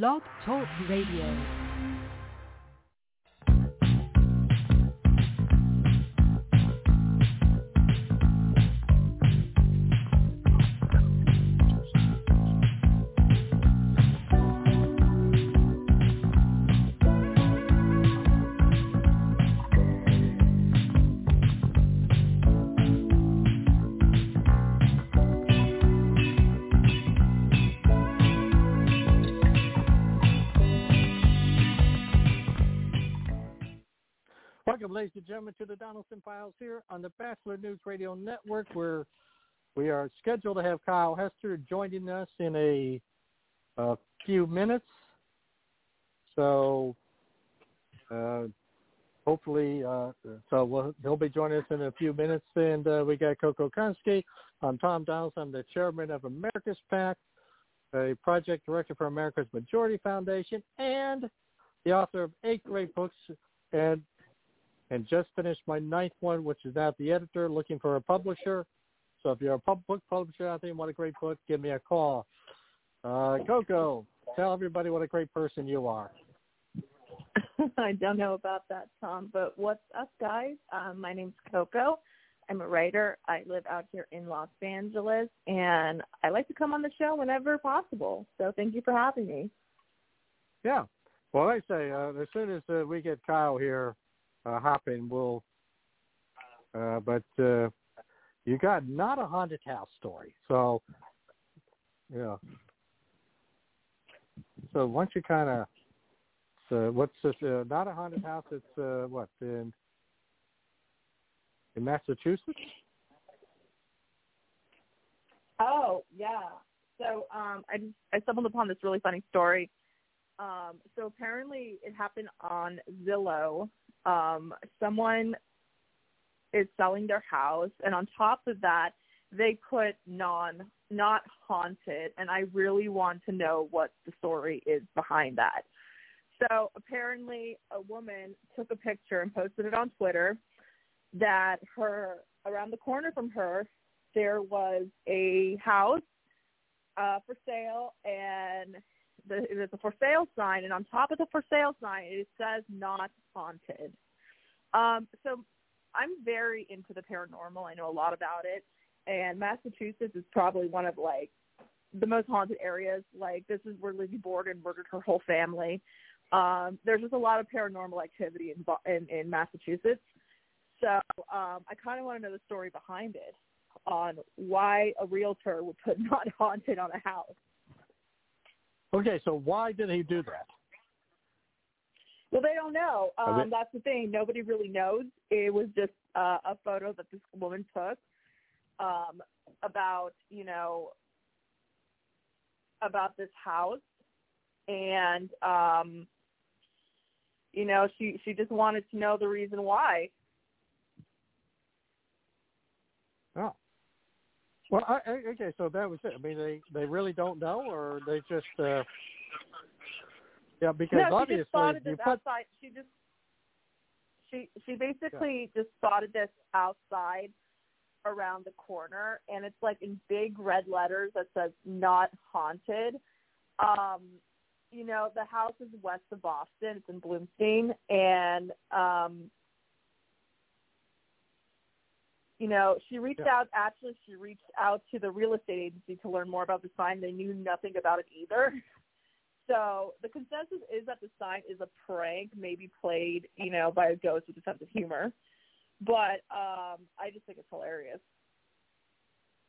Blog Talk Radio. Ladies and gentlemen, to the Donelson Files here on the Batchelor News Radio Network, where we are scheduled to have Kyle Hester joining us in a, a few minutes. So, uh, hopefully, uh, so we'll, he'll be joining us in a few minutes. And uh, we got Coco Konski. I'm Tom Donelson. I'm the chairman of America's PAC, a project director for America's Majority Foundation, and the author of eight great books and and just finished my ninth one, which is now the editor looking for a publisher. So if you're a pub- book publisher out there and want a great book, give me a call. Uh, Coco, tell everybody what a great person you are. I don't know about that, Tom, but what's up, guys? Um, my name's Coco. I'm a writer. I live out here in Los Angeles, and I like to come on the show whenever possible. So thank you for having me. Yeah. Well, I say uh, as soon as uh, we get Kyle here uh, we'll. Uh, but uh, you got not a haunted house story, so yeah. So once you kind of, so what's this? Uh, not a haunted house. It's uh, what in in Massachusetts. Oh yeah. So um, I I stumbled upon this really funny story. Um, so apparently it happened on Zillow. Um, someone is selling their house, and on top of that, they put non not haunted, and I really want to know what the story is behind that. So apparently, a woman took a picture and posted it on Twitter that her around the corner from her there was a house uh, for sale, and the, there's a for sale sign, and on top of the for sale sign it says not haunted. Um, so I'm very into the paranormal. I know a lot about it, and Massachusetts is probably one of like the most haunted areas. Like this is where Lizzie Borden murdered her whole family. Um, there's just a lot of paranormal activity in in, in Massachusetts. So um, I kind of want to know the story behind it, on why a realtor would put not haunted on a house. Okay, so why did he do that? Well, they don't know. Um. That's the thing. Nobody really knows. It was just uh, a photo that this woman took um, about, you know, about this house, and um, you know, she she just wanted to know the reason why. Oh. Well, I, I, okay, so that was it. I mean, they they really don't know, or they just uh, yeah, because no, she obviously just spotted you this put outside. She just she she basically just spotted this outside around the corner, and it's like in big red letters that says "not haunted." Um, you know, the house is west of Boston. It's in Bloomstein, and um, you know, she reached Yeah. out. Actually, she reached out to the real estate agency to learn more about the sign. They knew nothing about it either. So the consensus is that the sign is a prank, maybe played, you know, by a ghost with a sense of humor. But um, I just think it's hilarious.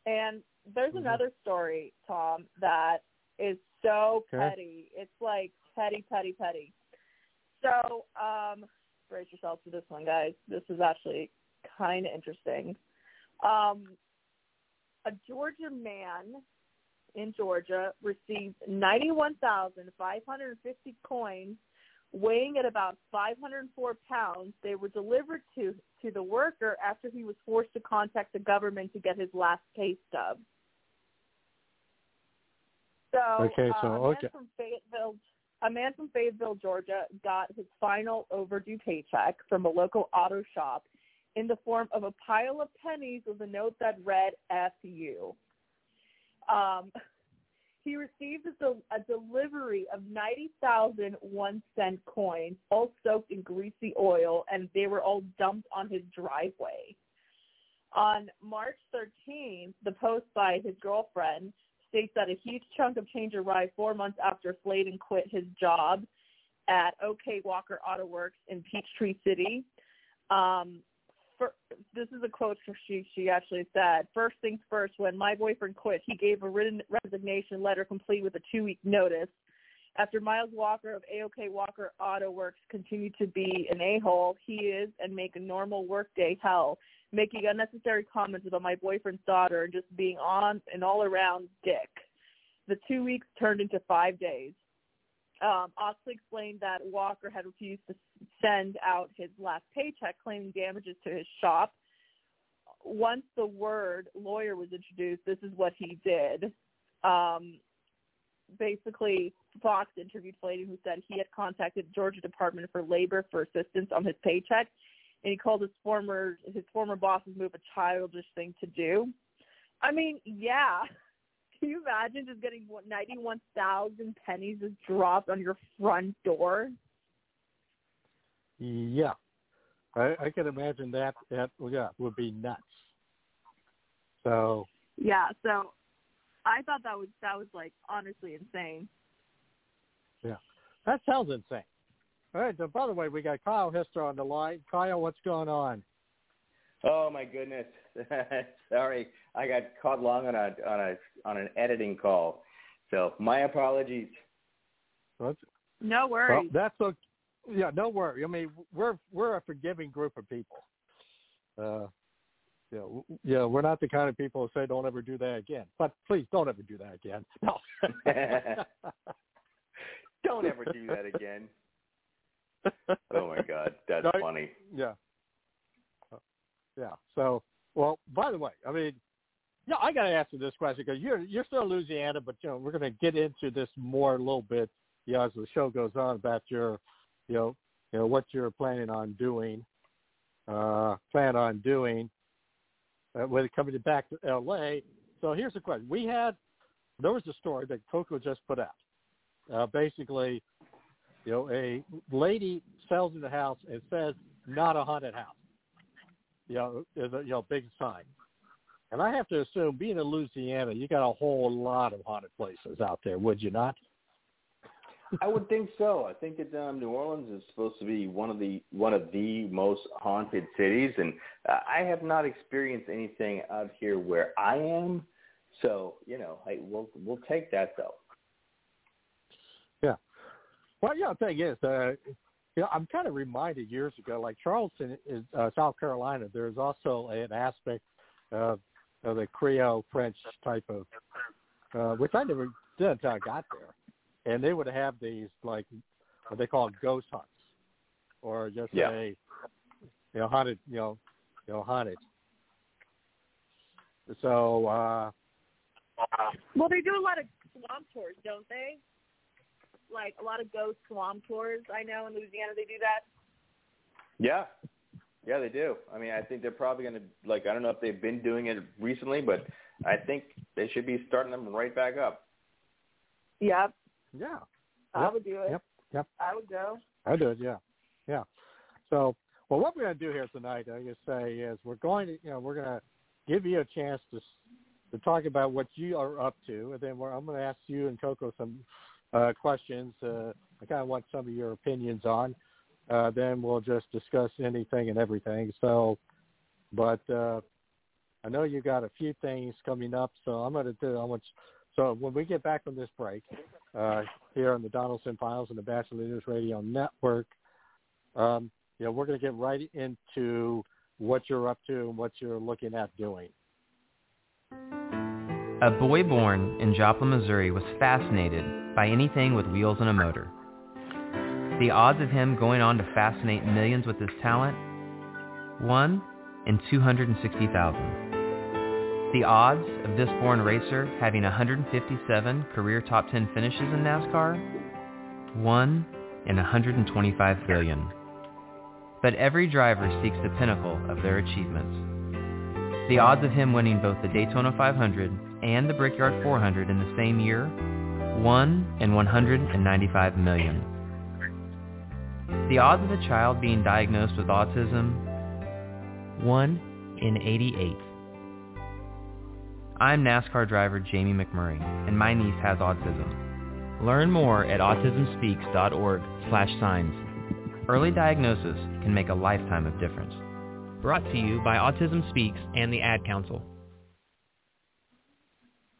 And there's Mhm. another story, Tom, that is so Okay. petty. It's like petty, petty, petty. So um, brace yourselves for this one, guys. This is actually kind of interesting. Um, a Georgia man in Georgia received 91,550 coins weighing at about 504 pounds. They were delivered to, to the worker after he was forced to contact the government to get his last pay stub. So, Okay, uh, so, a man okay. from Fayetteville, a man from Fayetteville, Georgia, got his final overdue paycheck from a local auto shop in the form of a pile of pennies with a note that read "F you." Um, he received a, a delivery of 90,000 one cent coins, all soaked in greasy oil, and they were all dumped on his driveway. On March 13th, the post by his girlfriend states that a huge chunk of change arrived four months after Flaten quit his job at OK Walker Auto Works in Peachtree City. Um, for, this is a quote she. She actually said, first things first, when my boyfriend quit, he gave a written resignation letter complete with a two-week notice. After Miles Walker of AOK Walker Auto Works continued to be an a-hole, he is and make a normal workday hell, making unnecessary comments about my boyfriend's daughter and just being on an all-around dick. The two weeks turned into five days. Um, Oxley explained that Walker had refused to send out his last paycheck, claiming damages to his shop. Once the word lawyer was introduced, this is what he did. Um, basically, Fox interviewed Flaten, who said he had contacted Georgia Department for Labor for assistance on his paycheck, and he called his former his former boss's move a childish thing to do. I mean, yeah, can you imagine just getting ninety-one thousand pennies just dropped on your front door? Yeah, I, I can imagine that. That yeah would be nuts. So yeah, so I thought that was that was like honestly insane. Yeah, that sounds insane. All right. So by the way, we got Kyle Hester on the line. Kyle, what's going on? Oh my goodness. Sorry, I got caught long on a on a on an editing call. So my apologies. That's, no worries. Well, that's okay. Yeah, no worry. I mean, we're we're a forgiving group of people. Uh, yeah, yeah, we're not the kind of people who say don't ever do that again. But please don't ever do that again. No. don't ever do that again. Oh my God, that's no, funny. Yeah. Yeah. So, well, by the way, I mean, yeah, I got to ask you this question because you're you're still in Louisiana, but you know we're going to get into this more a little bit, you know, as the show goes on about your, you know, you know what you're planning on doing, uh, plan on doing, uh, when coming back to L.A. So here's the question: We had there was a story that Coco just put out. Uh, basically, you know, a lady sells in the house and says not a haunted house you know, is a you know big sign. And I have to assume, being in Louisiana, you got a whole lot of haunted places out there, would you not? I would think so. I think that um, New Orleans is supposed to be one of the one of the most haunted cities, and uh, I have not experienced anything out here where I am. So you know, hey, we'll we'll take that though. Yeah. Well, yeah. The thing is, uh, you know, I'm kind of reminded years ago, like Charleston, is, uh, South Carolina. There's also an aspect of, of the Creole French type of, uh, which I never did until I got there, and they would have these like what they call ghost hunts, or just yeah. a, you know, haunted, you know, you know, haunted. So. uh Well, they do a lot of swamp tours, don't they? Like a lot of ghost swamp tours. I know in Louisiana they do that. Yeah, yeah, they do. I mean, I think they're probably going to like. I don't know if they've been doing it recently, but I think they should be starting them right back up. Yep. Yeah. I yep. would do it. Yep. Yep. I would go. I would do it. Yeah. Yeah. So, well, what we're going to do here tonight, I guess, say, is we're going to, you know, we're going to give you a chance to to talk about what you are up to, and then we're, I'm going to ask you and Coco some uh, questions. Uh, I kind of want some of your opinions on. Uh, then we'll just discuss anything and everything. So, but uh, I know you got a few things coming up, so I'm going to do. I want. So when we get back from this break, uh, here on the Donelson Files and the Batchelor News Radio Network, um, you know, we're going to get right into what you're up to and what you're looking at doing. A boy born in Joplin, Missouri was fascinated by anything with wheels and a motor. The odds of him going on to fascinate millions with his talent? 1 in 260,000. The odds of this born racer having 157 career top 10 finishes in NASCAR? 1 in 125 billion. But every driver seeks the pinnacle of their achievements. The odds of him winning both the Daytona 500 and the Brickyard 400 in the same year? 1 in 195 million. The odds of a child being diagnosed with autism? 1 in 88. I'm NASCAR driver Jamie McMurray, and my niece has autism. Learn more at autismspeaks.org slash signs. Early diagnosis can make a lifetime of difference. Brought to you by Autism Speaks and the Ad Council.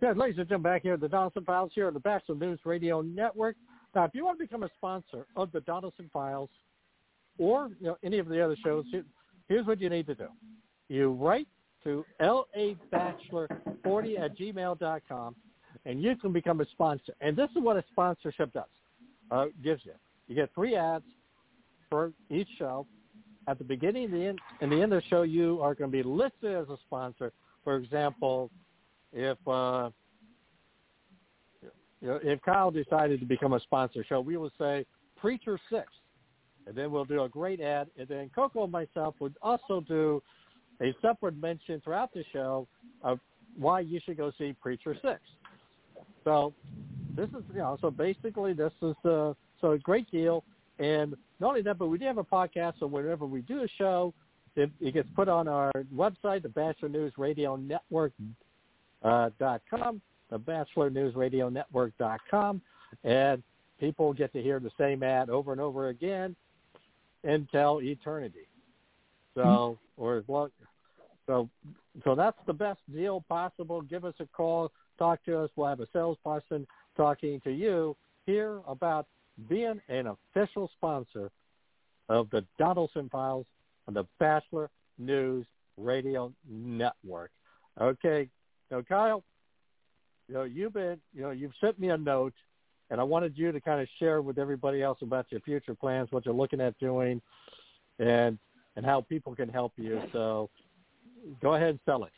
Good, ladies and gentlemen, back here at the Donelson Files here on the Batchelor News Radio Network. Now, if you want to become a sponsor of the Donelson Files or you know, any of the other shows, here's what you need to do. You write to labachelor40 at gmail.com, and you can become a sponsor. And this is what a sponsorship does. Uh, gives you. You get three ads for each show. At the beginning and the and the end of the show, you are going to be listed as a sponsor. For example, if uh, if Kyle decided to become a sponsor show, we would say Preacher Six, and then we'll do a great ad, and then Coco and myself would also do a separate mention throughout the show of why you should go see Preacher Six. So this is you know so basically this is uh, so a great deal, and not only that, but we do have a podcast. So whenever we do a show, it, it gets put on our website, the Batchelor News Radio Network uh, dot com, the Batchelor News Radio Network dot com, and people get to hear the same ad over and over again until eternity. So, mm-hmm. or as long, so, so that's the best deal possible. Give us a call, talk to us. We'll have a salesperson talking to you here about being an official sponsor of the Donelson Files on the Batchelor News Radio Network. Okay, now, Kyle, you know, you've been, you know, you've sent me a note, and I wanted you to kind of share with everybody else about your future plans, what you're looking at doing, and and how people can help you. So, go ahead and sell it.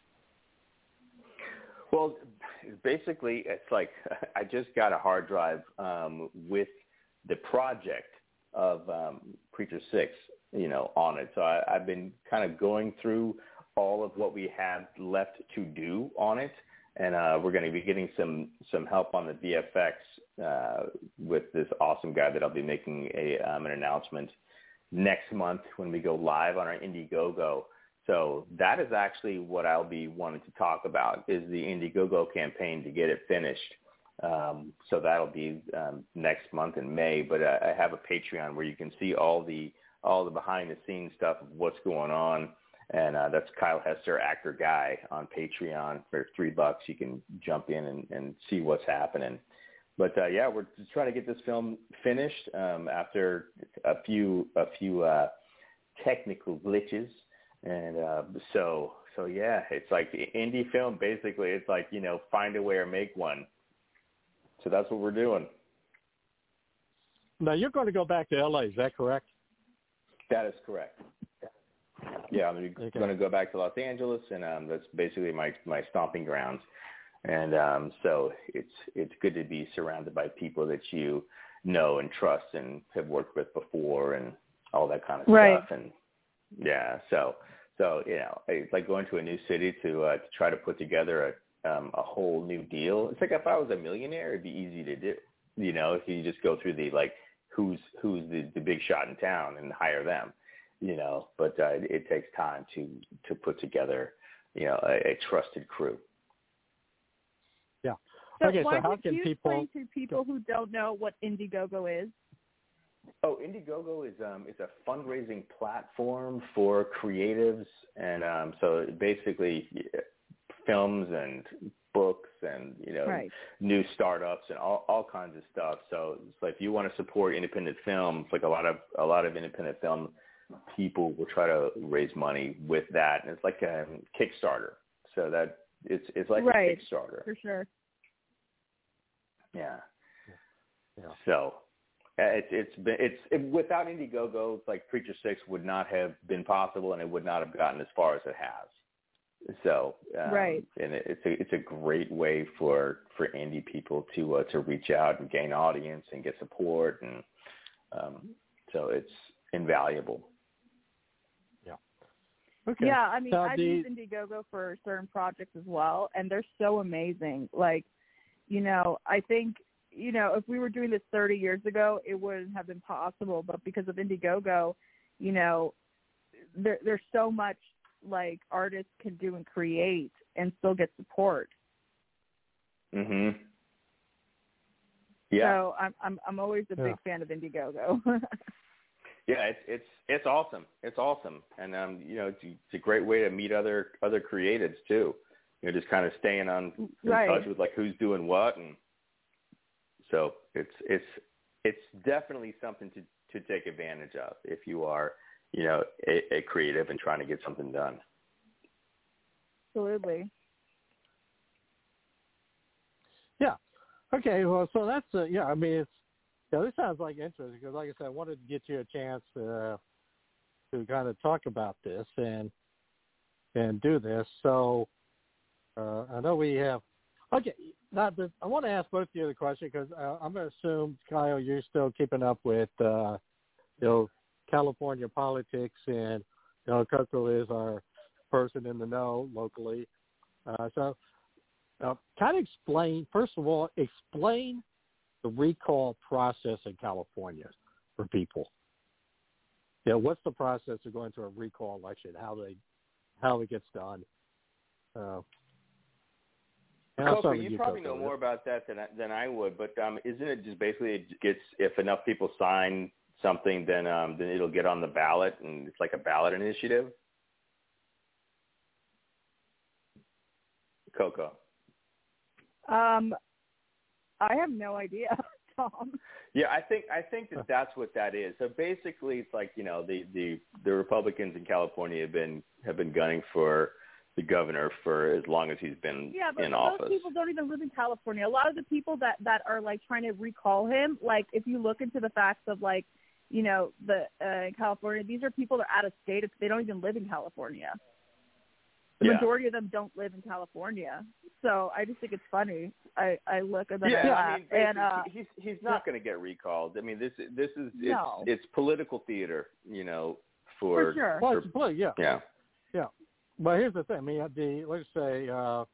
Well, basically, it's like I just got a hard drive um, with the project of um, Preacher Six, you know, on it. So I, I've been kind of going through all of what we have left to do on it. And uh, we're going to be getting some some help on the VFX uh, with this awesome guy that I'll be making a um, an announcement next month when we go live on our Indiegogo. So that is actually what I'll be wanting to talk about is the Indiegogo campaign to get it finished. Um, so that'll be um, next month in May. But uh, I have a Patreon where you can see all the all the behind the scenes stuff of what's going on and uh, that's Kyle Hester, actor guy, on Patreon for three bucks. You can jump in and, and see what's happening. But uh, yeah, we're just trying to get this film finished um, after a few a few uh, technical glitches, and uh, so so yeah, it's like indie film. Basically, it's like you know find a way or make one. So that's what we're doing. Now you're going to go back to LA. Is that correct? That is correct. Yeah, I'm okay. going to go back to Los Angeles, and um, that's basically my my stomping grounds. And um, so it's it's good to be surrounded by people that you know and trust and have worked with before, and all that kind of right. stuff. And yeah, so so you know, it's like going to a new city to uh, to try to put together a um, a whole new deal. It's like if I was a millionaire, it'd be easy to do. You know, if you just go through the like who's who's the, the big shot in town and hire them you know, but uh, it, it takes time to to put together, you know, a, a trusted crew. Yeah. So okay, so how would can you people explain to people who don't know what Indiegogo is? Oh, Indiegogo is um is a fundraising platform for creatives, and um so basically films and books and you know right. new startups and all all kinds of stuff. So it's like if you want to support independent films, like a lot of a lot of independent film people will try to raise money with that, and it's like a Kickstarter. So that it's it's like Right. a Kickstarter. for sure. Yeah. Yeah. So uh, it's it's been it's it, without Indiegogo, it's like Preacher Six would not have been possible, and it would not have gotten as far as it has. So um, Right. and it, it's a it's a great way for for indie people to uh, to reach out and gain audience and get support, and um, so it's invaluable. Okay. Yeah, I mean, Now, I've the- used Indiegogo for certain projects as well, and they're so amazing. Like, you know, I think, you know, if we were doing this 30 years ago, it wouldn't have been possible. But because of Indiegogo, you know, there, there's so much like artists can do and create and still get support. Mhm. Yeah. So I'm I'm I'm always a Yeah. big fan of Indiegogo. Yeah, it's it's it's awesome. It's awesome, and um, you know, it's, it's a great way to meet other other creatives too. You know, just kind of staying on in Right. touch with like who's doing what, and so it's it's it's definitely something to to take advantage of if you are you know a, a creative and trying to get something done. Absolutely. Yeah. Okay. Well, so that's uh, yeah. I mean, it's yeah. This sounds like interesting because, like I said, I wanted to get you a chance uh, to kind of talk about this and and do this. So uh, I know we have. Okay. Now, the, I want to ask both of you the question because uh, I'm going to assume Kyle, you're still keeping up with uh, you know California politics, and you know Coco is our person in the know locally. Uh, so uh, kind of explain, first of all, explain the recall process in California for people. Yeah, what's the process of going to a recall election? How they, how it gets done. Uh, Coco, you you, probably know more about that than I, than I would, but um, isn't it just basically it gets if enough people sign something, then um, then it'll get on the ballot, and it's like a ballot initiative. Coco. Um, I have no idea, Tom. Yeah, I think I think that that's what that is. So basically, it's like you know the the the Republicans in California have been have been gunning for the governor for as long as he's been Yeah, but in those office. people don't even live in California. A lot of the people that that are like trying to recall him, like if you look into the facts of like, you know, the uh, in California, these are people that are out of state. They don't even live in California. The Yeah. majority of them don't live in California. So I just think it's funny. I I look and then yeah, I mean, and uh, he's he's not going to get recalled. I mean, this this is it's No. it's political theater, you know, for for, sure. For- it's play, yeah. yeah. But here's the thing. I mean, the let's say uh,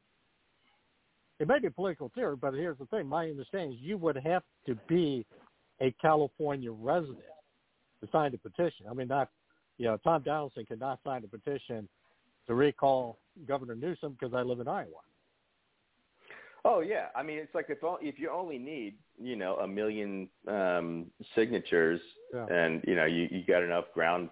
it may be political theory, but here's the thing. My understanding is you would have to be a California resident to sign the petition. I mean, not you know, Tom Donelson cannot sign the petition to recall Governor Newsom because I live in Iowa. Oh yeah, I mean, it's like if if you only need you know a million um signatures, Yeah. and you know you you got enough ground.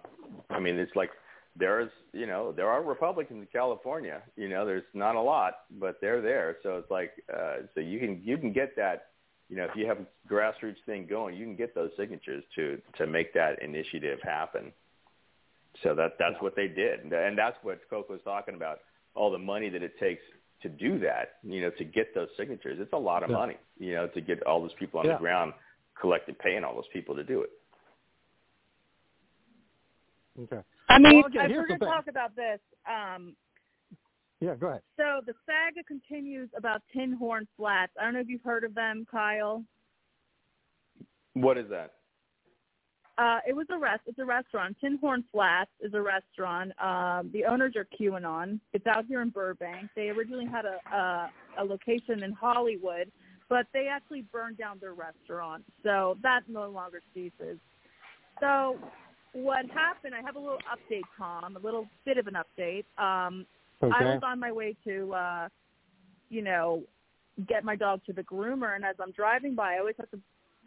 I mean, it's like there's you know there are Republicans in California. You know, there's not a lot, but they're there. So it's like uh so you can you can get that. You know, if you have a grassroots thing going, you can get those signatures to to make that initiative happen. So that that's Yeah. what they did, and that's what Coco's talking about. All the money that it takes to do that, you know, to get those signatures. It's a lot of Yeah. money, you know, to get all those people on Yeah. the ground collecting, paying all those people to do it. Okay. I mean, Well, okay, if here's we're going to talk about this. Um, Yeah, go ahead. so the saga continues about Tin Horn Flats. I don't know if you've heard of them, Kyle. What is that? Uh, it was a rest. It's a restaurant. Tin Horn Flats is a restaurant. Um, the owners are QAnon. It's out here in Burbank. They originally had a, a a location in Hollywood, but they actually burned down their restaurant. So that no longer ceases. So what happened? I have a little update, Tom. A little bit of an update. Um, I was on my way to, uh, you know, get my dog to the groomer, and as I'm driving by, I always have to,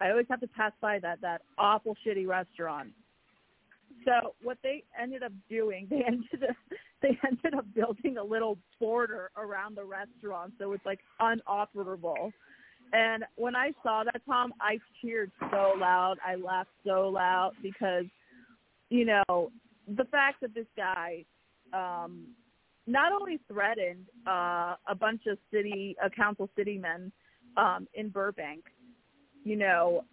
I always have to pass by that that awful shitty restaurant. So what they ended up doing, they ended up, they ended up building a little border around the restaurant, so it's like unoperable. And when I saw that, Tom, I cheered so loud. I laughed so loud because, you know, the fact that this guy um, not only threatened uh, a bunch of city uh, council city men um, in Burbank, you know,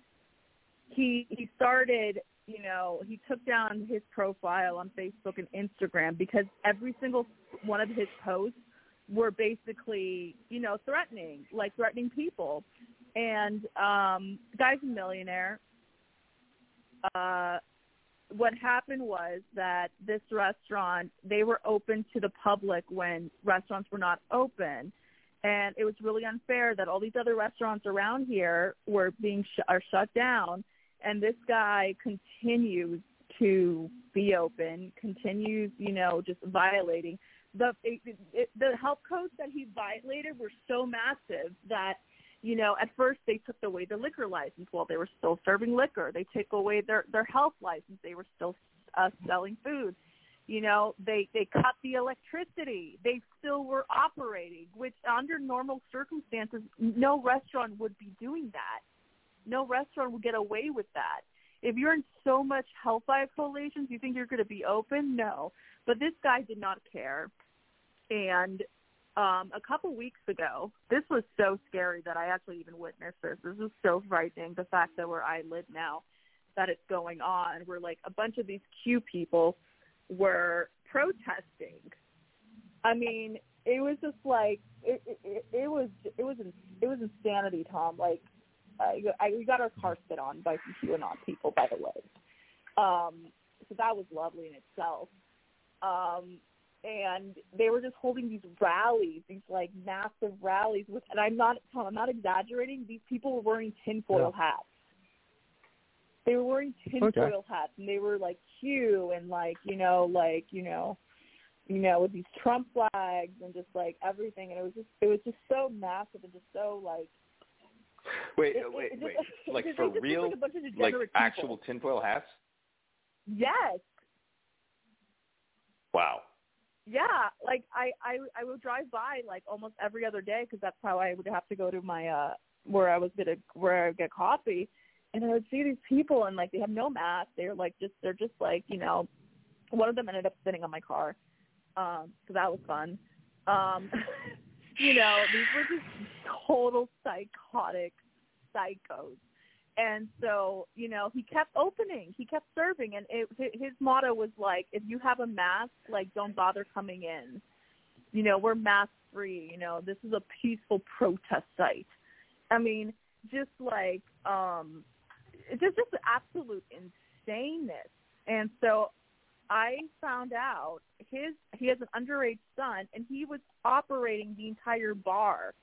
he he started, you know, he took down his profile on Facebook and Instagram because every single one of his posts were basically, you know, threatening, like threatening people. And um the guy's a millionaire. Uh what happened was that this restaurant they were open to the public when restaurants were not open and it was really unfair that all these other restaurants around here were being sh- are shut down and this guy continues to be open continues you know just violating the it, it, the health codes that he violated were so massive that you know, at first they took away the liquor license while they were still serving liquor. They took away their their health license. They were still uh, selling food. You know, they they cut the electricity. They still were operating, which under normal circumstances, no restaurant would be doing that. No restaurant would get away with that. If you're in so much health violations, you think you're going to be open? No. But this guy did not care, and um, a couple weeks ago. This was so scary that I actually even witnessed this. This is so frightening. The fact that where I live now, that it's going on, We're like a bunch of these Q people were protesting. I mean, it was just like it. It, it was it was it was insanity, Tom. Like, I, I we got our car spit on by some QAnon people, by the way. Um, so that was lovely in itself. Um, and they were just holding these rallies, these like massive rallies with and I'm not Tom, I'm not exaggerating, these people were wearing tinfoil yeah. hats. They were wearing tinfoil okay. hats and they were like Q and like, you know, like, you know, you know, with these Trump flags and just like everything and it was just it was just so massive and just so like Wait, it, wait, it, it wait. Just, like for real like, like actual tinfoil hats? Yes. Wow yeah, like I I I would drive by like almost every other day because that's how I would have to go to my uh where I was gonna where I would get coffee, and I would see these people and like they have no mask. They're like just they're just like you know, one of them ended up sitting on my car, um, so that was fun. Um, you know, these were just total psychotic psychos. And so you know he kept opening. He kept serving and it his motto was like if you have a mask like don't bother coming in. You know we're mask free you know this is a peaceful protest site. I mean just like um just just absolute insaneness and so i found out his he has an underage son and he was operating the entire bar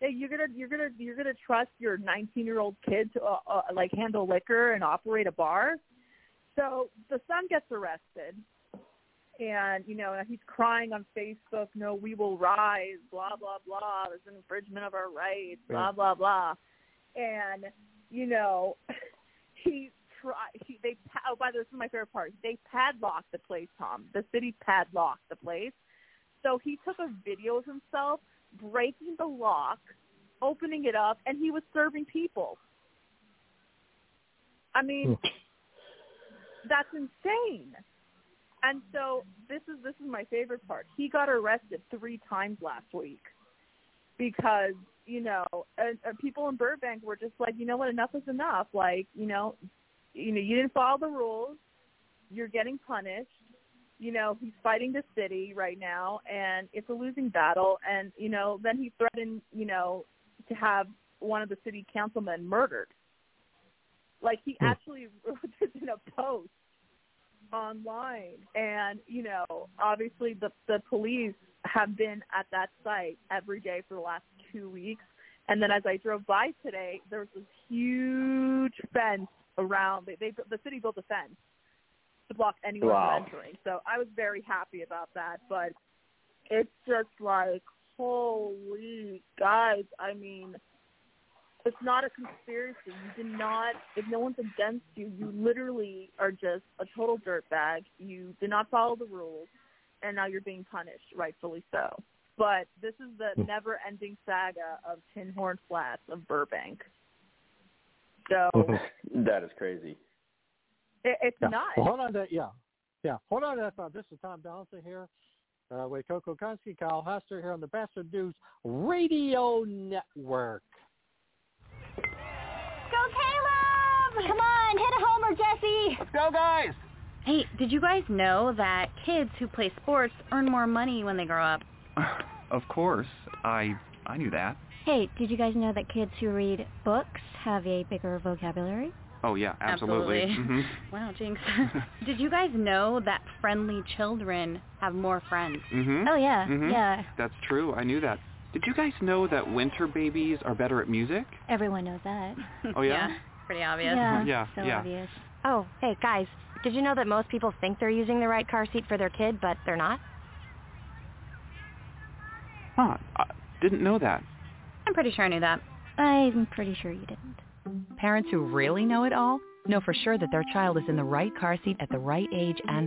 hey, you're gonna you're gonna you're gonna trust your 19 year old kid to uh, uh, like handle liquor and operate a bar. So the son gets arrested, and you know he's crying on Facebook, "No, we will rise," blah blah blah. There's an infringement of our rights, blah blah blah, and you know he try he they oh by the way this is my favorite part they padlocked the place Tom the city padlocked the place so he took a video of himself breaking the lock, opening it up, and he was serving people. I mean, hmm. that's insane. And so this is this is my favorite part. He got arrested three times last week because you know and, and people in Burbank were just like, you know what, enough is enough. Like you know, you know, you didn't follow the rules. You're getting punished you know, he's fighting the city right now and it's a losing battle and, you know, then he threatened, you know, to have one of the city councilmen murdered. Like he hmm. actually wrote this in a post online and, you know, obviously the the police have been at that site every day for the last two weeks. And then as I drove by today, there was this huge fence around. They, they the city built a fence to block anyone wow. from entering. So I was very happy about that. But it's just like, holy guys, I mean, it's not a conspiracy. You did not, if no one's against you, you literally are just a total dirtbag. You did not follow the rules, and now you're being punished, rightfully so. But this is the hmm. never-ending saga of Tin Horn Flats of Burbank. So that is crazy. It, it's yeah. not. Well, hold on, to, yeah, yeah. Hold on, to, this is Tom Donelson here. uh, with Coco Konski, Kyle Hester here on the Batchelor News Radio Network. Go Caleb! Come on, hit a homer, Jesse! Go guys! Hey, did you guys know that kids who play sports earn more money when they grow up? Of course. I I knew that. Hey, did you guys know that kids who read books have a bigger vocabulary? Oh yeah, absolutely. Absolutely. Mhm. Wow, Jinx. did you guys know that friendly children have more friends? Mhm. Oh yeah, Mhm. yeah. That's true. I knew that. Did you guys know that winter babies are better at music? Everyone knows that. Oh, yeah? pretty obvious. Yeah, Yeah, so yeah. obvious. Oh, hey guys, did you know that most people think they're using the right car seat for their kid, but they're not? Huh. I didn't know that. I'm pretty sure I knew that. I'm pretty sure you didn't. Parents who really know it all know for sure that their child is in the right car seat at the right age and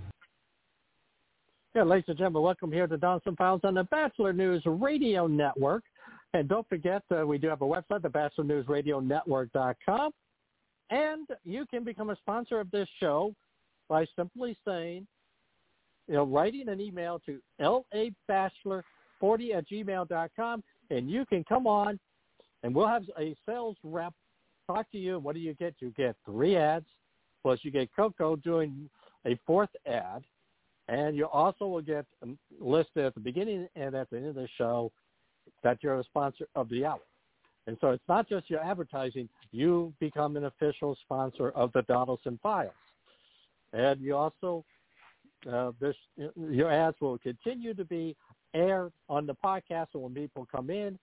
Yeah, ladies and gentlemen, welcome here to Donelson Files on the Batchelor News Radio Network. And don't forget, uh, we do have a website, thebatchelornewsradionetwork.com. And you can become a sponsor of this show by simply saying, you know, writing an email to labachelor40 at gmail.com, and you can come on, and we'll have a sales rep talk to you. What do you get? You get three ads, plus you get Coco doing a fourth ad. And you also will get um, listed at the beginning and at the end of the show that you're a sponsor of the hour. And so it's not just your advertising. You become an official sponsor of the Donelson Files. And you also, uh, this, your ads will continue to be aired on the podcast. So when people come in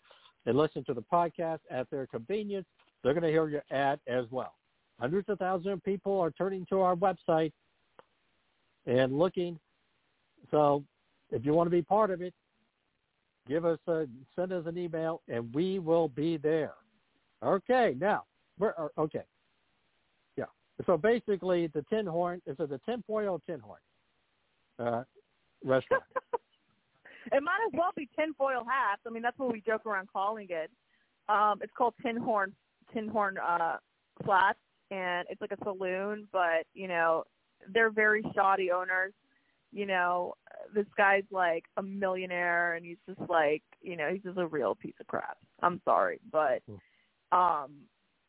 and listen to the podcast at their convenience, they're going to hear your ad as well. Hundreds of thousands of people are turning to our website and looking so if you want to be part of it, give us a send us an email and we will be there. Okay, now we're uh, okay. Yeah. So basically, the Tin Horn is it the Tin Foil Tin Horn uh, restaurant? It might as well be tinfoil hats. I mean, that's what we joke around calling it. Um, it's called Tin Horn Tin Horn uh, Flats, and it's like a saloon, but you know they're very shoddy owners. You know, this guy's like a millionaire, and he's just like, you know, he's just a real piece of crap. I'm sorry, but um,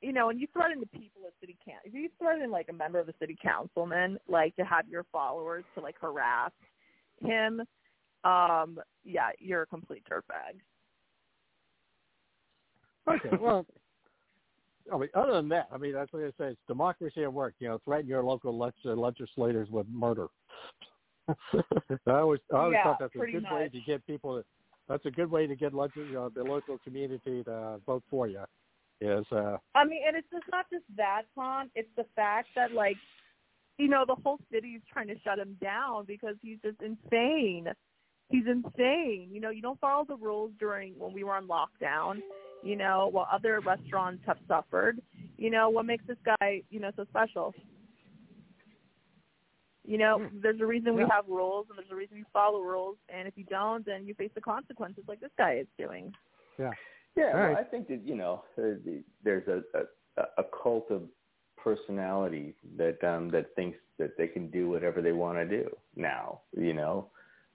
you know, and you threaten the people of city council. If you threaten like a member of the city councilman, like to have your followers to like harass him, um, yeah, you're a complete dirtbag. Okay, well, I mean, other than that, I mean, that's what I say. It's democracy at work. You know, threaten your local leg- legislators with murder. I always, I always Yeah, thought that's a good way to get people. To, that's a good way to get leg- you know, the local community to vote for you. Is uh, I mean, and it's just not just that, Tom. It's the fact that like, you know, the whole city is trying to shut him down because he's just insane. He's insane. You know, you don't follow the rules during when we were on lockdown. You know, while other restaurants have suffered. You know, what makes this guy, you know, so special? You know, there's a reason we Yeah. have rules, and there's a reason you follow rules. And if you don't, then you face the consequences, like this guy is doing. yeah. Yeah, well, right. I think that you know uh, there's a, a a cult of personality that um that thinks that they can do whatever they want to do now, you know,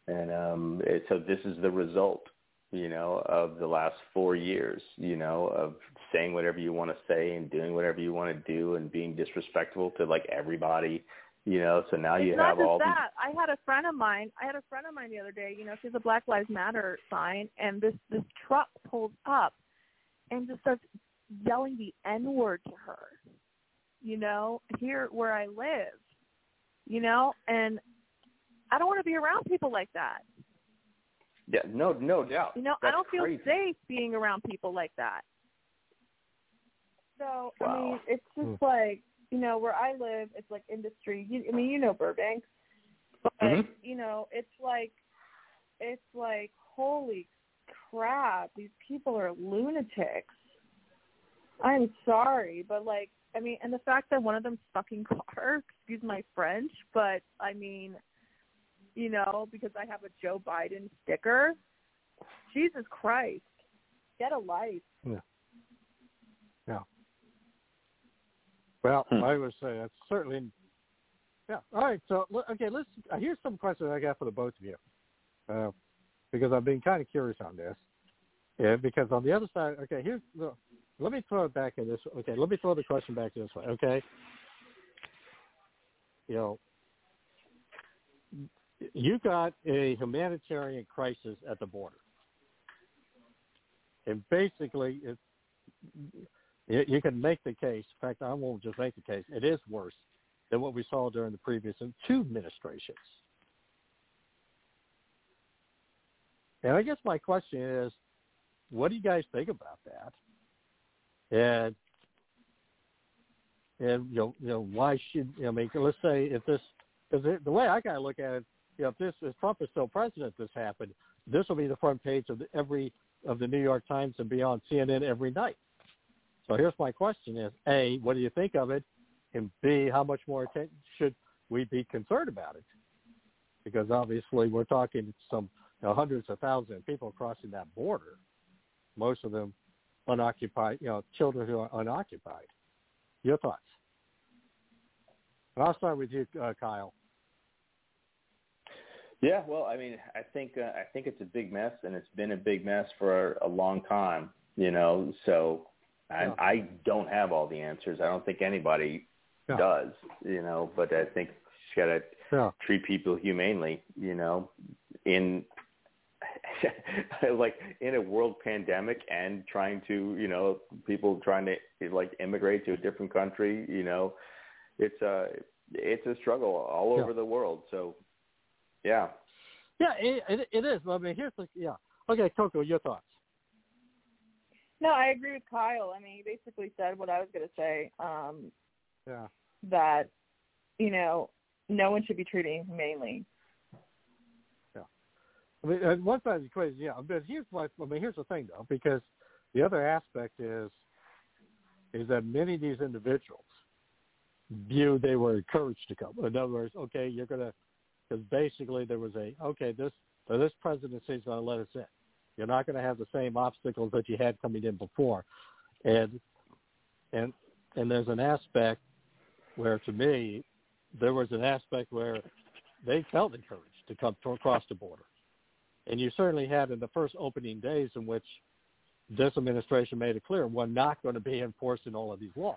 and um it, so this is the result, you know, of the last four years, you know, of saying whatever you want to say and doing whatever you want to do and being disrespectful to like everybody, you know. So now you it's have not all just these that. I had a friend of mine. I had a friend of mine the other day. You know, she has a Black Lives Matter sign, and this this truck pulls up and just starts yelling the N word to her. You know, here where I live. You know, and I don't want to be around people like that. yeah, no no doubt. You know, I don't feel crazy. safe being around people like that. So I mean, it's just hmm. like you know where I live. It's like industry. You, I mean, you know Burbank, but Mhm. you know, it's like it's like holy crap, these people are lunatics. I'm sorry, but like I mean, and the fact that one of them's fucking car, excuse my French, but I mean, you know, because I have a Joe Biden sticker. Jesus Christ. Get a life. Yeah. Well, Hmm. I would say that's certainly. Yeah. All right. So okay, let's. Uh, here's some questions I got for the both of you, uh, because I've been kind of curious on this. Yeah. Because on the other side, okay, here's the. Let me throw it back in this. Okay, let me throw the question back this way. Okay. You know, you got a humanitarian crisis at the border, and basically, it, you, you can make the case. In fact, I won't just make the case. It is worse than what we saw during the previous two administrations. And I guess my question is, what do you guys think about that? And and you know, you know, why should you know, I mean, let's say if this, because the way I kind of look at it, you know, if this if Trump is still president, this happened, this will be the front page of the, every of the New York Times and be on CNN every night. So here's my question: Is a, what do you think of it? And B, how much more attention should we be concerned about it? Because obviously we're talking some you know, hundreds of thousands of people crossing that border, most of them unoccupied, you know, children who are unoccupied. Your thoughts? And I'll start with you, uh, Kyle. Yeah, well, I mean, I think uh, I think it's a big mess, and it's been a big mess for a long time. You know, so I, Yeah. I don't have all the answers. I don't think anybody Yeah. does. You know, but I think you got to Yeah. treat people humanely. You know, in like in a world pandemic and trying to, you know, people trying to like immigrate to a different country. You know, it's a it's a struggle all over the world. So, yeah. Yeah, it, it, it is. I mean, here's the yeah. Okay, Coco, your thoughts? No, I agree with Kyle. I mean, he basically said what I was going to say. Um, Yeah. that you know, no one should be treated humanely. Yeah. I mean, one side of the equation, yeah. But here's what I mean. Here's the thing, though, because the other aspect is is that many of these individuals view they were encouraged to come. In other words, okay, you're gonna because basically there was a okay this this presidency is going to let us in. You're not going to have the same obstacles that you had coming in before, and and and there's an aspect where to me there was an aspect where they felt encouraged to come to, across the border. And you certainly had in the first opening days in which this administration made it clear we're not going to be enforcing all of these laws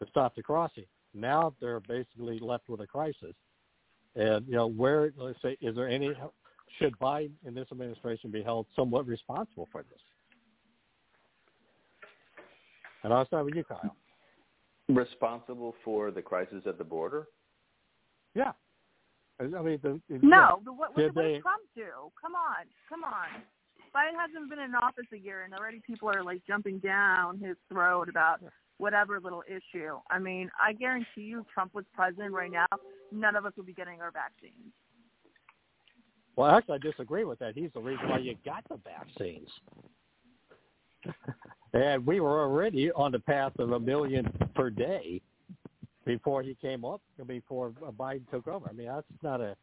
to stop the crossing. Now they're basically left with a crisis. And, you know, where, let's say, is there any, should Biden and this administration be held somewhat responsible for this? And I'll start with you, Kyle. Responsible for the crisis at the border? Yeah. I I mean, the, the- No, but what, what, Did what they- did Trump do? Come on, come on. Biden hasn't been in office a year, and already people are like jumping down his throat about whatever little issue. I mean, I guarantee you, Trump was president right now, none of us would be getting our vaccines. Well, actually, I disagree with that. He's the reason why you got the vaccines. and we were already on the path of a million per day before he came up, before Biden took over. I mean, that's not a.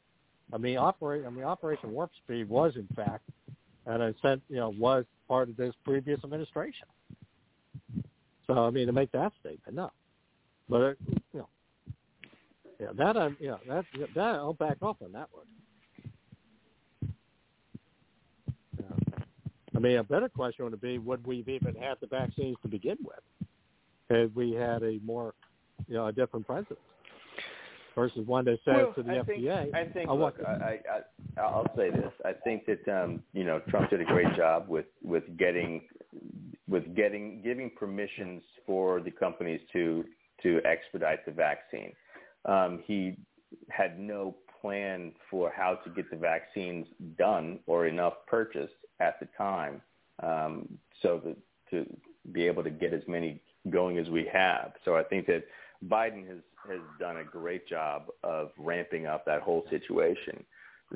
I mean, operate. I mean, Operation Warp Speed was, in fact, and I said, you know, was part of this previous administration. So, I mean, to make that statement, no. But uh, you know, yeah, that I, yeah, that that I'll back off on that one. Yeah. I mean, a better question would be, would we have even had the vaccines to begin with? Had we had a more, you know, a different president versus one that says well, to the I FDA, think, I think I look, I, I, I, I'll say this. I think that um, you know Trump did a great job with with getting with getting giving permissions for the companies to to expedite the vaccine. Um, he had no plan for how to get the vaccines done or enough purchased at the time, um, so that to be able to get as many going as we have. So I think that Biden has has done a great job of ramping up that whole situation.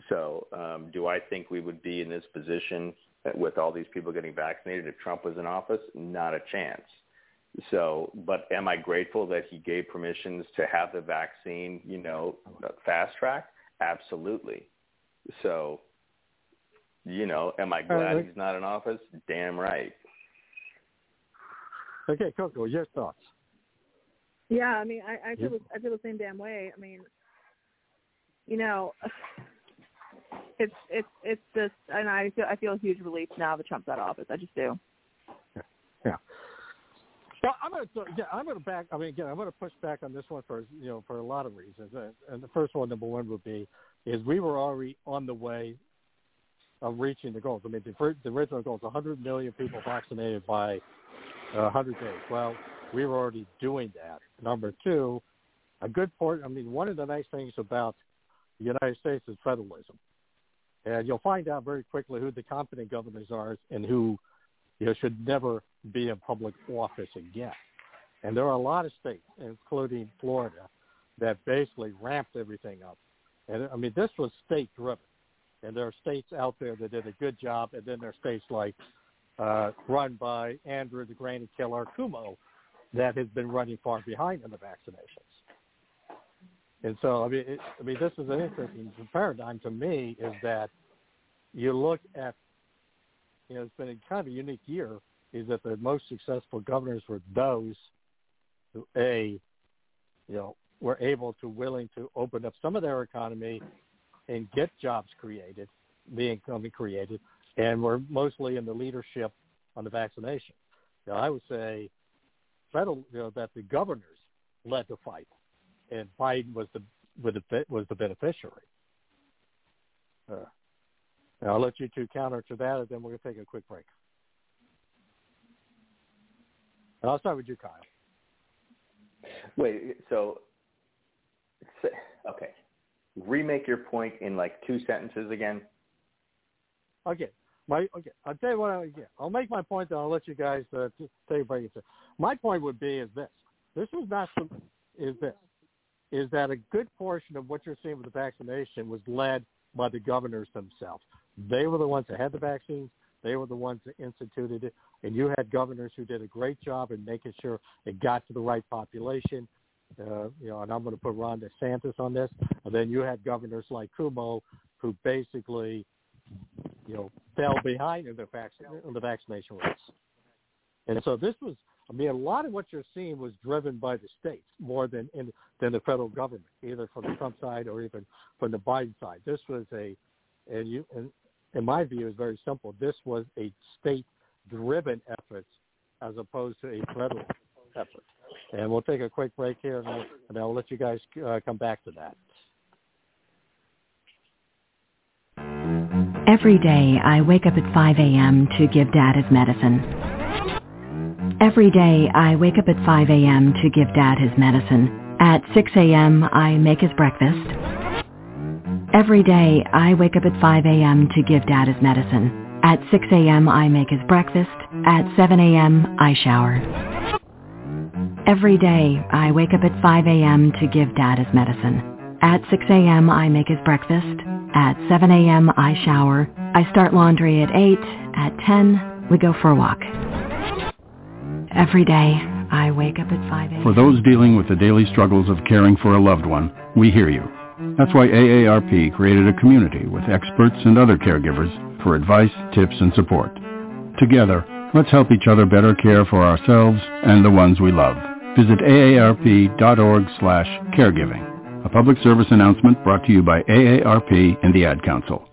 So, um, do I think we would be in this position with all these people getting vaccinated if Trump was in office? Not a chance. So, but am I grateful that he gave permissions to have the vaccine, you know, fast track? Absolutely. So, you know, am I glad he's not in office? Damn right. Okay, Coco, your thoughts? Yeah, I mean, I, I feel the, I feel the same damn way. I mean, you know, it's it's it's just, and I feel I feel a huge relief now that Trump's out of office. I just do. Yeah. yeah. Well, I'm going to yeah, I'm going to back. I mean, again, I'm going to push back on this one for you know for a lot of reasons. And the first one, number one, would be is we were already on the way of reaching the goals. I mean, the, the original goal is 100 million people vaccinated by uh, 100 days. Well, we were already doing that. Number two, a good part. I mean, one of the nice things about the United States is federalism, and you'll find out very quickly who the competent governors are and who you know, should never be in public office again. And there are a lot of states, including Florida, that basically ramped everything up. And I mean, this was state driven. And there are states out there that did a good job, and then there are states like uh, run by Andrew the Granny Killer Cuomo that has been running far behind in the vaccinations. And so, I mean, it, I mean, this is an interesting paradigm to me. Is that you look at you know, it's been a kind of a unique year, is that the most successful governors were those who, A, you know, were able to willing to open up some of their economy and get jobs created, being created, and we're mostly in the leadership on the vaccination. Now, I would say federal, you know, that the governors led the fight, and Biden was the was the beneficiary. Uh, I'll let you two counter to that, and then we're going to take a quick break. And I'll start with you, Kyle. Wait, so okay, remake your point in like two sentences again. Okay, my okay. I'll tell you what. I, yeah, I'll make my point, then I'll let you guys uh, take. My point would be is this: this was not some, is this is that a good portion of what you're seeing with the vaccination was led by the governors themselves. They were the ones that had the vaccines. They were the ones that instituted it. And you had governors who did a great job in making sure it got to the right population. Uh, you know, and I'm going to put Ron DeSantis on this. And then you had governors like Cuomo who basically, you know, fell behind in the, vac- in the vaccination rates. And so this was, I mean, a lot of what you're seeing was driven by the states more than in, than the federal government, either from the Trump side or even from the Biden side. This was a, and you and in my view, is very simple. This was a state-driven effort as opposed to a federal effort. And we'll take a quick break here, and I'll, and I'll let you guys uh, come back to that. Every day, I wake up at 5 a.m. to give Dad his medicine. Every day, I wake up at 5 a.m. to give Dad his medicine. At 6 a.m., I make his breakfast. Every day, I wake up at 5 a.m. to give Dad his medicine. At 6 a.m., I make his breakfast. At 7 a.m., I shower. Every day, I wake up at 5 a.m. to give Dad his medicine. At 6 a.m., I make his breakfast. At 7 a.m., I shower. I start laundry at 8. At 10, we go for a walk. Every day, I wake up at 5 a.m. For those dealing with the daily struggles of caring for a loved one, we hear you. That's why AARP created a community with experts and other caregivers for advice, tips, and support. Together, let's help each other better care for ourselves and the ones we love. Visit aarp.org slash caregiving. A public service announcement brought to you by AARP and the Ad Council.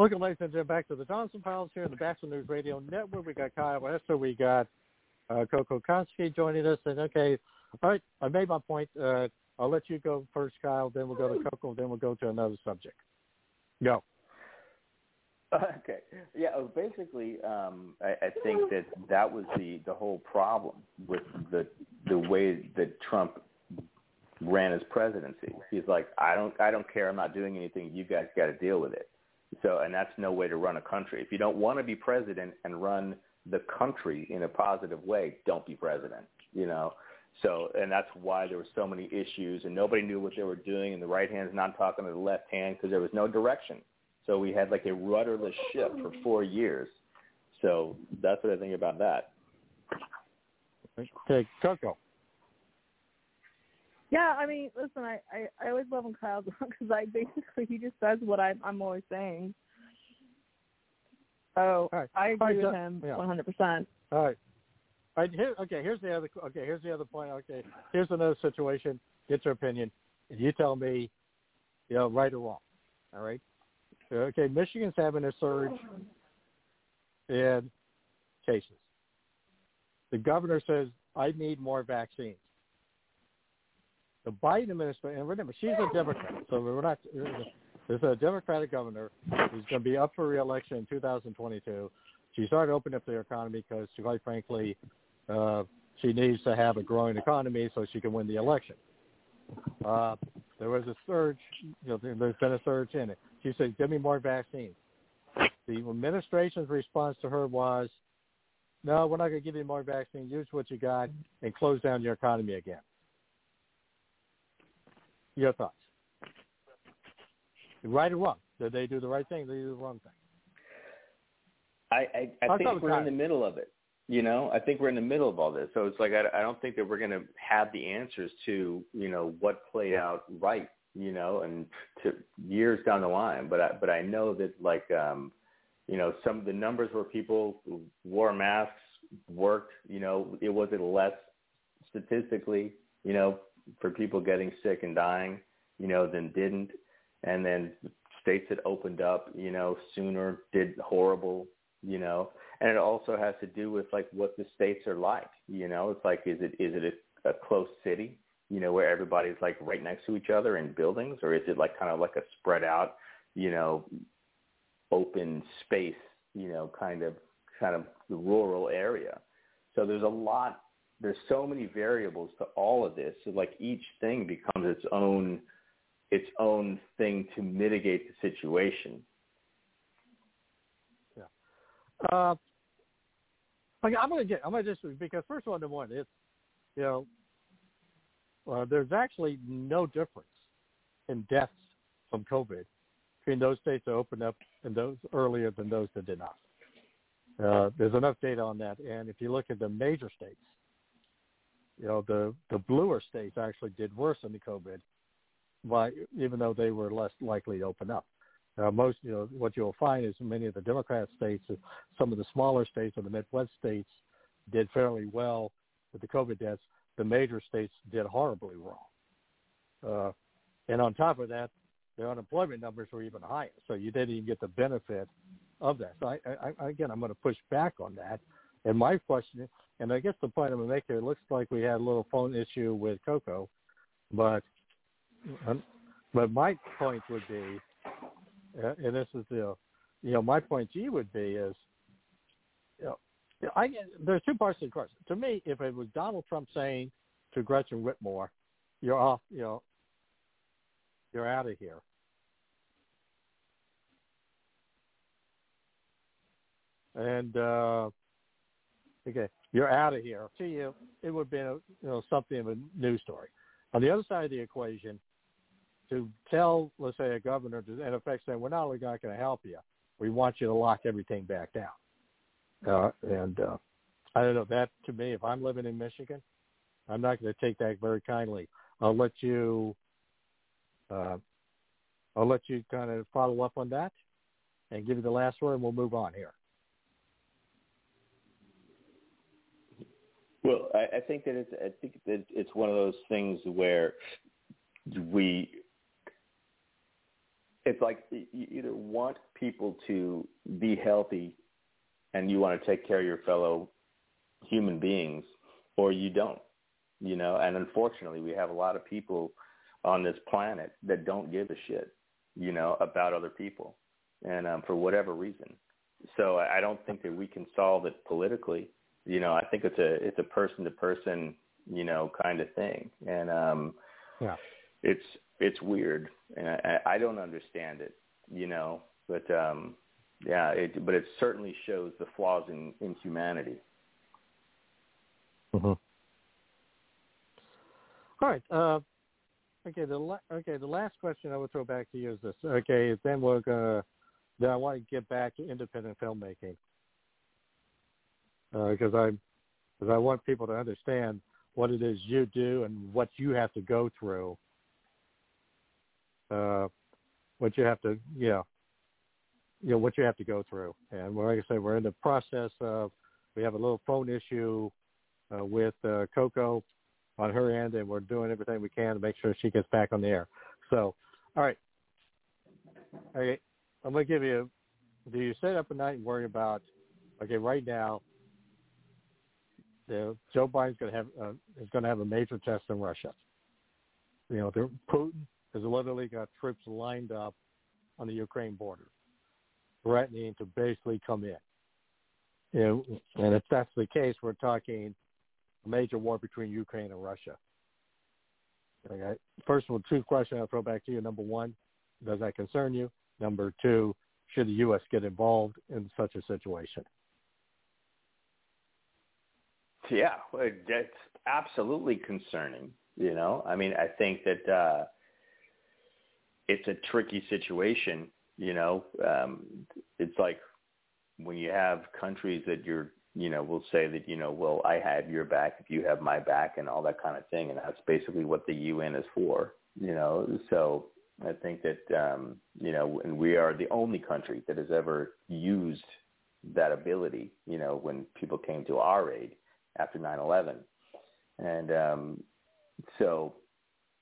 Welcome, ladies and gentlemen, back to the Donelson Files here in the Batchelor News Radio Network. We got Kyle Esther, we got uh, Coco Konski joining us, and okay, all right, I made my point. Uh, I'll let you go first, Kyle. Then we'll go to Coco. Then we'll go to another subject. Go. Okay. Yeah. Basically, um, I, I think that that was the the whole problem with the the way that Trump ran his presidency. He's like, I don't I don't care. I'm not doing anything. You guys got to deal with it. So, and that's no way to run a country. If you don't want to be president and run the country in a positive way, don't be president. You know. So, and that's why there were so many issues, and nobody knew what they were doing, and the right hand's not talking to the left hand because there was no direction. So we had like a rudderless ship for four years. So that's what I think about that. Okay, Coco. Yeah, I mean, listen, I I, I always love when Kyle's on because I basically he just says what I I'm always saying. Oh, right. I agree right, with him one hundred percent. All right. All right. Here, okay. Here's the other. Okay. Here's the other point. Okay. Here's another situation. Get your opinion. You tell me, you know, right or wrong. All right. Okay. Michigan's having a surge in cases. The governor says, "I need more vaccines." The Biden administration, and remember, she's a Democrat, so we're not. There's a Democratic governor who's going to be up for reelection in 2022. She started opening up the economy because, quite frankly, uh, she needs to have a growing economy so she can win the election. Uh, there was a surge, you know, there's been a surge in it. She said, "Give me more vaccines." The administration's response to her was, "No, we're not going to give you more vaccines. Use what you got and close down your economy again." Your thoughts? Right or wrong? Did they do the right thing? Did they do the wrong thing? I I, I think we're in the middle of it. You know, I think we're in the middle of all this. So it's like I, I don't think that we're going to have the answers to you know what played out right. You know, and to years down the line. But I, but I know that like um, you know some of the numbers where people wore masks worked. You know, it wasn't less statistically. You know, for people getting sick and dying. You know, than didn't. And then states that opened up, you know, sooner did horrible, you know. And it also has to do with like what the states are like, you know. It's like is it is it a, a close city, you know, where everybody's like right next to each other in buildings, or is it like kind of like a spread out, you know, open space, you know, kind of kind of the rural area. So there's a lot there's so many variables to all of this. So like each thing becomes its own its own thing to mitigate the situation. Uh, okay, I'm gonna get. I'm gonna just because first one to one, it's you know, uh, there's actually no difference in deaths from COVID between those states that opened up and those earlier than those that did not. Uh, there's enough data on that, and if you look at the major states, you know, the the bluer states actually did worse in the COVID, by even though they were less likely to open up. Uh, most, you know, what you'll find is many of the Democrat states, some of the smaller states or the Midwest states did fairly well with the COVID deaths. The major states did horribly wrong. Uh, and on top of that, their unemployment numbers were even higher. So you didn't even get the benefit of that. So I, I, again, I'm going to push back on that. And my question, and I guess the point I'm going to make here, it looks like we had a little phone issue with Coco, but um, but my point would be, and this is the, you know, my point you would be is, you know, I there's two parts to the question. To me, if it was Donald Trump saying to Gretchen Whitmer, "You're off," you know, you're out of here. And uh, okay, you're out of here. To you, it would be a, you know something of a news story. On the other side of the equation, to tell, let's say, a governor to, in effect, saying, we're not only not going to help you, we want you to lock everything back down. Uh, and uh, I don't know, that to me, if I'm living in Michigan, I'm not going to take that very kindly. I'll let you, uh, I'll let you kind of follow up on that and give you the last word, and we'll move on here. Well, I, I think that it's I think that it's one of those things where we it's like you either want people to be healthy and you want to take care of your fellow human beings or you don't you know and unfortunately we have a lot of people on this planet that don't give a shit, you know, about other people, and um, for whatever reason. So I don't think that we can solve it politically. You know, I think it's a it's a person to person, you know, kind of thing, and um, yeah, it's it's weird, and I, I don't understand it. You know, but um, yeah, it, but it certainly shows the flaws in, in humanity. Mm-hmm. All right. Uh, okay. The la- okay. The last question I would throw back to you is this. Okay. Then we're gonna. Then I want to get back to independent filmmaking because uh, I because I want people to understand what it is you do and what you have to go through. Uh, what you have to, yeah, you know what you have to go through. And like I said, we're in the process of we have a little phone issue uh, with uh, Coco on her end, and we're doing everything we can to make sure she gets back on the air. So, all right, okay, I'm gonna give you. Do you sit up at night and worry about? Okay, right now, Joe Biden's gonna have uh, is gonna have a major test in Russia. You know, Putin has literally got troops lined up on the Ukraine border threatening to basically come in. And if that's the case, we're talking a major war between Ukraine and Russia. Okay. First of all, two questions I'll throw back to you. Number one, does that concern you? Number two, should the U.S. get involved in such a situation? Yeah, that's absolutely concerning. You know, I mean, I think that uh, it's a tricky situation you know, um, it's like when you have countries that you're, you know, will say that, you know, well, I have your back if you have my back and all that kind of thing. And that's basically what the UN is for, you know. So I think that, um, you know, and we are the only country that has ever used that ability, you know, when people came to our aid after 9-11. And um, so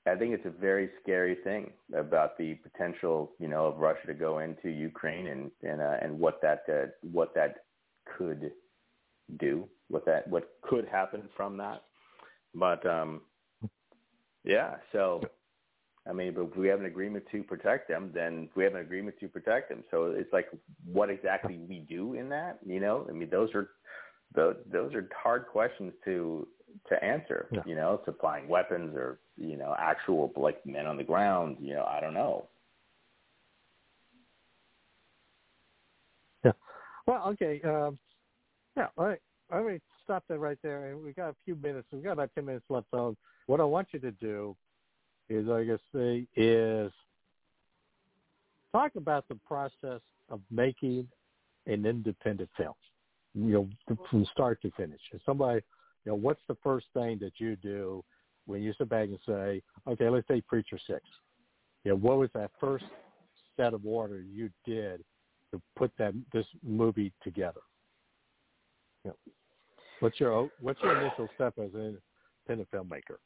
I think it's a very scary thing about the potential, you know, of Russia to go into Ukraine and and uh, and what that uh, what that could do, what that what could happen from that. But um, yeah, so I mean, but if we have an agreement to protect them, then we have an agreement to protect them. So it's like what exactly we do in that, you know? I mean, those are those those are hard questions to to answer. Yeah. You know, supplying weapons or you know actual like men on the ground. You know, I don't know. Yeah. Well, okay. Um, yeah. All right. Let me stop that right there. And we got a few minutes. We've got about ten minutes left. So what I want you to do is, I guess, say, is talk about the process of making an independent film. You know, from start to finish. If somebody you know, what's the first thing that you do when you sit back and say, okay, let's say Preacher Six. You know, what was that first set of order you did to put that this movie together? You know, what's your what's your initial step as an independent filmmaker?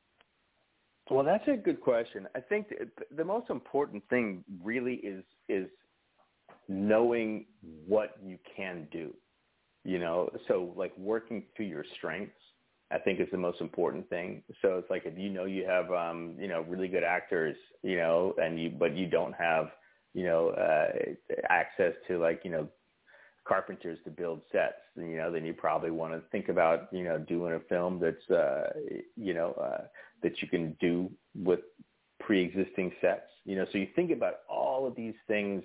Well, that's a good question. I think the most important thing really is is knowing what you can do. You know, so like working to your strengths I think is the most important thing. So it's like if you know you have um, you know really good actors, you know, and you but you don't have you know uh, access to like you know carpenters to build sets, you know, then you probably want to think about you know doing a film that's uh, you know uh, that you can do with pre-existing sets. You know, so you think about all of these things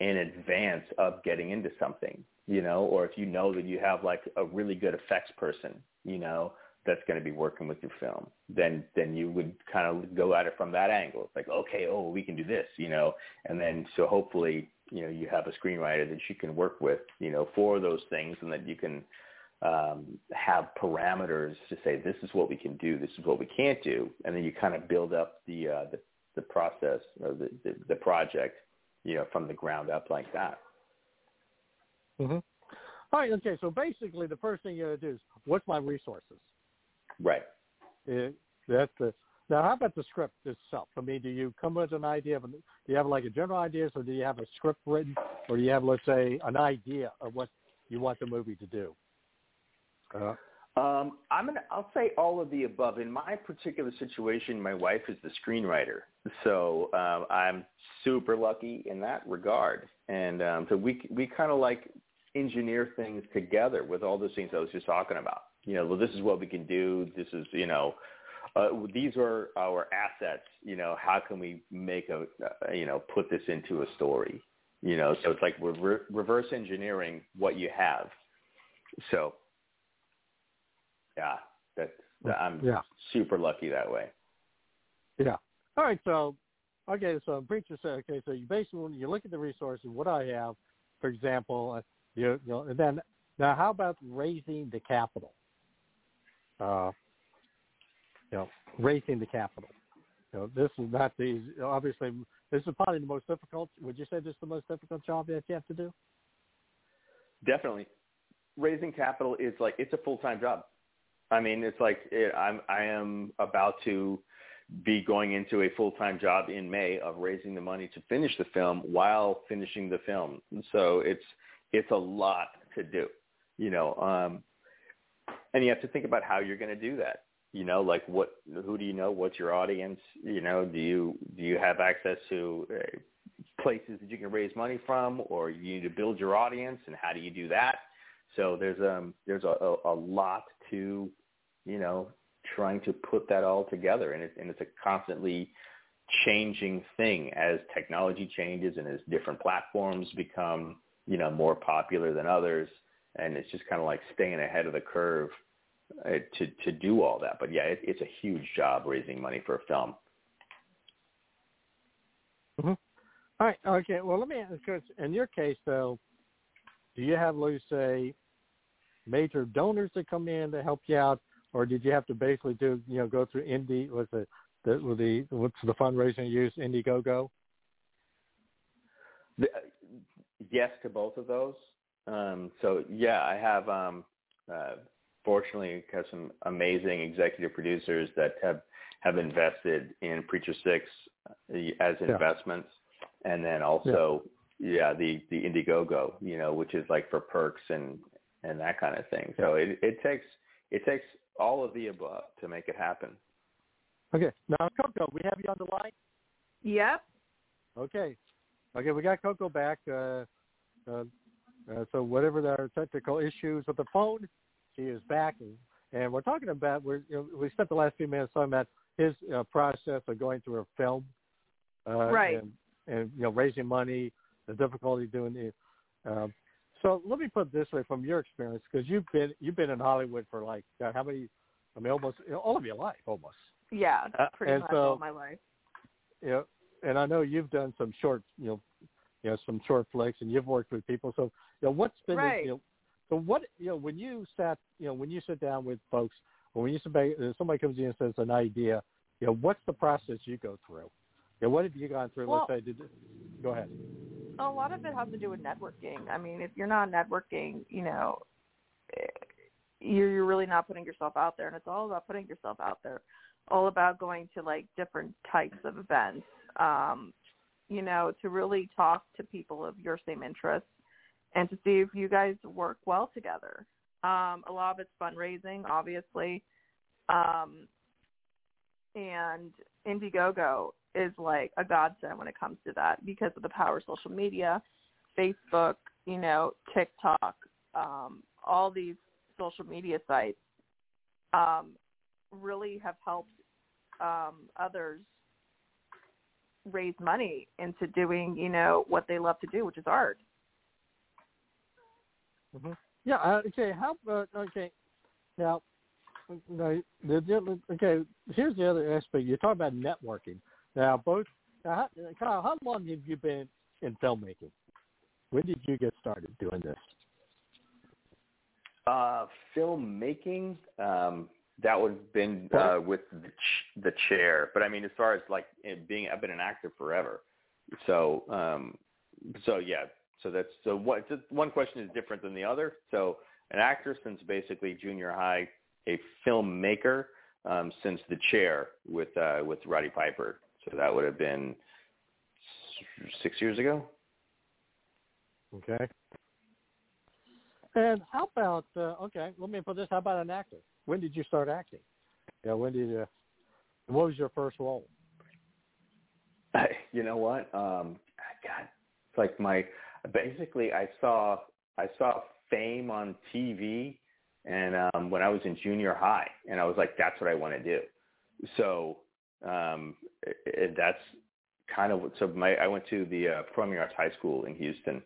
in advance of getting into something, you know, or if you know that you have like a really good effects person, you know, that's going to be working with your film, then then you would kind of go at it from that angle. It's like, okay, oh, we can do this, you know, and then so hopefully, you know, you have a screenwriter that you can work with, you know, for those things, and that you can um, have parameters to say this is what we can do, this is what we can't do, and then you kind of build up the uh, the, the process or the, the the project, you know, from the ground up like that. Mm-hmm. All right. Okay. So basically, the first thing you got to do is what's my resources? Right. It, that's the. Now, how about the script itself? I mean, do you come with an idea of? Do you have like a general idea, or do you have a script written, or do you have, let's say, an idea of what you want the movie to do? Uh, Um, I'm gonna. I'll say all of the above. In my particular situation, my wife is the screenwriter, so um, I'm super lucky in that regard. And um, so we we kind of like engineer things together with all those things I was just talking about. You know, well, this is what we can do. This is you know, uh, these are our assets. You know, how can we make a uh, you know put this into a story? You know, so it's like we're re- reverse engineering what you have. So yeah, that's I'm yeah. super lucky that way. Yeah. All right. So, okay. So preacher said, okay. So you basically when you look at the resources, what I have, for example, uh, you, you know, and then now how about raising the capital? Uh, you know, raising the capital. You know, this is not the obviously this is probably the most difficult. Would you say this is the most difficult job that you have to do? Definitely, raising capital is like it's a full time job. I mean, it's like it, I'm I am about to be going into a full time job in May of raising the money to finish the film while finishing the film. So it's it's a lot to do, you know. Um, and you have to think about how you're going to do that. You know, like what who do you know? What's your audience? You know, do you do you have access to uh, places that you can raise money from, or you need to build your audience, and how do you do that? So there's um there's a, a, a lot to you know, trying to put that all together. And, it, and it's a constantly changing thing as technology changes and as different platforms become, you know, more popular than others. And it's just kind of like staying ahead of the curve uh, to, to do all that. But yeah, it, it's a huge job raising money for a film. Mm-hmm. All right. Okay. Well, let me ask you, in your case, though, do you have, let's say, major donors that come in to help you out? Or did you have to basically do you know go through Indie? Was it the, with the what's the fundraising you use Indiegogo? The, yes to both of those. Um, so yeah, I have um, uh, fortunately have some amazing executive producers that have have invested in Preacher Six uh, as investments, yeah. and then also yeah. yeah. the the Indiegogo, you know, which is like for perks and and that kind of thing. So it it takes it takes all of the above to make it happen. Okay. Now, Coco, we have you on the line? Yep. Okay. Okay, we got Coco back. Uh, uh, uh, so whatever the technical issues with the phone, she is back, and, and we're talking about we're you know, we spent the last few minutes talking about his uh, process of going through a film, uh, right? And, and you know raising money, the difficulty doing it. Um, so let me put it this way from your experience, because you've been you've been in Hollywood for like uh, how many? I mean, almost you know, all of your life, almost. Yeah, uh, pretty and much so, all my life. Yeah, you know, and I know you've done some short, you know, you know, some short flicks, and you've worked with people. So, you know, what's been, right. the, you know, so what, you know, when you sat, you know, when you sit down with folks, or when you somebody somebody comes in and says an idea, you know, what's the process you go through? You know, what have you gone through? Well, Let's say, did, go ahead a lot of it has to do with networking. I mean, if you're not networking, you know, you're you're really not putting yourself out there, and it's all about putting yourself out there. All about going to like different types of events, um, you know, to really talk to people of your same interests and to see if you guys work well together. Um, a lot of it's fundraising, obviously, um, and Indiegogo is like a godsend when it comes to that because of the power of social media, Facebook, you know, TikTok, um, all these social media sites um, really have helped um, others raise money into doing, you know, what they love to do, which is art. Mm-hmm. Yeah. Uh, okay. How? Uh, okay. Now, no, okay. Here's the other aspect. You talk about networking. Now, both now, Kyle, how long have you been in filmmaking? When did you get started doing this? Uh, filmmaking, um, that would have been uh, with the, ch- the chair. But I mean, as far as like being, I've been an actor forever. So, um, so yeah. So that's so what one question is different than the other. So an actor since basically junior high, a filmmaker um, since the chair with uh, with Roddy Piper. So that would have been six years ago. Okay. And how about uh, okay? Let me put this. How about an actor? When did you start acting? Yeah, when did you? What was your first role? You know what? Um, God, it's like my basically I saw I saw Fame on TV, and um, when I was in junior high, and I was like, that's what I want to do. So um, it, it, that's kind of what. So my I went to the uh, Performing Arts High School in Houston,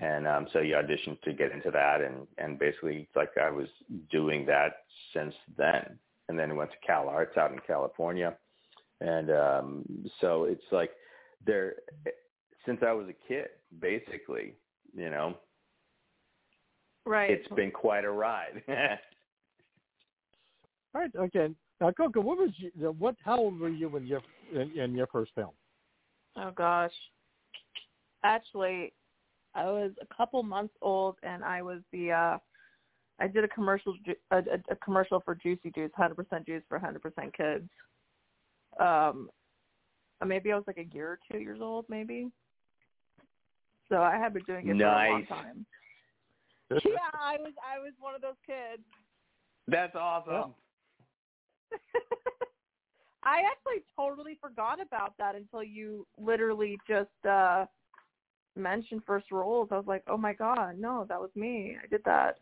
and um, so you auditioned to get into that, and and basically it's like I was doing that since then, and then went to CalArts out in California, and um, so it's like there since I was a kid, basically, you know. Right. It's been quite a ride. All right. Okay. Now, Coco, what was you, what? How old were you when your in, in your first film? Oh gosh. Actually, I was a couple months old, and I was the. uh I did a commercial, a, a, a commercial for Juicy Juice, 100% juice for 100% kids. Um, maybe I was like a year or two years old, maybe. So I have been doing it nice. for a long time. Yeah, I was I was one of those kids. That's awesome. I actually totally forgot about that until you literally just uh mentioned first roles. I was like, "Oh my god, no, that was me. I did that."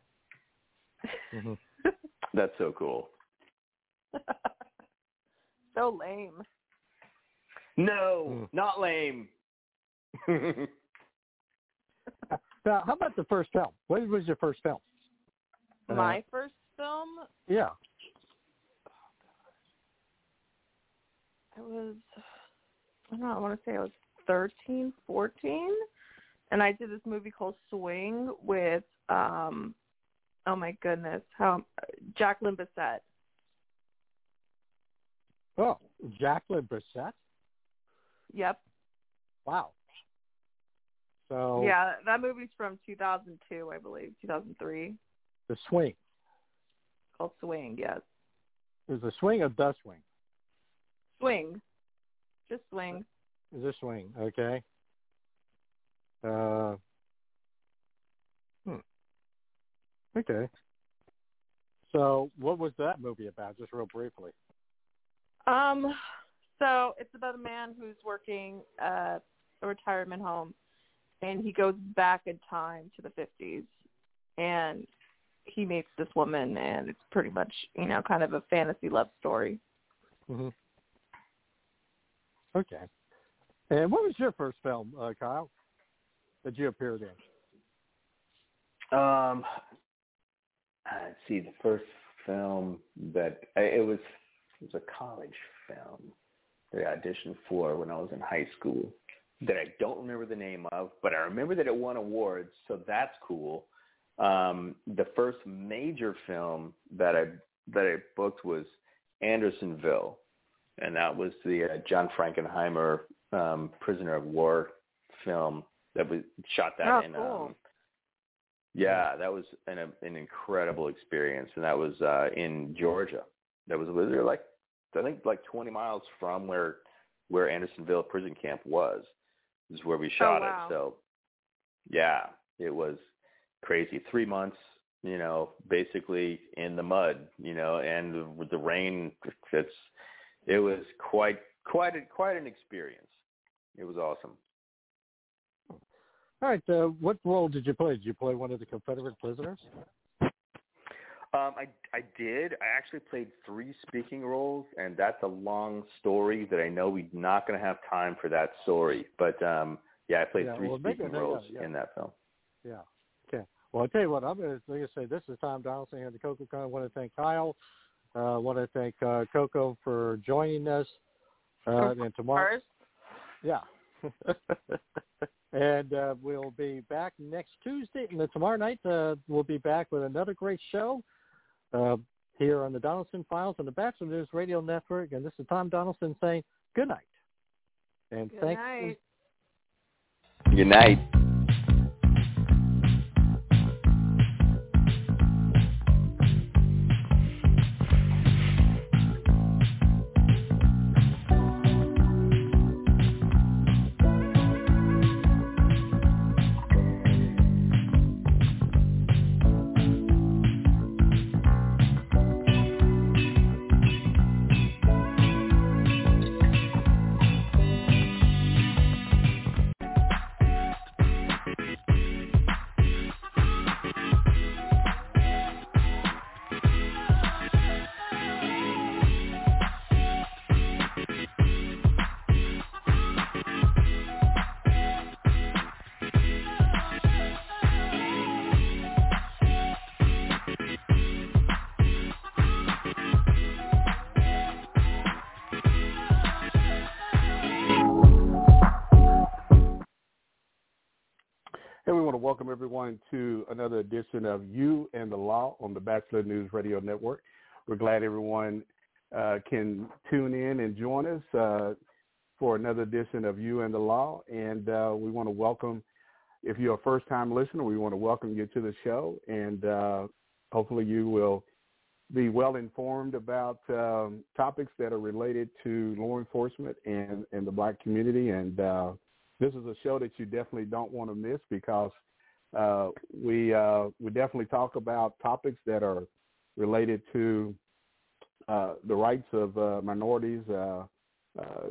Mm-hmm. That's so cool. so lame. No, Mm. not lame. Now, how about the first film? What was your first film? Uh, My first film, Yeah. I was I don't know, I want to say I was thirteen, fourteen, and I did this movie called Swing with um oh my goodness, how Jacqueline Bisset. Oh, Jacqueline Brissett. Yep. Wow. So Yeah, that movie's from 2002, I believe, 2003, the swing called Swing. Yes, is the swing of the swing. Swing, just Swing. Is a swing okay? Uh. Hmm. Okay. So, what was that movie about? Just real briefly. Um, so it's about a man who's working at a retirement home, and he goes back in time to the 50s, and he meets this woman, and it's pretty much you know kind of a fantasy love story. hmm Okay. And what was your first film, uh, Kyle, that you appeared in? Um, let's see, the first film that it was it was a college film that I auditioned for when I was in high school that I don't remember the name of, but I remember that it won awards, so that's cool. Um, the first major film that I that I booked was Andersonville, and that was the uh, John Frankenheimer um, prisoner of war film that was shot that Oh, in. cool. Um, yeah, that was an an incredible experience, and that was uh, in Georgia. That was literally like I think like 20 miles from where where Andersonville prison camp was. This is where we shot wow. it. So yeah, it was crazy. Three months, you know, basically in the mud, you know, and with the rain, it's it was quite quite a, quite an experience. It was awesome. All right. Uh, what role did you play? Did you play one of the Confederate prisoners? Um, I I did. I actually played three speaking roles, and that's a long story that I know we're not going to have time for that story. But um, yeah, I played Yeah, three well, speaking maybe, roles yeah. in that film. Yeah. Okay. Well, I'll tell you what. I'm going to, like I say, this is Tom Donelson here at the Coco Con. I want to thank Kyle. Uh, I want to thank uh, Coco for joining us. Uh, and tomorrow, First, yeah. and uh, we'll be back next Tuesday. And then tomorrow night, uh, we'll be back with another great show uh, here on the Donelson Files on the Batchelor News Radio Network. And this is Tom Donelson saying good night. And good thank night. Good night. Want to welcome everyone to another edition of You and the Law on the Batchelor News Radio Network. We're glad everyone uh, can tune in and join us uh, for another edition of You and the Law. And uh, we want to welcome, if you're a first-time listener, we want to welcome you to the show. And uh, hopefully you will be well informed about um, topics that are related to law enforcement and, and the black community. And uh, this is a show that you definitely don't want to miss because uh, we uh, we definitely talk about topics that are related to uh, the rights of uh, minorities uh, uh,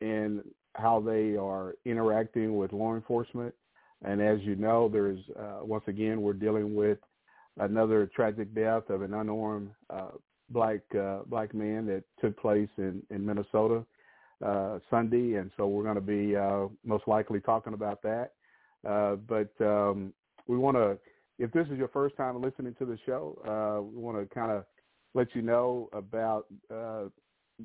and how they are interacting with law enforcement. And as you know, there's once again we're dealing with another tragic death of an unarmed black black man that took place in in Minnesota uh, Sunday, and so we're going to be uh, most likely talking about that. Uh, but um, we want to, if this is your first time listening to the show, uh, we want to kind of let you know about uh,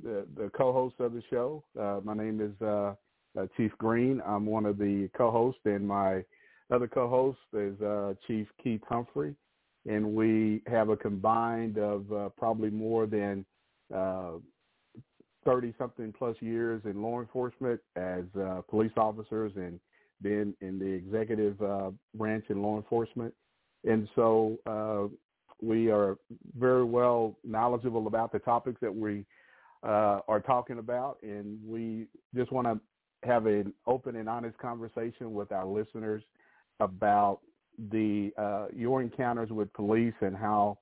the, the co-host of the show. Uh, my name is uh, uh, Chief Green. I'm one of the co-hosts, and my other co-host is uh, Chief Keith Humphrey, and we have a combined of uh, probably more than uh, 30 something plus years in law enforcement as uh, police officers and been in the executive uh, branch in law enforcement. And so uh, we are very well knowledgeable about the topics that we uh, are talking about. And we just want to have an open and honest conversation with our listeners about the uh, your encounters with police and how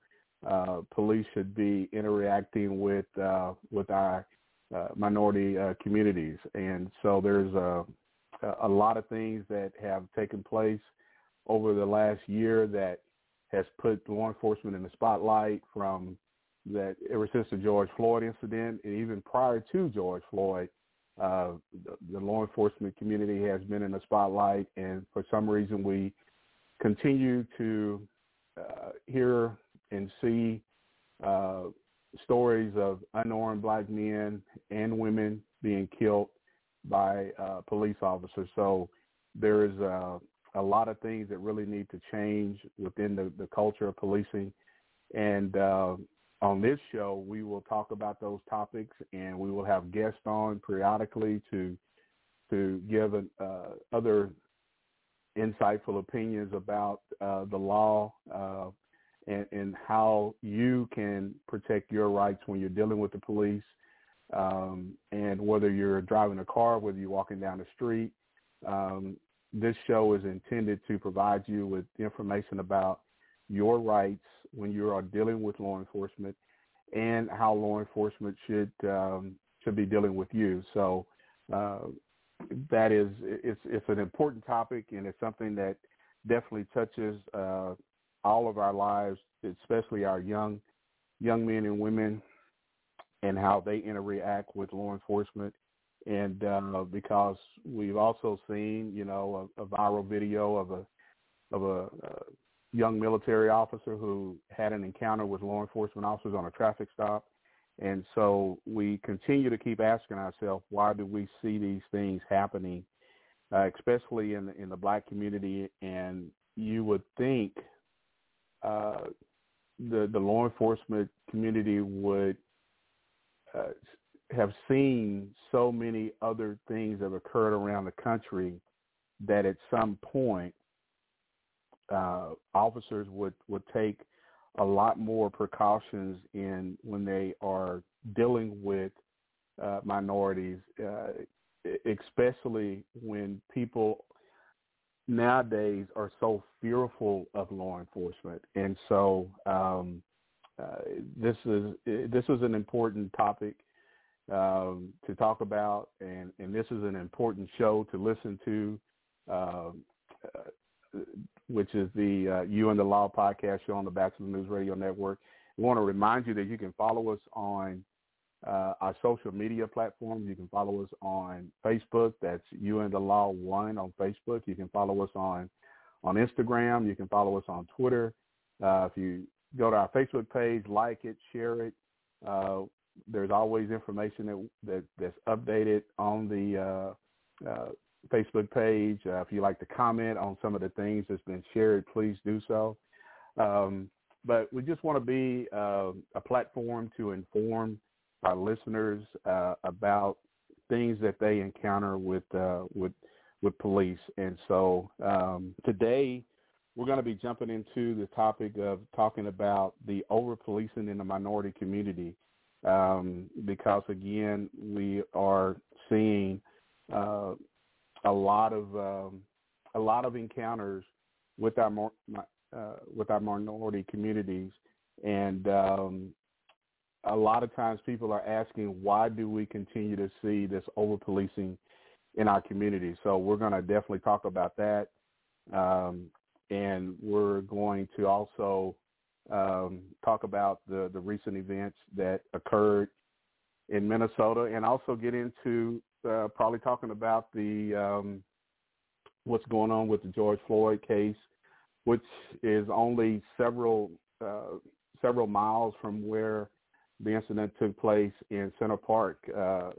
uh, police should be interacting with with our minority uh, communities. And so there's a, a lot of things that have taken place over the last year that has put law enforcement in the spotlight from that ever since the George Floyd incident and even prior to George Floyd, uh, the, the law enforcement community has been in the spotlight. And for some reason, we continue to uh, hear and see uh, stories of unarmed black men and women being killed by uh, police officers. So there is a, a lot of things that really need to change within the, the culture of policing. And uh, on this show, we will talk about those topics, and we will have guests on periodically to to give an, uh, other insightful opinions about uh, the law, uh, and, and how you can protect your rights when you're dealing with the police, um, and whether you're driving a car, whether you're walking down the street. Um, this show is intended to provide you with information about your rights when you are dealing with law enforcement and how law enforcement should um, should be dealing with you. So uh, that is it's it's an important topic and it's something that definitely touches uh, all of our lives, especially our young young men and women, and how they interact with law enforcement. And uh, because we've also seen, you know, a, a viral video of a of a uh, young military officer who had an encounter with law enforcement officers on a traffic stop. And so we continue to keep asking ourselves, why do we see these things happening, uh, especially in the, in the black community? And you would think uh, the the law enforcement community would uh, have seen so many other things that have occurred around the country that at some point uh, officers would would take a lot more precautions in when they are dealing with uh, minorities, uh, especially when people nowadays are so fearful of law enforcement, and so um, uh, this is this is an important topic um, to talk about, and, and this is an important show to listen to, um, uh, which is the uh, You and the Law podcast show on the Batchelor News Radio Network. We want to remind you that you can follow us on uh, our social media platforms. You can follow us on Facebook. That's You and the Law One on Facebook. You can follow us on on Instagram. You can follow us on Twitter. Uh, if you go to our Facebook page, like it, share it. Uh, there's always information that, that that's updated on the uh, uh, Facebook page. Uh, if you'd like to comment on some of the things that's been shared, please do so. Um, but we just want to be a platform to inform our listeners uh, about things that they encounter with uh, with with police. And so um, today we're going to be jumping into the topic of talking about the over policing in the minority community, um, because again we are seeing uh, a lot of um, a lot of encounters with our uh, with our minority communities, and um, a lot of times people are asking why do we continue to see this over policing in our community. So we're going to definitely talk about that, um, and we're going to also um, talk about the the recent events that occurred in Minnesota, and also get into uh, probably talking about the um, what's going on with the George Floyd case, which is only several uh, several miles from where the incident took place in Center Parc, uh, uh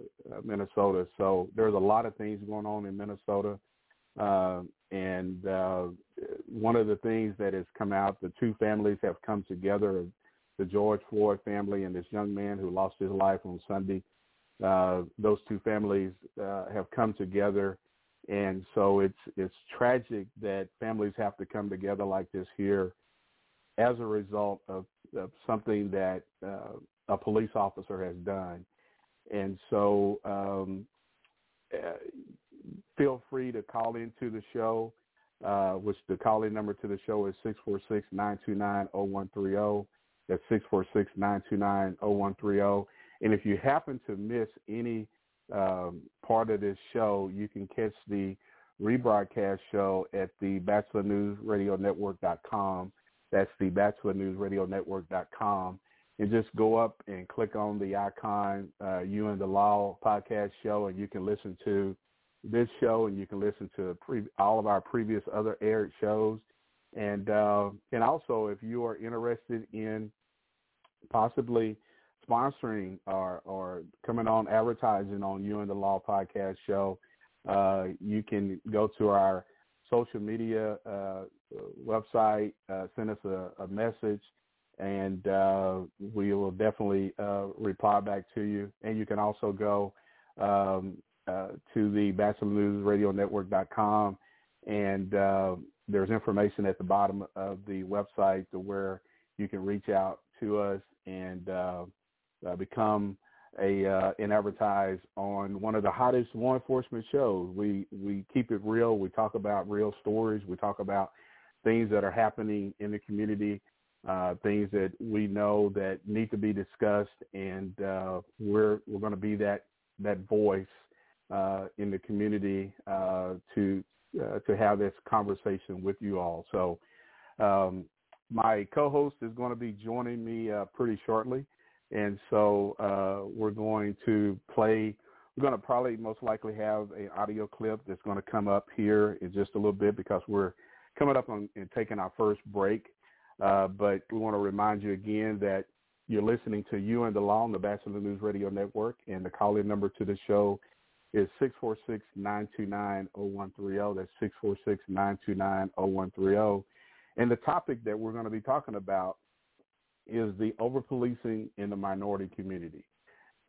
Minnesota. So there's a lot of things going on in Minnesota. Uh, and uh, one of the things that has come out, the two families have come together, the George Floyd family and this young man who lost his life on Sunday. Uh, those two families uh, have come together, and so it's it's tragic that families have to come together like this here as a result of, of something that uh, a police officer has done. And so um, uh, feel free to call into the show, uh, which the call-in number to the show is 646-929-0130. That's 646-929-0130. And if you happen to miss any um, part of this show, you can catch the rebroadcast show at the BatchelorNewsRadioNetwork.com. That's the BatchelorNewsRadioNetwork.com and just go up and click on the icon, uh, You and the Law podcast show, and you can listen to this show and you can listen to pre- all of our previous other aired shows. And uh, and also, if you are interested in possibly sponsoring or, or coming on advertising on You and the Law podcast show, uh, you can go to our social media uh, website, uh, send us a, a message, and uh, we will definitely uh, reply back to you. And you can also go um, uh, to the BatchelorNewsRadioNetwork.com, and uh, there's information at the bottom of the website to where you can reach out to us and uh, uh, become a and advertise on one of the hottest law enforcement shows. We we keep it real. We talk about real stories. We talk about things that are happening in the community uh, things that we know that need to be discussed, and uh, we're we're going to be that that voice uh, in the community uh, to uh, to have this conversation with you all. So, um, my co-host is going to be joining me uh, pretty shortly, and so we're going to play. We're going to probably most likely have an audio clip that's going to come up here in just a little bit because we're coming up on and taking our first break. Uh, but we want to remind you again that you're listening to You and the Law on the Batchelor News Radio Network, and the call-in number to the show is 646-929-0130. That's 646-929-0130. And the topic that we're going to be talking about is the over-policing in the minority community.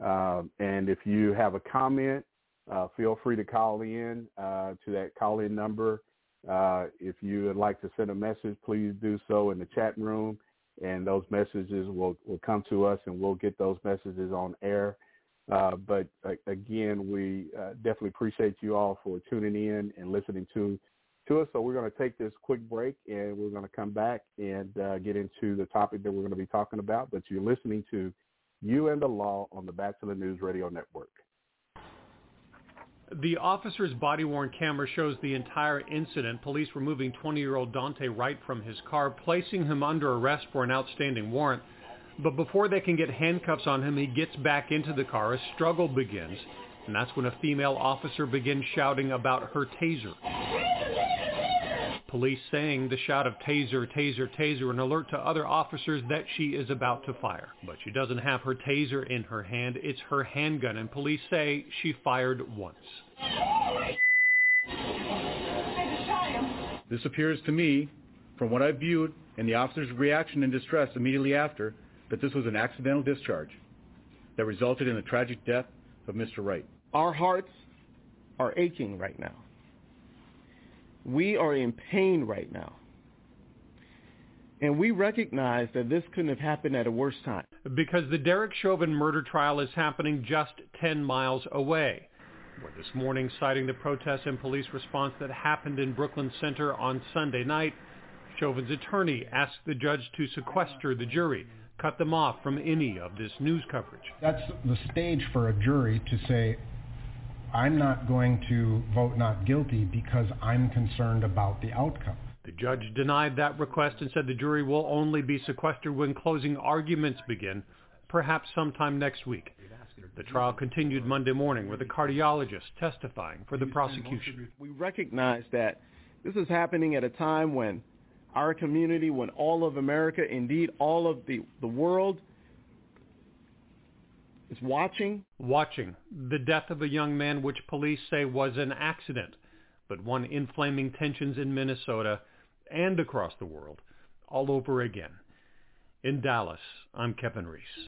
Um, and if you have a comment, uh, feel free to call in uh, to that call-in number uh, if you would like to send a message, please do so in the chat room, and those messages will, will come to us, and we'll get those messages on air. Uh, but uh, again, we uh, definitely appreciate you all for tuning in and listening to to us. So we're going to take this quick break, and we're going to come back and uh, get into the topic that we're going to be talking about. But you're listening to You and the Law on the Batchelor News Radio Network. The officer's body-worn camera shows the entire incident. Police removing 20-year-old Daunte Wright from his car, placing him under arrest for an outstanding warrant. But before they can get handcuffs on him, he gets back into the car. A struggle begins, and that's when a female officer begins shouting about her taser. Police saying the shout of taser, taser, taser, an alert to other officers that she is about to fire. But she doesn't have her taser in her hand, it's her handgun, and police say she fired once. This appears to me, from what I viewed and the officer's reaction and distress immediately after, that this was an accidental discharge that resulted in the tragic death of Mr. Wright. Our hearts are aching right now. We are in pain right now. And we recognize that this couldn't have happened at a worse time. Because the Derek Chauvin murder trial is happening just 10 miles away. This morning, citing the protests and police response that happened in Brooklyn Center on Sunday night, Chauvin's attorney asked the judge to sequester the jury, cut them off from any of this news coverage. That's the stage for a jury to say, I'm not going to vote not guilty because I'm concerned about the outcome. The judge denied that request and said the jury will only be sequestered when closing arguments begin, perhaps sometime next week. The trial continued Monday morning with a cardiologist testifying for the prosecution. We recognize that this is happening at a time when our community, when all of America, indeed all of the, the world, is watching. Watching the death of a young man which police say was an accident, but one inflaming tensions in Minnesota and across the world all over again. In Dallas, I'm Kevin Reese.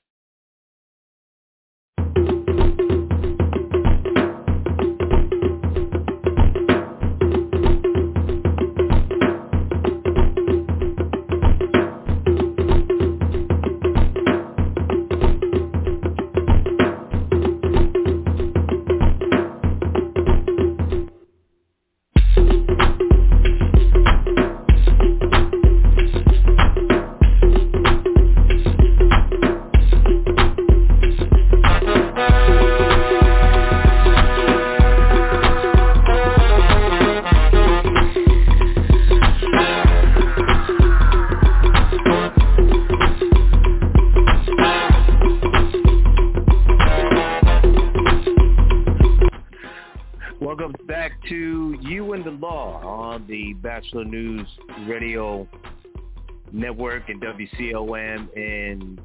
Batchelor News Radio Network and WCOM in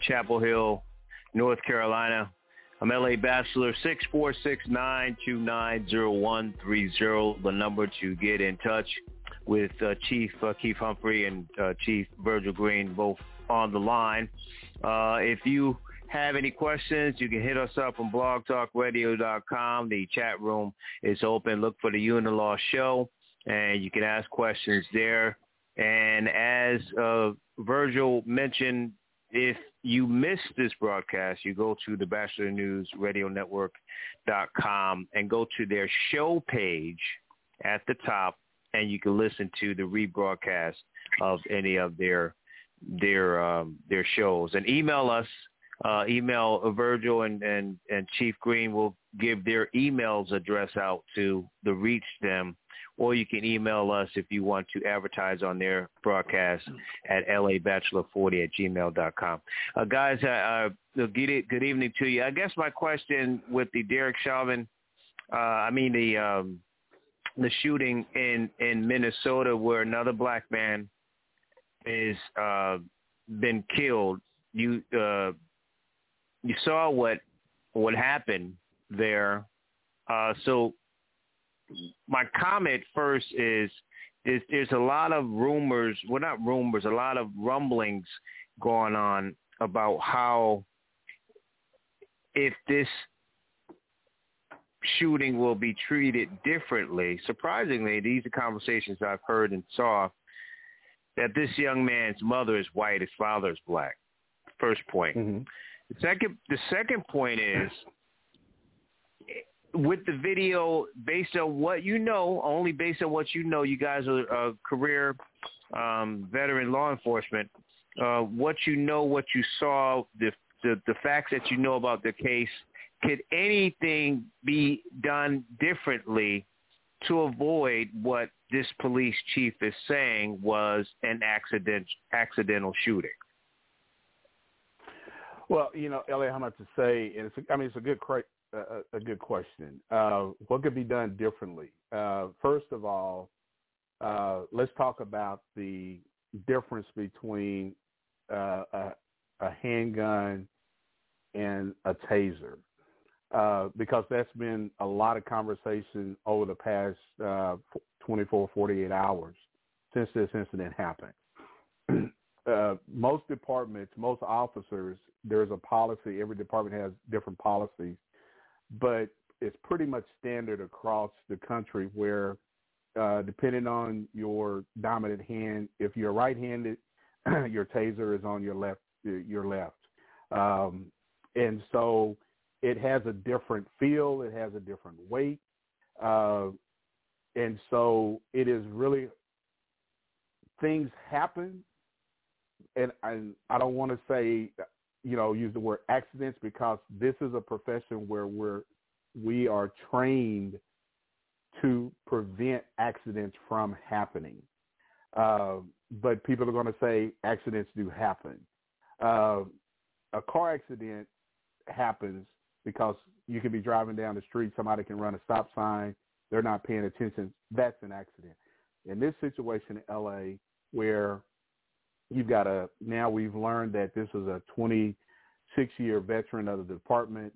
Chapel Hill, North Carolina. I'm LA Batchelor, 646-929-0130, the number to get in touch with uh, Chief uh, Keith Humphrey and uh, Chief Virgil Green, both on the line. Uh, if you have any questions, you can hit us up on blogtalkradio.com. The chat room is open. Look for the You and the Law Show and you can ask questions there. And as uh, Virgil mentioned, if you missed this broadcast, you go to the Batchelor News Radio and go to their show page at the top, and you can listen to the rebroadcast of any of their their um, their shows. And email us. Uh, email Virgil and, and, and Chief Green will give their emails address out to the reach them or you can email us if you want to advertise on their broadcast at labachelor40 at gmail.com. Uh, guys, uh, good, good evening to you. I guess my question with the Derek Chauvin, uh, I mean the um, the shooting in, in Minnesota where another black man is uh, been killed. You uh, you saw what what happened there. Uh, so my comment first is is there's a lot of rumors, well not rumors, a lot of rumblings going on about how if this shooting will be treated differently. Surprisingly, these are conversations I've heard and saw that this young man's mother is white, his father is black. First point. Mm-hmm. The second the second point is with the video, based on what you know, only based on what you know, you guys are a career um, veteran law enforcement. Uh, what you know, what you saw, the, the the facts that you know about the case. Could anything be done differently to avoid what this police chief is saying was an accident accidental shooting? Well, you know, Elliot, how much to say? And it's, I mean, it's a good a, good question. Uh, what could be done differently? Uh, first of all, uh, let's talk about the difference between uh, a, a handgun and a taser. uh, because that's been a lot of conversation over the past uh, 24, 48 hours since this incident happened. uh, most departments, most officers, there's a policy. Every department has different policies, but it's pretty much standard across the country where, uh, depending on your dominant hand, if you're right-handed, your taser is on your left. Your left, um, and so it has a different feel. It has a different weight, uh, and so it is really things happen, and, and I don't want to say, you know, use the word accidents because this is a profession where we're we are trained to prevent accidents from happening. Uh, but people are going to say accidents do happen. Uh, a car accident happens because you can be driving down the street, somebody can run a stop sign, they're not paying attention. That's an accident. In this situation in LA, where you've got a now we've learned that this is a 26 year veteran of the department.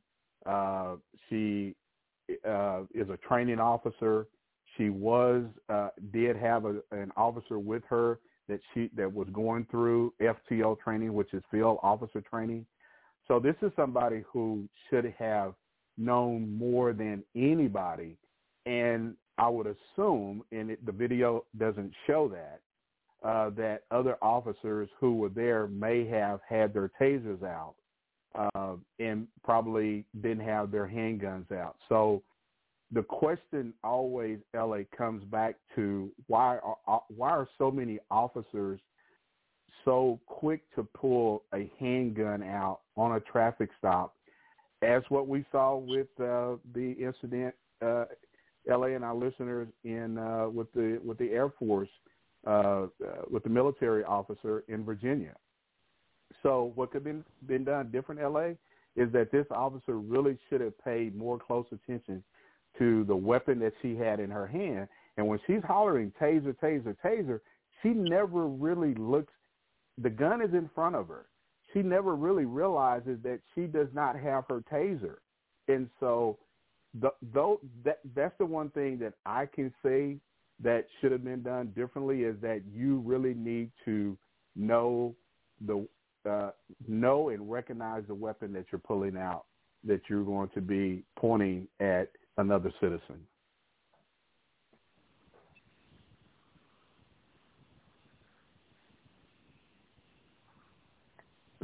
Uh, she uh, is a training officer. She was uh, did have a, an officer with her that she that was going through FTO training, which is field officer training. So this is somebody who should have known more than anybody, and I would assume, and it, the video doesn't show that, uh, that other officers who were there may have had their tasers out uh, and probably didn't have their handguns out. So the question always, LA, comes back to why are uh, why are so many officers so quick to pull a handgun out on a traffic stop, as what we saw with uh, the incident, uh, LA and our listeners in uh, with the with the Air Force uh, with the military officer in Virginia. So what could have been, been done different, LA, is that this officer really should have paid more close attention to the weapon that she had in her hand. And when she's hollering taser, taser, taser, she never really looks. The gun is in front of her. She never really realizes that she does not have her taser. And so, the, though that that's the one thing that I can say that should have been done differently is that you really need to know the uh, know and recognize the weapon that you're pulling out that you're going to be pointing at another citizen.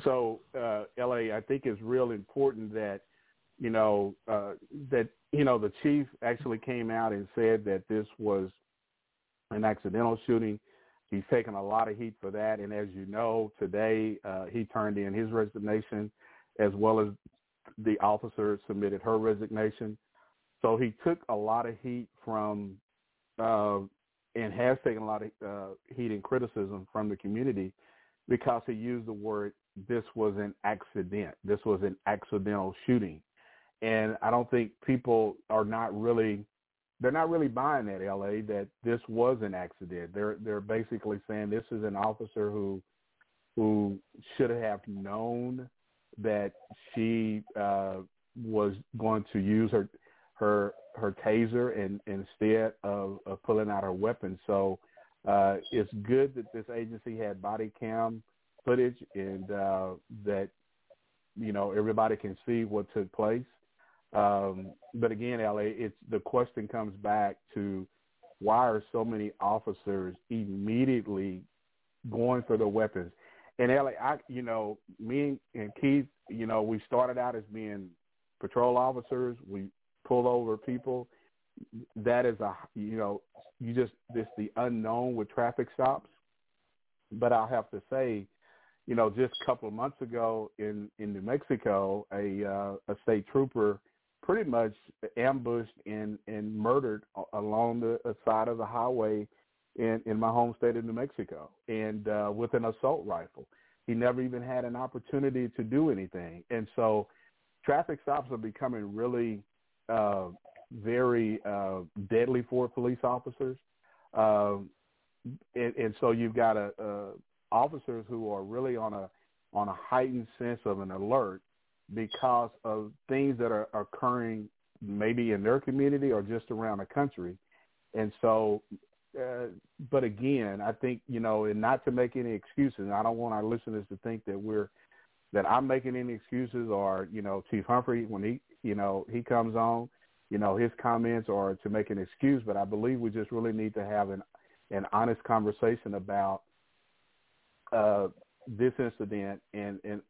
So, uh, LA, I think it's real important that you know uh, that you know the chief actually came out and said that this was an accidental shooting. He's taken a lot of heat for that, and as you know, today uh, he turned in his resignation, as well as the officer submitted her resignation. So he took a lot of heat from, uh, and has taken a lot of uh, heat and criticism from the community because he used the word "this was an accident. This was an accidental shooting," and I don't think people are not really they're not really buying that LA that this was an accident. They're they're basically saying this is an officer who who should have known that she uh, was going to use her her her taser and instead of, of pulling out her weapon. So uh, it's good that this agency had body cam footage and uh, that you know everybody can see what took place. Um, but again, LA, it's the question comes back to why are so many officers immediately going for the weapons? And LA, I, you know, me and Keith, you know, we started out as being patrol officers. We pull over people. That is a, you know, you just this the unknown with traffic stops. But I'll have to say, you know, just a couple of months ago in in New Mexico, a uh, a state trooper pretty much ambushed and and murdered along the side of the highway in in my home state of New Mexico, and uh, with an assault rifle. He never even had an opportunity to do anything, and so traffic stops are becoming really uh, very uh, deadly for police officers. Um, and, and so you've got a, a officers who are really on a on a heightened sense of an alert because of things that are occurring maybe in their community or just around the country. And so, uh, but again, I think, you know, and not to make any excuses, I don't want our listeners to think that we're, that I'm making any excuses or, you know, Chief Humphrey, when he, you know, he comes on, you know, his comments are to make an excuse, but I believe we just really need to have an, an honest conversation about uh, this incident and, and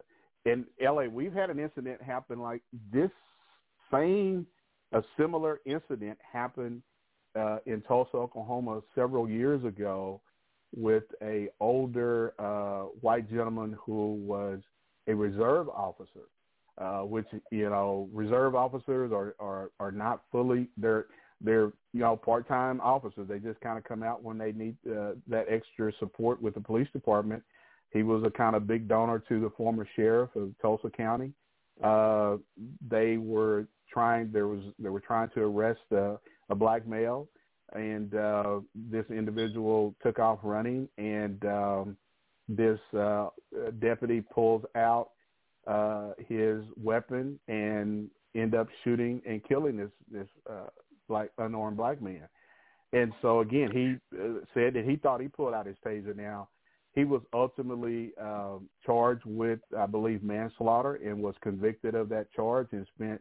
in LA, we've had an incident happen like this same, a similar incident happened uh, in Tulsa, Oklahoma several years ago with a older uh, white gentleman who was a reserve officer, uh, which you know reserve officers are are are not fully they're they're you know part time officers. They just kind of come out when they need uh, that extra support with the police department he was a kind of big donor to the former sheriff of Tulsa County. Uh, they were trying. There was they were trying to arrest uh, a black male, and uh, this individual took off running, and um, this uh, deputy pulls out uh, his weapon and end up shooting and killing this this uh, black unarmed black man. And so again, he uh, said that he thought he pulled out his taser. Now he was ultimately um, charged with, I believe, manslaughter and was convicted of that charge and spent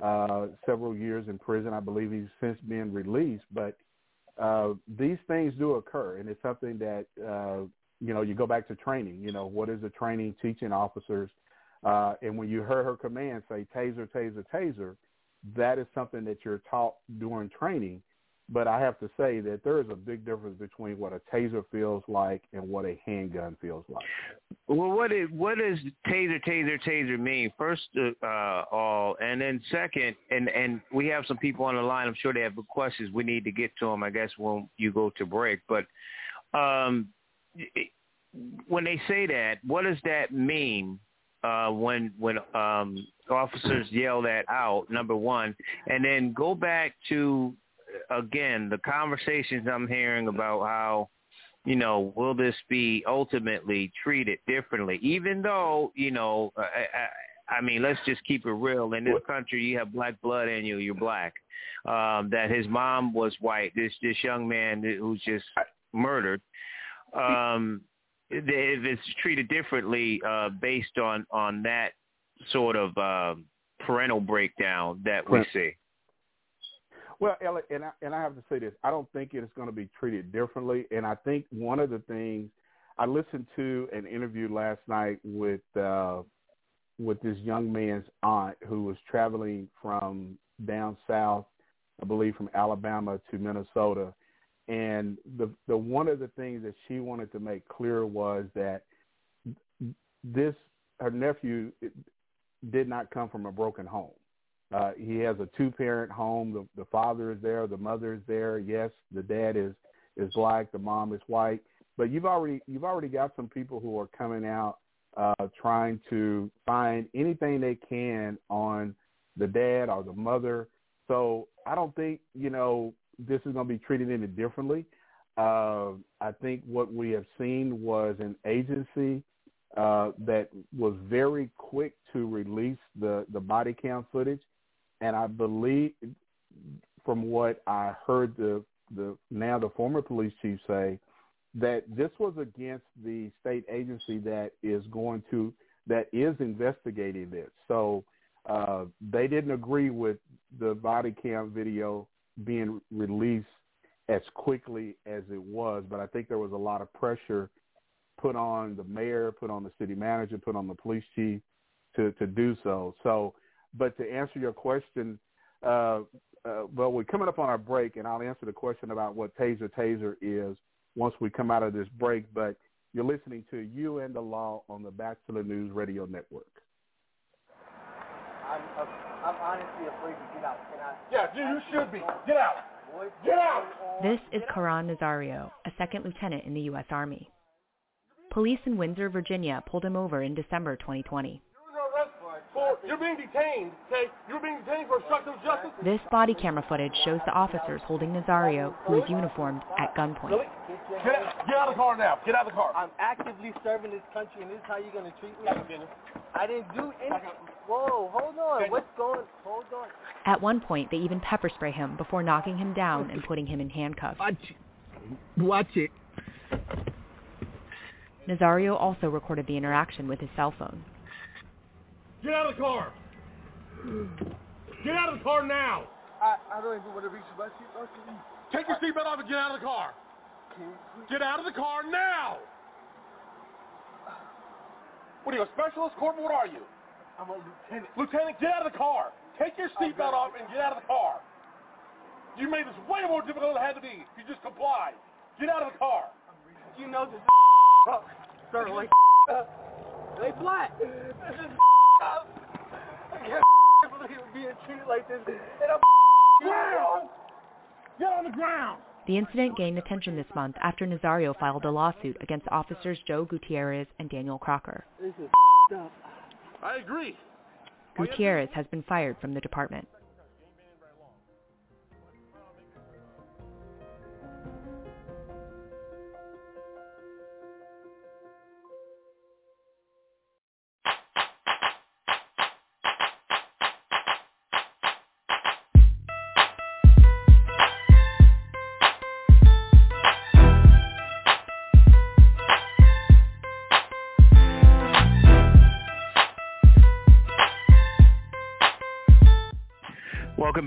uh, several years in prison. I believe he's since been released. But uh, these things do occur, and it's something that uh, you know you go back to training. You know, what is the training teaching officers? Uh, and when you heard her command say taser, taser, taser, that is something that you're taught during training. But I have to say that there is a big difference between what a taser feels like and what a handgun feels like. Well, what is what does taser, taser, taser mean? First uh, all, and then second, and and we have some people on the line. I'm sure they have questions. We need to get to them, I guess, when you go to break. But um, when they say that, what does that mean? Uh, when when um, officers yell that out, number one, and then go back to again, the conversations I'm hearing about how, you know, will this be ultimately treated differently? Even though, you know, I, I, I mean, let's just keep it real. In this country, you have black blood in you. You're black. Um, that his mom was white. This this young man who's just murdered. Um, if it's treated differently uh, based on on that sort of uh, parental breakdown that we see. Well, Elliot, and I, and I have to say this: I don't think it is going to be treated differently. And I think one of the things I listened to an interview last night with uh, with this young man's aunt who was traveling from down south, I believe from Alabama to Minnesota, and the the one of the things that she wanted to make clear was that this her nephew did not come from a broken home uh, he has a two-parent home. The, the father is there, the mother is there. Yes, the dad is is black, the mom is white. But you've already you've already got some people who are coming out uh, trying to find anything they can on the dad or the mother. So I don't think you know this is going to be treated any differently. Uh, I think what we have seen was an agency uh, that was very quick to release the the body cam footage and I believe from what I heard the the now the former police chief say that this was against the state agency that is going to that is investigating this. So uh, they didn't agree with the body cam video being released as quickly as it was, but I think there was a lot of pressure put on the mayor, put on the city manager, put on the police chief to to do so. So but to answer your question, uh, uh, well, we're coming up on our break, and I'll answer the question about what Taser Taser is once we come out of this break. But you're listening to You and the Law on the Batchelor News Radio Network. I'm, uh, I'm honestly afraid to get out. Can I? Yeah, you should be. Get out. Get out. This is Caron Nazario, a second lieutenant in the U.S. Army. Police in Windsor, Virginia pulled him over in December 2020 for you're being detained, okay? You're being detained for obstruction of justice. This body camera footage shows the officers holding Nazario, who is uniformed, at gunpoint. Really? Get, out, get out of the car now. Get out of the car. I'm actively serving this country, and this is how you're going to treat me? I didn't do anything. Whoa, hold on. What's going? Hold on. At one point, they even pepper spray him before knocking him down and putting him in handcuffs. Watch it. Watch it. Nazario also recorded the interaction with his cell phone. Get out of the car. Get out of the car now. I, I don't even want to reach my seatbelt. Take your seatbelt off and get out of the car. Get out of the car now. What are you, a specialist, corporal? What are you? I'm a lieutenant. Lieutenant, get out of the car. Take your seatbelt off and get out of the car. You made this way more difficult than it had to be. You just comply. Get out of the car. You know this. Sir, like they black. This is up. I can't believe being treated like this. And I'm Ground. Get on the ground. The incident gained attention this month after Nazario filed a lawsuit against officers Joe Gutierrez and Daniel Crocker. This is up. I agree. Gutierrez has been fired from the department.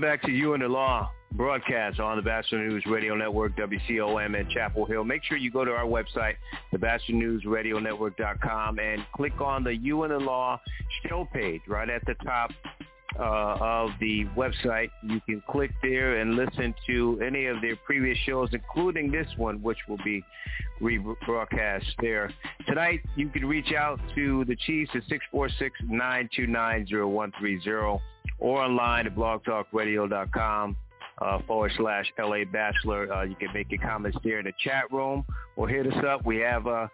Back to You and the Law broadcast on the Batchelor News Radio Network, WCOM in Chapel Hill. Make sure you go to our website, thebatchelornewsradionetwork.com, and click on the You and the Law show page right at the top uh, of the website. You can click there and listen to any of their previous shows, including this one, which will be rebroadcast there. Tonight, you can reach out to the Chiefs at 646-929-0130 or online at blogtalkradio.com uh, forward slash LA Batchelor. Uh, you can make your comments there in the chat room or hit us up. We have uh,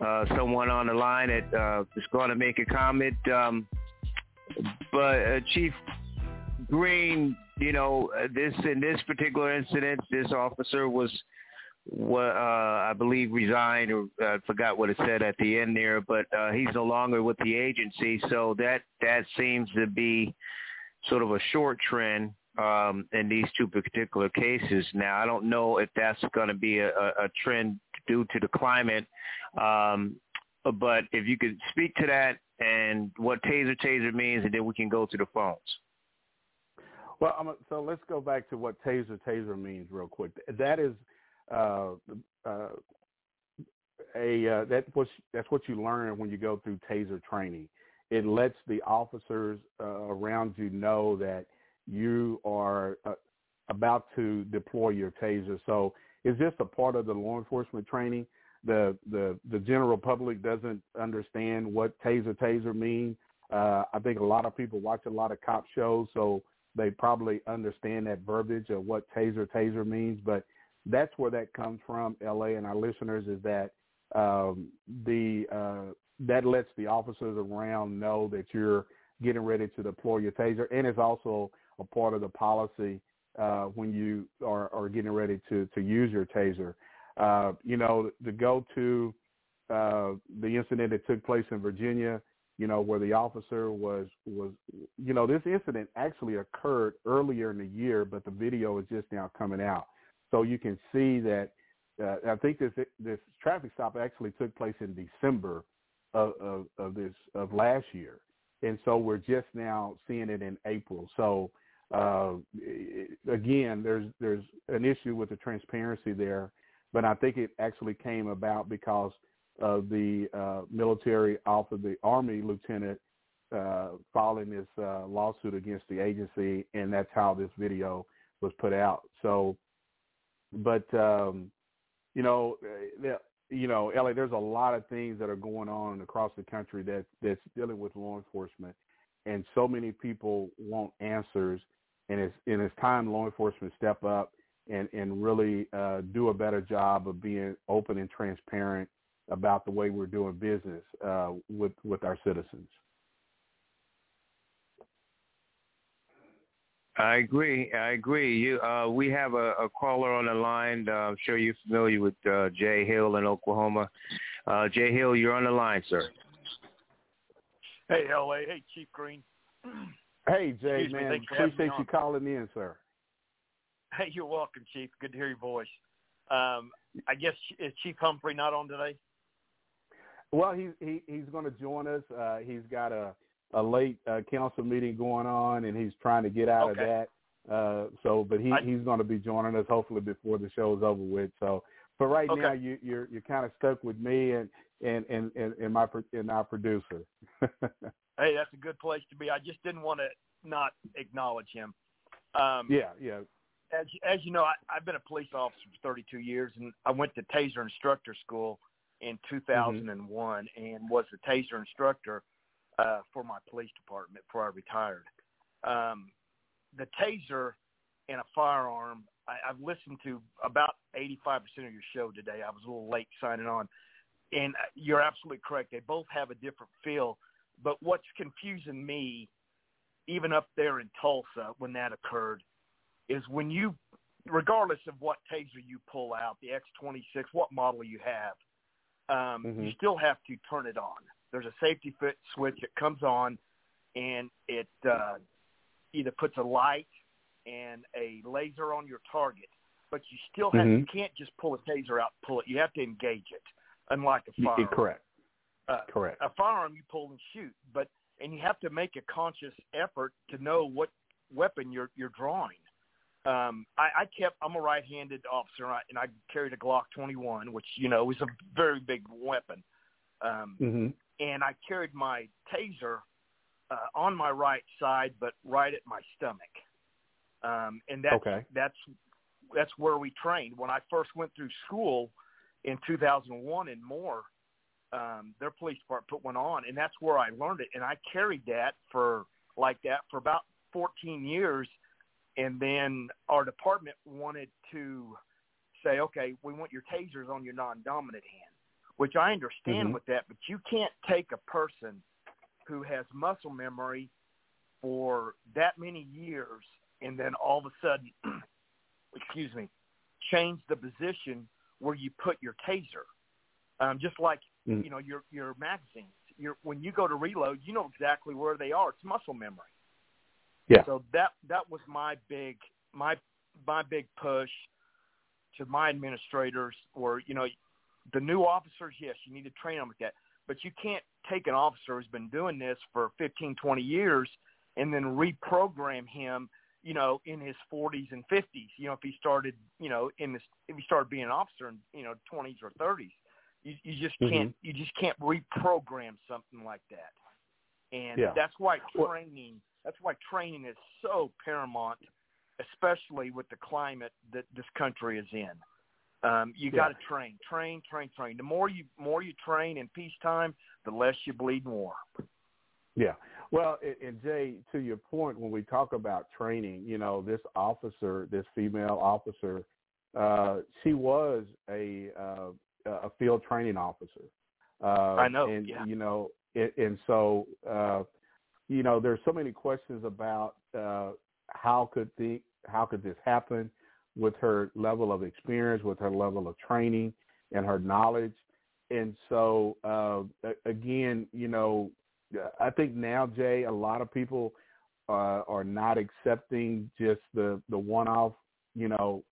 uh, someone on the line that uh, is going to make a comment. Um, but uh, Chief Green, you know, this in this particular incident, this officer was, uh, I believe, resigned or forgot what it said at the end there, but he's no longer with the agency, so that that seems to be sort of a short trend um, in these two particular cases. Now, I don't know if that's going to be a, a trend due to the climate, um, but if you could speak to that and what taser taser means, and then we can go to the phones. Well, so let's go back to what taser taser means real quick. That is uh, uh, a uh, that was that's what you learn when you go through taser training it lets the officers uh, around you know that you are uh, about to deploy your taser. So it's just a part of the law enforcement training. The the the general public doesn't understand what taser taser mean. Uh, I think a lot of people watch a lot of cop shows, so they probably understand that verbiage of what taser taser means. But that's where that comes from, LA, and our listeners is that um, the uh, that lets the officers around know that you're getting ready to deploy your taser, and it's also a part of the policy uh, when you are, are getting ready to to use your taser. Uh, you know, to go to uh, the incident that took place in Virginia, you know, where the officer was was, you know, this incident actually occurred earlier in the year, but the video is just now coming out, so you can see that. Uh, I think this this traffic stop actually took place in December of, of, of this of last year, and so we're just now seeing it in April. So uh, again, there's there's an issue with the transparency there, but I think it actually came about because of the uh, military off of the Army lieutenant uh, filing this uh, lawsuit against the agency, and that's how this video was put out. So, but um, you know, you know, LA, there's a lot of things that are going on across the country that that's dealing with law enforcement, and so many people want answers, and it's and it's time law enforcement step up and and really uh, do a better job of being open and transparent about the way we're doing business uh, with with our citizens. I agree. I agree. You, uh, we have a, a, caller on the line. Uh, I'm sure you're familiar with uh, Jay Hill in Oklahoma. Uh, Jay Hill, you're on the line, sir. Hey, LA. Hey, Chief Green. Hey, Jay, Excuse man, thanks for me appreciate you calling in, sir. Hey, you're welcome, Chief. Good to hear your voice. Um, I guess is Chief Humphrey not on today? Well, he's he, he's going to join us. Uh, he's got a a late uh, council meeting going on, and he's trying to get out Okay. of that. Uh, so, but he I- he's going to be joining us hopefully before the show's over with. So, for right Okay. now, you, you're you're kind of stuck with me and and and and, and my and our producer. Hey, that's a good place to be. I just didn't want to not acknowledge him. Um, yeah, yeah. as as you know, I, I've been a police officer for 32 years, and I went to Taser instructor school in 2001 and was the Taser instructor uh, for my police department before I retired. Um, the Taser and a firearm. I, I've listened to about 85% of your show today. I was a little late signing on, and uh, you're absolutely correct. They both have a different feel. But what's confusing me, even up there in Tulsa when that occurred, is when you, regardless of what taser you pull out, the X26, what model you have, um, you Mhm. still have to turn it on. There's a safety fit switch that comes on, and it uh, either puts a light and a laser on your target. But you still have you Mhm. can't just pull a taser out and pull it. You have to engage it, unlike a firearm. correct. Uh, Correct. A firearm you pull and shoot, but and you have to make a conscious effort to know what weapon you're you're drawing. Um, I, I kept I'm a right-handed officer, and I, and I carried a Glock 21, which you know is a very big weapon. Um, hmm and I carried my taser uh, on my right side, but right at my stomach. Um, and that's Okay. that's that's where we trained. When I first went through school in 2001 and more, um, their police department put one on, and that's where I learned it. And I carried that for like that for about 14 years, and then our department wanted to say, okay, we want your tasers on your non-dominant hand, which I understand Mhm. with that, but you can't take a person who has muscle memory for that many years and then all of a sudden, excuse me, change the position where you put your taser. Um, just like Mm. you know your your magazines. Your when you go to reload, you know exactly where they are. It's muscle memory. Yeah. So that that was my big my my big push to my administrators or you know the new officers yes you need to train them with that but you can't take an officer who's been doing this for 15 20 years and then reprogram him you know in his 40s and 50s you know if he started you know in this if he started being an officer in you know 20s or 30s you you just can't Mhm. you just can't reprogram something like that and Yeah. that's why training that's why training is so paramount especially with the climate that this country is in. Um, you Yeah. got to train, train, train, train. The more you more you train in peacetime, the less you bleed in war. Yeah. Well, and, and Jay, to your point, when we talk about training, you know, this officer, this female officer, uh, she was a uh, a field training officer. Uh, I know, and yeah. you know, it, and so uh, you know, there's so many questions about uh, how could the how could this happen with her level of experience, with her level of training, and her knowledge. And so, uh, again, you know, I think now, Jay, a lot of people uh, are not accepting just the the one off, you know,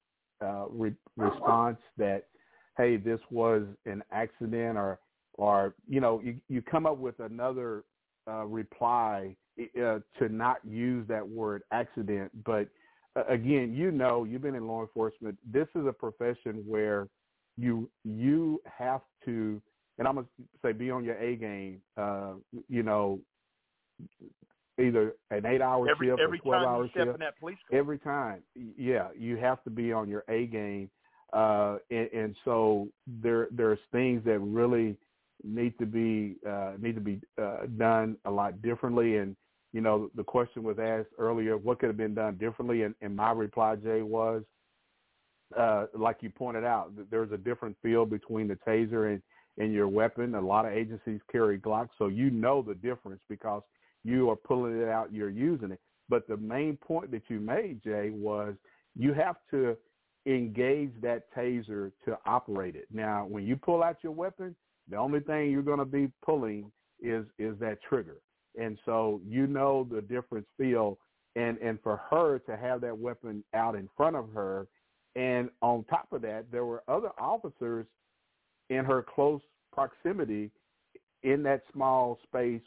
uh, re- response that, hey, this was an accident, or or you know, you you come up with another uh, reply uh, to not use that word accident, but again, you know, you've been in law enforcement. This is a profession where you you have to, and I'm gonna say, be on your A game. Uh, you know, either an eight-hour shift every or twelve-hour shift. in that police car, Every time, yeah, you have to be on your A game, uh, and, and so there there's things that really need to be uh, need to be uh, done a lot differently. And you know, the question was asked earlier, what could have been done differently? And, and my reply, Jay, was uh, like you pointed out, there's a different feel between the taser and and your weapon. A lot of agencies carry Glocks, so you know the difference because you are pulling it out, you're using it. But the main point that you made, Jay, was you have to engage that taser to operate it. Now, when you pull out your weapon, the only thing you're going to be pulling is is that trigger. And so you know the difference feel and and for her to have that weapon out in front of her and on top of that there were other officers in her close proximity in that small space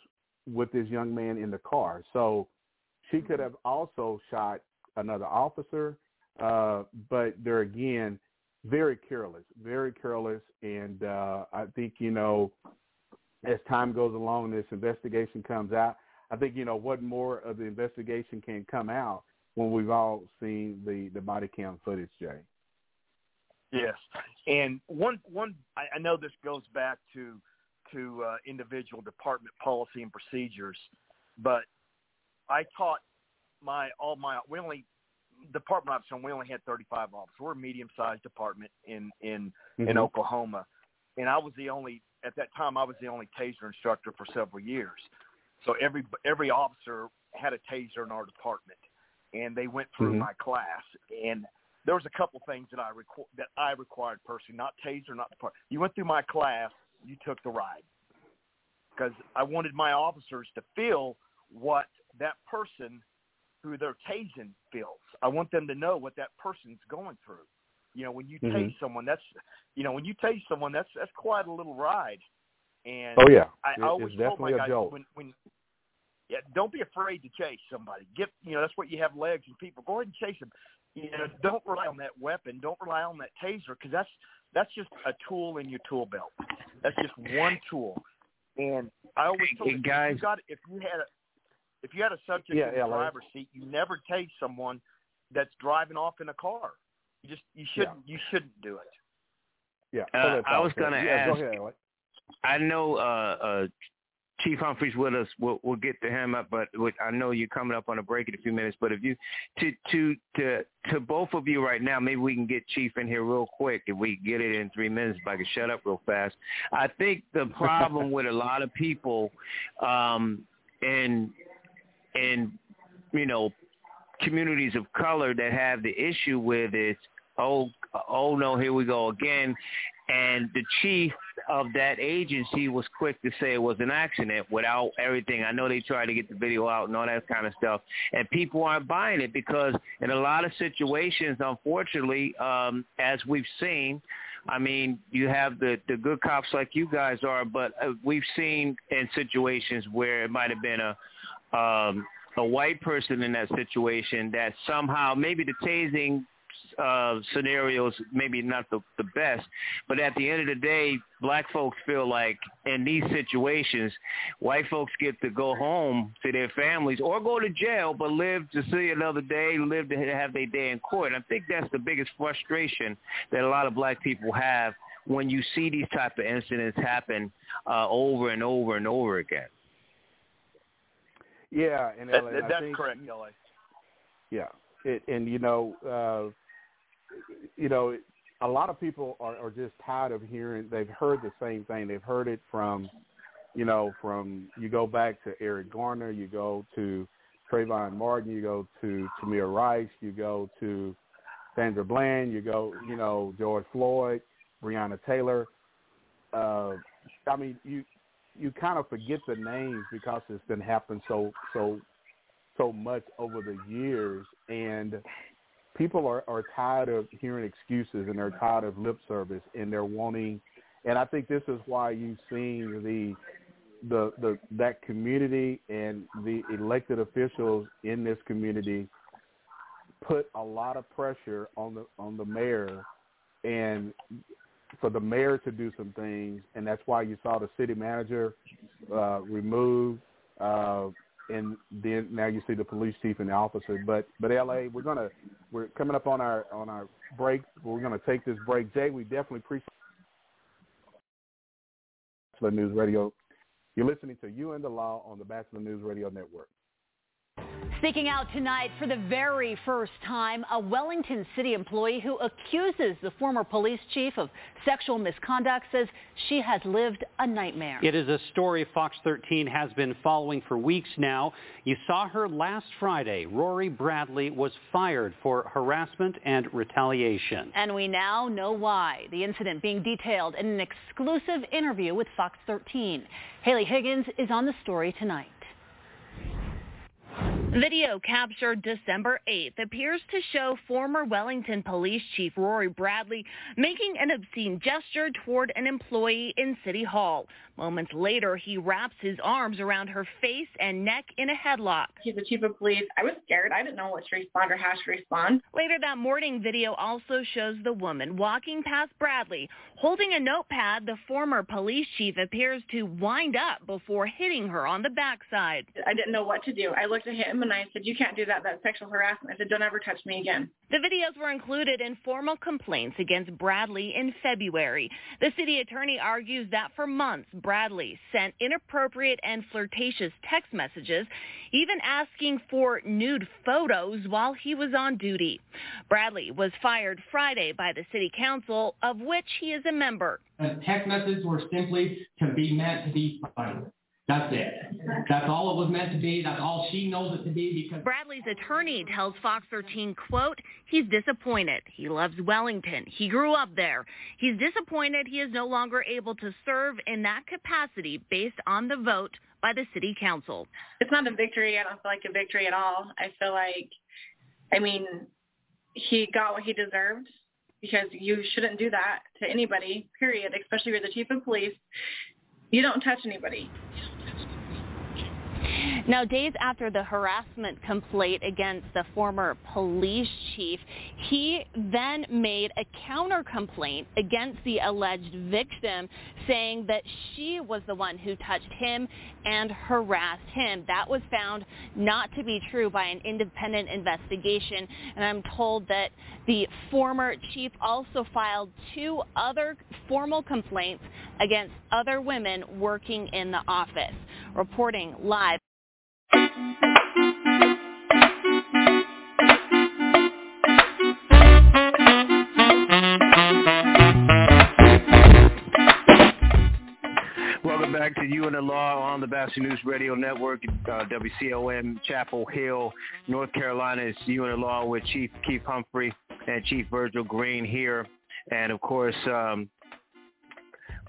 with this young man in the car. So she could have also shot another officer uh but they're again very careless very careless. And uh i think you know as time goes along this investigation comes out I think you know what more of the investigation can come out when we've all seen the the body cam footage, Jay. Yes, and one one I, I know this goes back to to uh, individual department policy and procedures, but I taught my all my we only department officer we only had 35 officers. We're a medium sized department in in mm-hmm. in Oklahoma, and I was the only at that time I was the only taser instructor for several years. So every every officer had a taser in our department, and they went through mm-hmm. my class. And there was a couple things that I requ- that I required personally, not taser, not part. You went through my class, you took the ride, because I wanted my officers to feel what that person who they're tasing feels. I want them to know what that person's going through. You know, when you mm-hmm. tase someone, that's you know, when you tase someone, that's that's quite a little ride. And oh yeah, I, it, I always it's told definitely my guys jolt. when when yeah, don't be afraid to chase somebody. Get you know that's what you have legs and people. Go ahead and chase them. You know, don't rely on that weapon. Don't rely on that taser because that's that's just a tool in your tool belt. That's just one tool. And I always told hey, them, guys, if you got if you had a if you had a subject Yeah, in the yeah, like- driver's seat, you never tase someone that's driving off in a car. You just you shouldn't you shouldn't do it. Yeah, Uh, I was gonna yeah, ask- Go ahead, I know uh, uh, Chief Humphrey's with us. We'll, we'll get to him up, but I know you're coming up on a break in a few minutes. But if you to to to to both of you right now, maybe we can get Chief in here real quick. If we get it in three minutes, if I can shut up real fast. I think the problem with a lot of people, um, in in you know communities of color that have the issue with it. Oh, oh no, here we go again. And the chief of that agency was quick to say it was an accident without everything. I know they tried to get the video out and all that kind of stuff, and people aren't buying it because in a lot of situations, unfortunately, um, as we've seen, I mean, you have the the good cops like you guys are, but uh, we've seen in situations where it might have been a um, a white person in that situation that somehow maybe the tasing uh, scenarios maybe not the, the best, but at the end of the day, black folks feel like in these situations, white folks get to go home to their families or go to jail, but live to see another day, live to have their day in court. I think that's the biggest frustration that a lot of black people have when you see these type of incidents happen uh, over and over and over again. Yeah, and That, LA, that- I that's think, correct, LA. Yeah, it, and you know, uh, you know, a lot of people are, are just tired of hearing. They've heard the same thing. They've heard it from, you know, from you go back to Eric Garner, you go to Trayvon Martin, you go to Tamir Rice, you go to Sandra Bland, you go, you know, George Floyd, Breonna Taylor. Uh, I mean, you you kind of forget the names because it's been happening so so so much over the years, and people are are tired of hearing excuses and they're tired of lip service and they're wanting. And I think this is why you've seen the the the that community and the elected officials in this community put a lot of pressure on the on the mayor and for the mayor to do some things and that's why you saw the city manager uh removed uh and then now you see the police chief and the officer. But but LA we're to we're coming up on our on our break. We're to take this break. Jay we definitely appreciate Batchelor News Radio. You're listening to You and the Law on the Batchelor News Radio Network Speaking out tonight for the very first time, a Wellington City employee who accuses the former police chief of sexual misconduct says she has lived a nightmare. It is a story Fox 13 has been following for weeks now. You saw her last Friday. Rory Bradley was fired for harassment and retaliation. And we now know why. The incident being detailed in an exclusive interview with Fox 13. Haley Higgins is on the story tonight. Video captured December 8th appears to show former Wellington Police Chief Rory Bradley making an obscene gesture toward an employee in City Hall. Moments later, he wraps his arms around her face and neck in a headlock. He's the chief of police. I was scared. I didn't know what to respond or how to respond. Later that morning, video also shows the woman walking past Bradley, holding a notepad the former police chief appears to wind up before hitting her on the backside. I didn't know what to do. I looked at him and I said, you can't do that. That's sexual harassment. I said, don't ever touch me again. The videos were included in formal complaints against Bradley in February. The city attorney argues that for months, Bradley sent inappropriate and flirtatious text messages, even asking for nude photos while he was on duty. Bradley was fired Friday by the city council, of which he is a member. A text messages were simply to be meant to be funny. That's it. That's all it was meant to be. That's all she knows it to be because Bradley's attorney tells Fox 13, quote, he's disappointed. He loves Wellington. He grew up there. He's disappointed he is no longer able to serve in that capacity based on the vote by the city council. It's not a victory. I don't feel like a victory at all. I feel like, I mean, he got what he deserved because you shouldn't do that to anybody, period, especially if you're the chief of police. You don't touch anybody. Now, days after the harassment complaint against the former police chief, he then made a counter complaint against the alleged victim, saying that she was the one who touched him and harassed him. That was found not to be true by an independent investigation, and I'm told that the former chief also filed two other formal complaints against other women working in the office. Reporting live. Welcome back to You and the Law on the Batchelor News Radio Network, uh, WCOM, Chapel Hill, North Carolina. It's You and the Law with Chief Keith Humphrey and Chief Virgil Green here. And of course, um,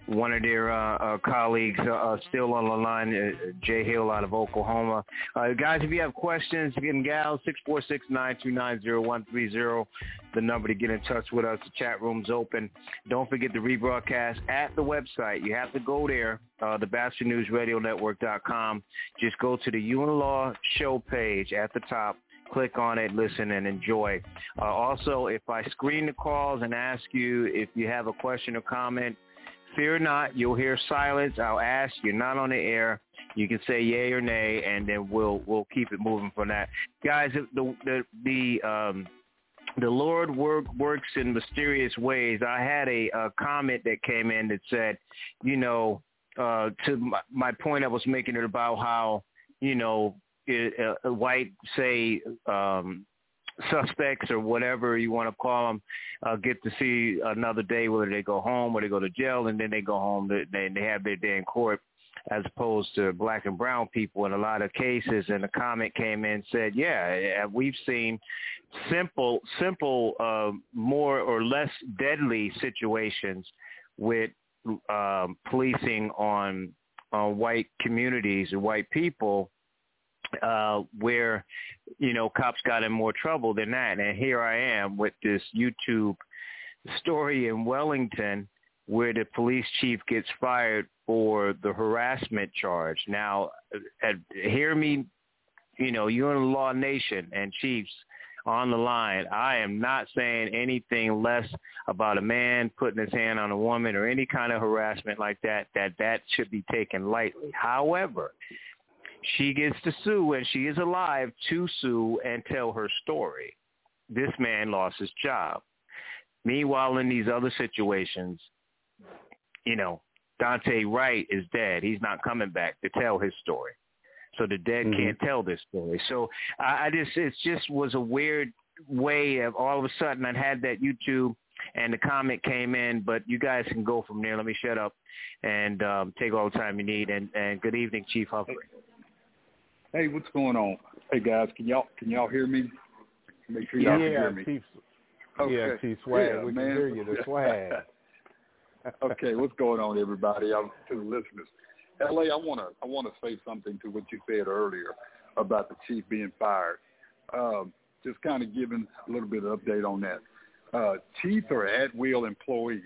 one of their uh, uh, colleagues uh, uh, still on the line, uh, Jay Hill out of Oklahoma. Uh, guys, if you have questions, and gals, 646-929-0130, the number to get in touch with us. The chat room's open. Don't forget the rebroadcast at the website. You have to go there, uh, BatchelorNewsRadioNetwork.com. Just go to the You and Law show page at the top click on it, listen, and enjoy. Uh, also, if I screen the calls and ask you if you have a question or comment, fear not. You'll hear silence. I'll ask. You're not on the air. You can say yay or nay, and then we'll we'll keep it moving from that. Guys, the the the um the Lord work, works in mysterious ways. I had a, a comment that came in that said, you know, uh, to my, my point I was making it about how, you know, it, uh, white say um, suspects or whatever you want to call them uh, get to see another day, whether they go home or they go to jail, and then they go home. They they have their day in court, as opposed to black and brown people in a lot of cases. And the comment came in said, yeah, we've seen simple, simple, uh, more or less deadly situations with um, policing on on white communities and white people uh, where, you know, cops got in more trouble than that. And here I am with this YouTube story in Wellington where the police chief gets fired for the harassment charge. Now, uh, hear me, you know, you're in the law nation and chiefs on the line. I am not saying anything less about a man putting his hand on a woman or any kind of harassment like that, that that should be taken lightly. However, she gets to sue and she is alive to sue and tell her story. This man lost his job. Meanwhile, in these other situations, you know, Daunte Wright is dead. He's not coming back to tell his story. So the dead mm-hmm. can't tell this story. So I, I just, it just was a weird way of all of a sudden I had that YouTube and the comment came in, but you guys can go from there. Let me shut up and um, take all the time you need. And, and good evening, Chief Humphrey. Hey, what's going on? Hey guys, can y'all can y'all hear me? Make sure y'all yeah, can hear me. Chief, okay. Yeah, Chief Swag. Yeah, we man. can hear you. The swag. okay, what's going on, everybody? I'm to the listeners. La, I wanna I wanna say something to what you said earlier about the chief being fired. Um, just kind of giving a little bit of update on that. Uh, chiefs are at will employees,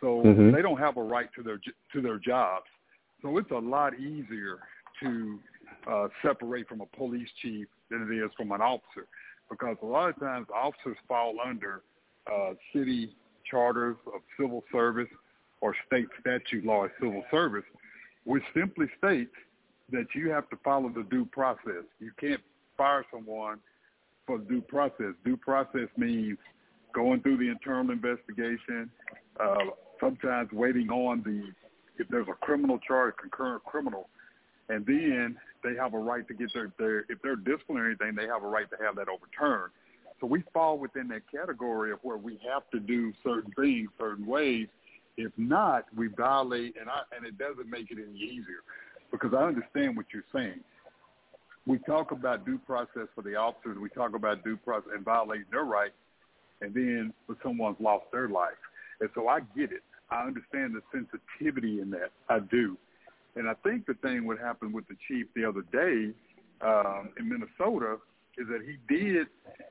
so Mhm. they don't have a right to their to their jobs. So it's a lot easier to uh, separate from a police chief than it is from an officer, because a lot of times officers fall under uh, city charters of civil service or state statute law of civil service, which simply states that you have to follow the due process. You can't fire someone for due process. Due process means going through the internal investigation, uh, sometimes waiting on the if there's a criminal charge, concurrent criminal, and then they have a right to get their, their if they're disciplinary anything, they have a right to have that overturned. So we fall within that category of where we have to do certain things certain ways. If not, we violate, and I and it doesn't make it any easier because I understand what you're saying. We talk about due process for the officers. We talk about due process and violating their rights, and then when someone's lost their life. And so I get it. I understand the sensitivity in that. I do. And I think the thing what happened with the chief the other day um, in Minnesota is that he did.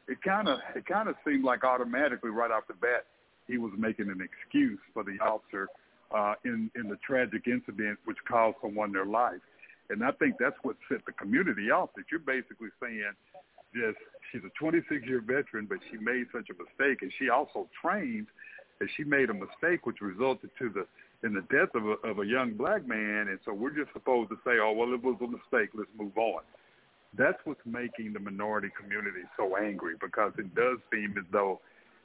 It kind of it kind of seemed like automatically right off the bat he was making an excuse for the officer uh, in in the tragic incident which caused someone their life. And I think that's what set the community off. That you're basically saying, just she's a 26 year veteran, but she made such a mistake, and she also trained that she made a mistake, which resulted to the in the death of a, of a young black man. And so we're just supposed to say, oh well, it was a mistake. Let's move on. That's what's making the minority community so angry because it does seem as though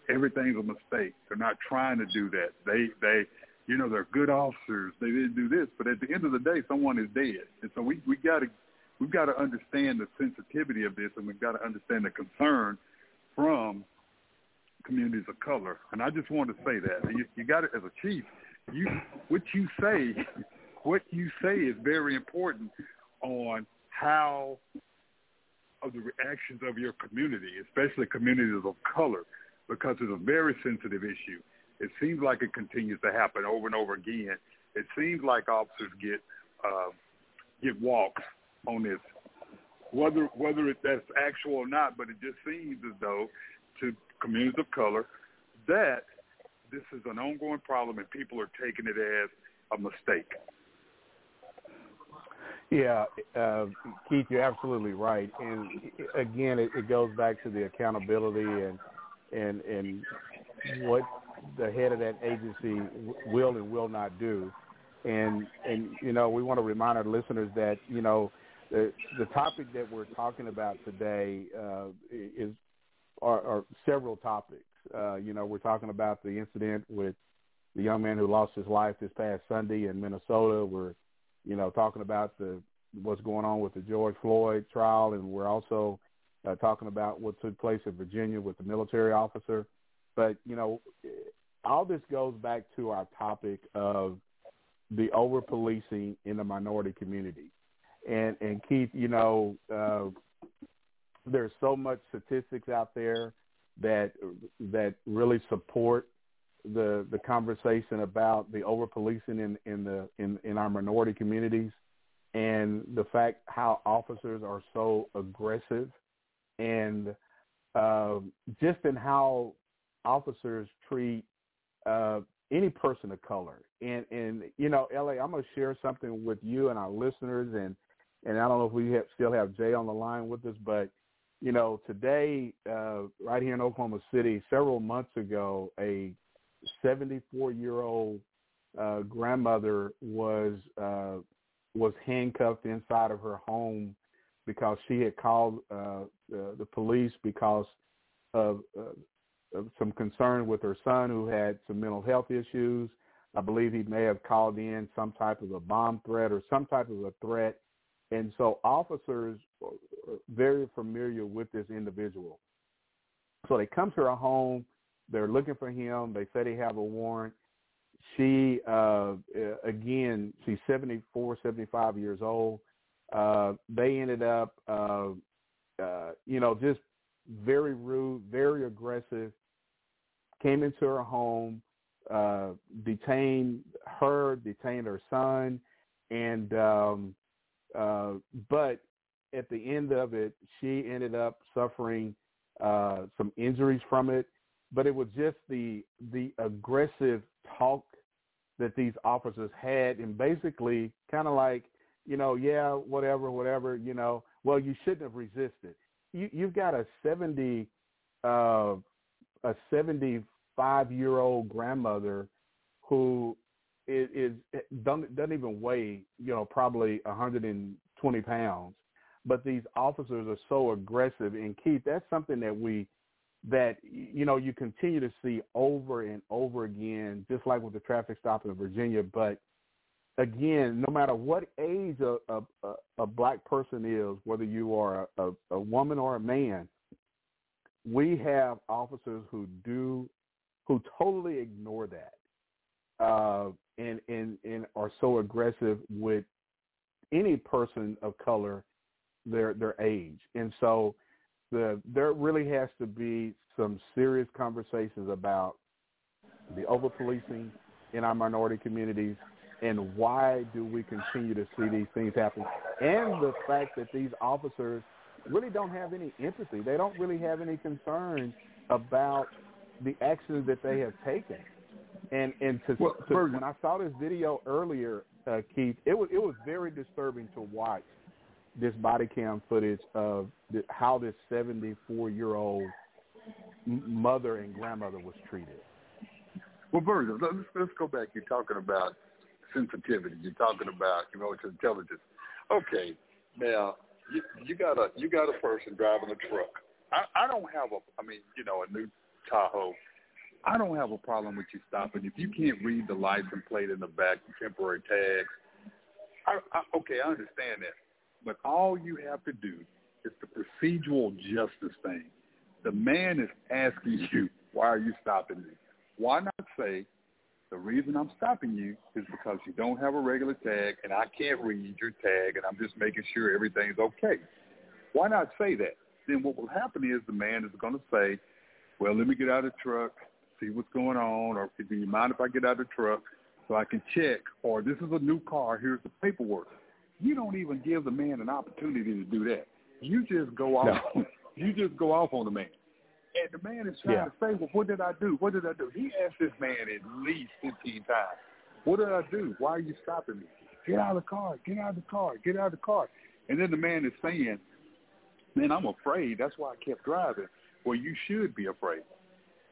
everything's a mistake. They're not trying to do that. They they you know they're good officers. They didn't do this, but at the end of the day, someone is dead, and so we we got to we've got to understand the sensitivity of this, and we've got to understand the concern from communities of color. And I just want to say that you, you got it as a chief. You what you say, what you say is very important on how of the reactions of your community, especially communities of color, because it's a very sensitive issue. It seems like it continues to happen over and over again. It seems like officers get uh, get walks on this, whether whether it, that's actual or not. But it just seems as though to communities of color that this is an ongoing problem and people are taking it as a mistake. Yeah, uh, Keith, you're absolutely right. And again, it, it goes back to the accountability and and and what the head of that agency will and will not do. And and you know, we want to remind our listeners that you know the the topic that we're talking about today uh, is are, are several topics. Uh, you know, we're talking about the incident with the young man who lost his life this past Sunday in Minnesota. We're you know, talking about the what's going on with the George Floyd trial, and we're also uh, talking about what took place in Virginia with the military officer. But you know, all this goes back to our topic of the over policing in the minority community. And and Keith, you know, uh, there's so much statistics out there that that really support the the conversation about the over policing in in the in in our minority communities and the fact how officers are so aggressive and uh, just in how officers treat uh, any person of color. And and you know la i'm going to share something with you and our listeners and and i don't know if we have, still have jay on the line with us but you know today uh, right here in oklahoma city several months ago a 74 year old uh, grandmother was uh, was handcuffed inside of her home because she had called uh, the, the police because of, uh, of some concern with her son who had some mental health issues. I believe he may have called in some type of a bomb threat or some type of a threat. And so officers very familiar with this individual. So they come to her home they're looking for him. They say they have a warrant. She, uh, again, she's 74, 75 years old. Uh, they ended up, uh, uh, you know, just very rude, very aggressive, came into her home, uh, detained her, detained her son, and, um, uh, but at the end of it, she ended up suffering uh, some injuries from it, but it was just the the aggressive talk that these officers had, and basically kind of like, you know, yeah, whatever, whatever, you know, well, you shouldn't have resisted. You, you've got a seventy, uh, a seventy-five year old grandmother who is, is doesn't, doesn't even weigh, you know, probably 120 pounds. But these officers are so aggressive. And Keith, that's something that we, that, you know, you continue to see over and over again, just like with the traffic stop in Virginia. But again, no matter what age a, a, a black person is, whether you are a, a, woman or a man, we have officers who do, who totally ignore that uh, and, and, and are so aggressive with any person of color, their their age. And so the there really has to be some serious conversations about the over policing in our minority communities and why do we continue to see these things happen. And the fact that these officers really don't have any empathy. They don't really have any concern about the actions that they have taken. And and to, well, to when I saw this video earlier, uh, Keith, it was it was very disturbing to watch this body cam footage of the, how this 74 year old mother and grandmother was treated. Well, Virgil, let's, let's go back. You're talking about sensitivity. You're talking about emotional intelligence. Okay, now you, you got a you got a person driving a truck. I, I don't have a. I mean, you know, a new Tahoe I don't have a problem with you stopping. If you can't read the license plate in the back, temporary tags, I, I, okay, I understand that. But all you have to do is the procedural justice thing. The man is asking you, why are you stopping me? Why not say, the reason I'm stopping you is because you don't have a regular tag and I can't read your tag and I'm just making sure everything's okay. Why not say that? Then what will happen is the man is going to say, well, let me get out of the truck see what's going on, or do you mind if I get out of the truck so I can check, or this is a new car, here's the paperwork. You don't even give the man an opportunity to do that. You just go off. No. you just go off on the man. And the man is trying yeah. to say, well, what did I do? What did I do? He asked this man at least 15 times, what did I do? Why are you stopping me? Get out of the car. Get out of the car. Get out of the car. And then the man is saying, man, I'm afraid. That's why I kept driving. Well, you should be afraid.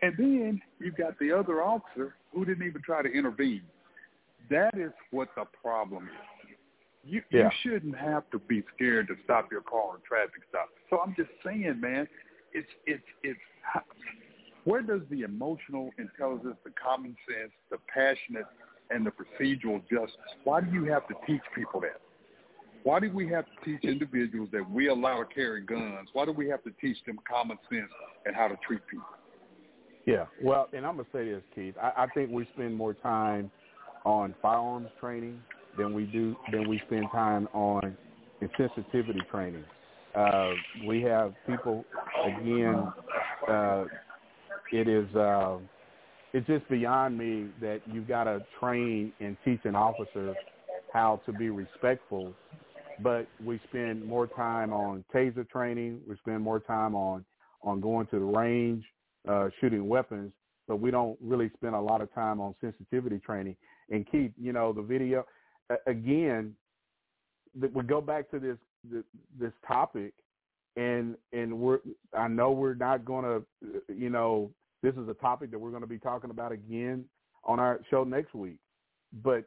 And then you've got the other officer who didn't even try to intervene. That is what the problem is. You, yeah. you shouldn't have to be scared to stop your car a traffic stop. So I'm just saying, man, it's it's it's where does the emotional intelligence, the common sense, the passionate, and the procedural justice? Why do you have to teach people that? Why do we have to teach individuals that we allow to carry guns? Why do we have to teach them common sense and how to treat people? Yeah, well, and I'm gonna say this, Keith. I, I think we spend more time on firearms training than we do than we spend time on sensitivity training. Uh, we have people again. Uh, it is uh, it's just beyond me that you've got to train and teach an officer how to be respectful, but we spend more time on taser training. We spend more time on on going to the range uh, shooting weapons, but we don't really spend a lot of time on sensitivity training. And Keith, you know, the video again, we go back to this this topic, and and we're I know we're not going to, you know, this is a topic that we're going to be talking about again on our show next week. But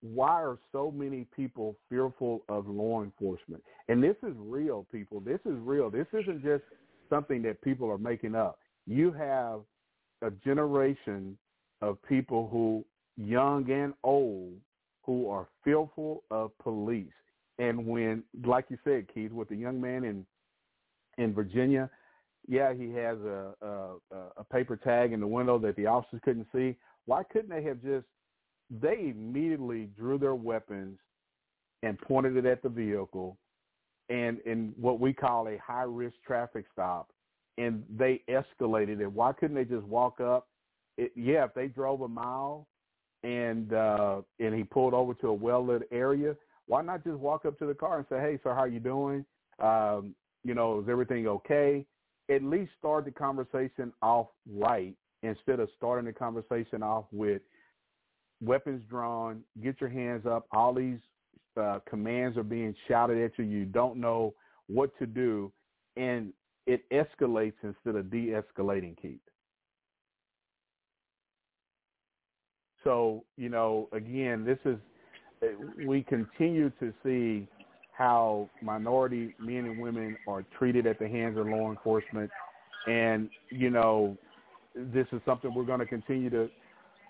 why are so many people fearful of law enforcement? And this is real, people. This is real. This isn't just something that people are making up you have a generation of people who, young and old, who are fearful of police. And when, like you said, Keith, with the young man in in Virginia, yeah, he has a, a a paper tag in the window that the officers couldn't see. Why couldn't they have just? They immediately drew their weapons and pointed it at the vehicle, and in what we call a high risk traffic stop, and they escalated it. Why couldn't they just walk up? It, yeah, if they drove a mile and uh, and he pulled over to a well lit area, why not just walk up to the car and say, "Hey, sir, how you doing? Um, you know, is everything okay? At least start the conversation off right instead of starting the conversation off with weapons drawn, get your hands up. All these uh, commands are being shouted at you. You don't know what to do, and it escalates instead of de-escalating, Keith. So, you know, again, this is, eh, we continue to see how minority men and women are treated at the hands of law enforcement. And, you know, this is something we're going to continue to,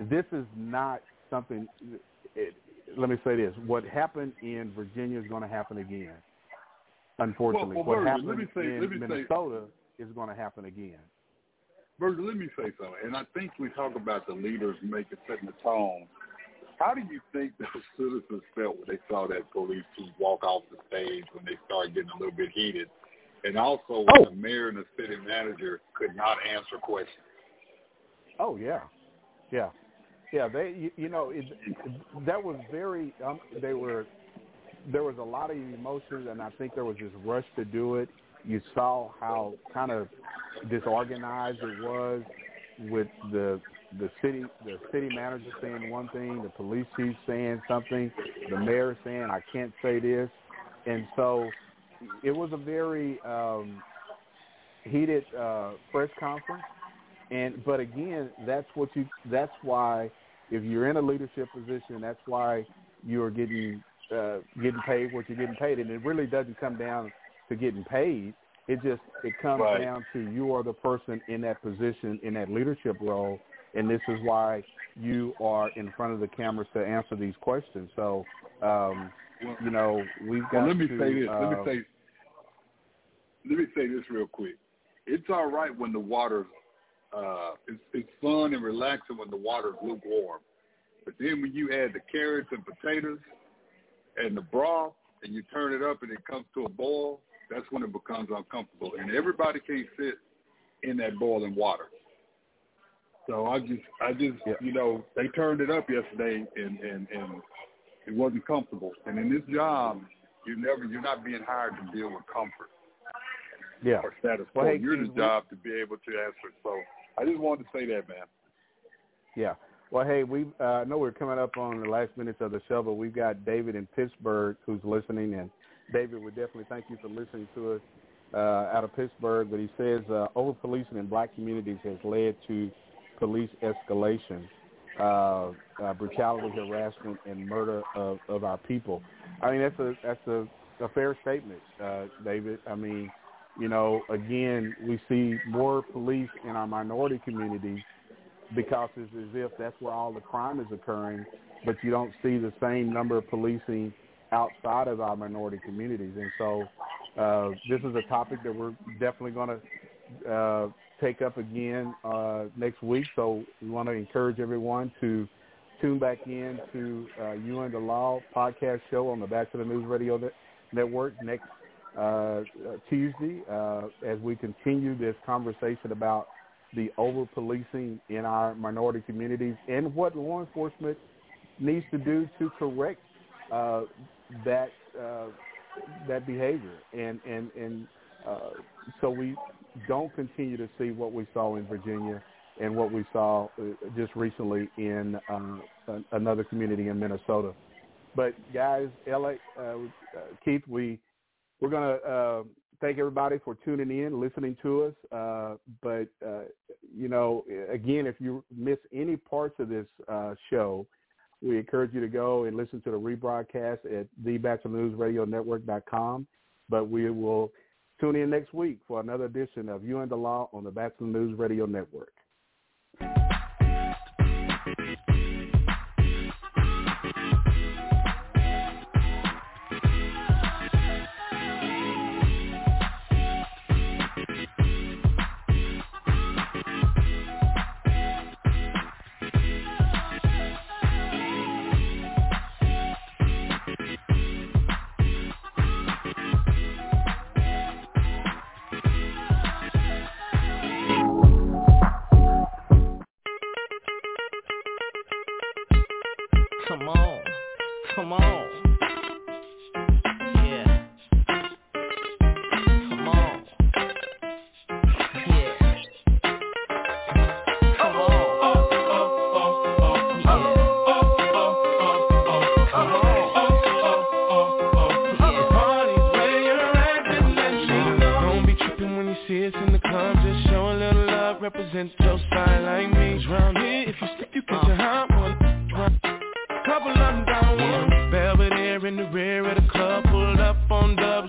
this is not something, it, let me say this, what happened in Virginia is going to happen again, unfortunately. Well, well, what happened say- in me say- Minnesota is going to happen again. Virgil, let me say something. And I think we talk about the leaders making setting the tone. How do you think those citizens felt when they saw that police chief walk off the stage when they started getting a little bit heated? And also when the mayor and the city manager could not answer questions. Oh yeah, yeah, yeah. They, you, you know, it, that was very. Um, they were. There was a lot of emotions, and I think there was this rush to do it. You saw how kind of disorganized it was with the the city the city manager saying one thing, the police chief saying something, the mayor saying I can't say this, and so it was a very um, heated uh, press conference. And but again, that's what you. That's why if you're in a leadership position, that's why you are getting uh, getting paid what you're getting paid, and it really doesn't come down to getting paid. It just it comes Right. down to you are the person in that position in that leadership role, and this is why you are in front of the cameras to answer these questions. So, um, you know, we've got Well, let me to, say this. let me uh, say. Let me say this real quick. It's all right when the water's. Uh, it's, it's fun and relaxing when the water's lukewarm, but then when you add the carrots and potatoes and the broth, and you turn it up and it comes to a boil, that's when it becomes uncomfortable. And everybody can't sit in that boiling water. So I just, I just, you know, they turned it up yesterday, and and and it wasn't comfortable. And in this job, you never, you're not being hired to deal with comfort yeah. or status Well, quo. hey, you're the we- job to be able to answer. So I just wanted to say that, man. Yeah. Well, hey, we uh, I know we're coming up on the last minutes of the show, but we've got David in Pittsburgh who's listening, and David, we definitely thank you for listening to us uh, out of Pittsburgh. But he says uh, over policing in black communities has led to police escalation, uh, uh, brutality, harassment, and murder of, of our people. I mean, that's a that's a, a fair statement, uh, David. I mean, you know, again, we see more police in our minority communities because it's as if that's where all the crime is occurring, but you don't see the same number of policing outside of our minority communities. And so uh, this is a topic that we're definitely going to uh, take up again uh, next week. So we want to encourage everyone to tune back in to uh, You and the Law podcast show on the the News Radio Net- Network next uh, uh, Tuesday uh, as we continue this conversation about the over policing in our minority communities and what law enforcement needs to do to correct uh, that uh, that behavior and and and uh, so we don't continue to see what we saw in Virginia and what we saw uh, just recently in um, another community in Minnesota. But guys, LA, uh, uh, Keith, we we're gonna uh, thank everybody for tuning in, listening to us. Uh, but uh, you know, again, if you miss any parts of this uh, show, we encourage you to go and listen to the rebroadcast at thebatchelornewsradionetwork.com. But we will tune in next week for another edition of You and the Law on the Batchelor News Radio Network.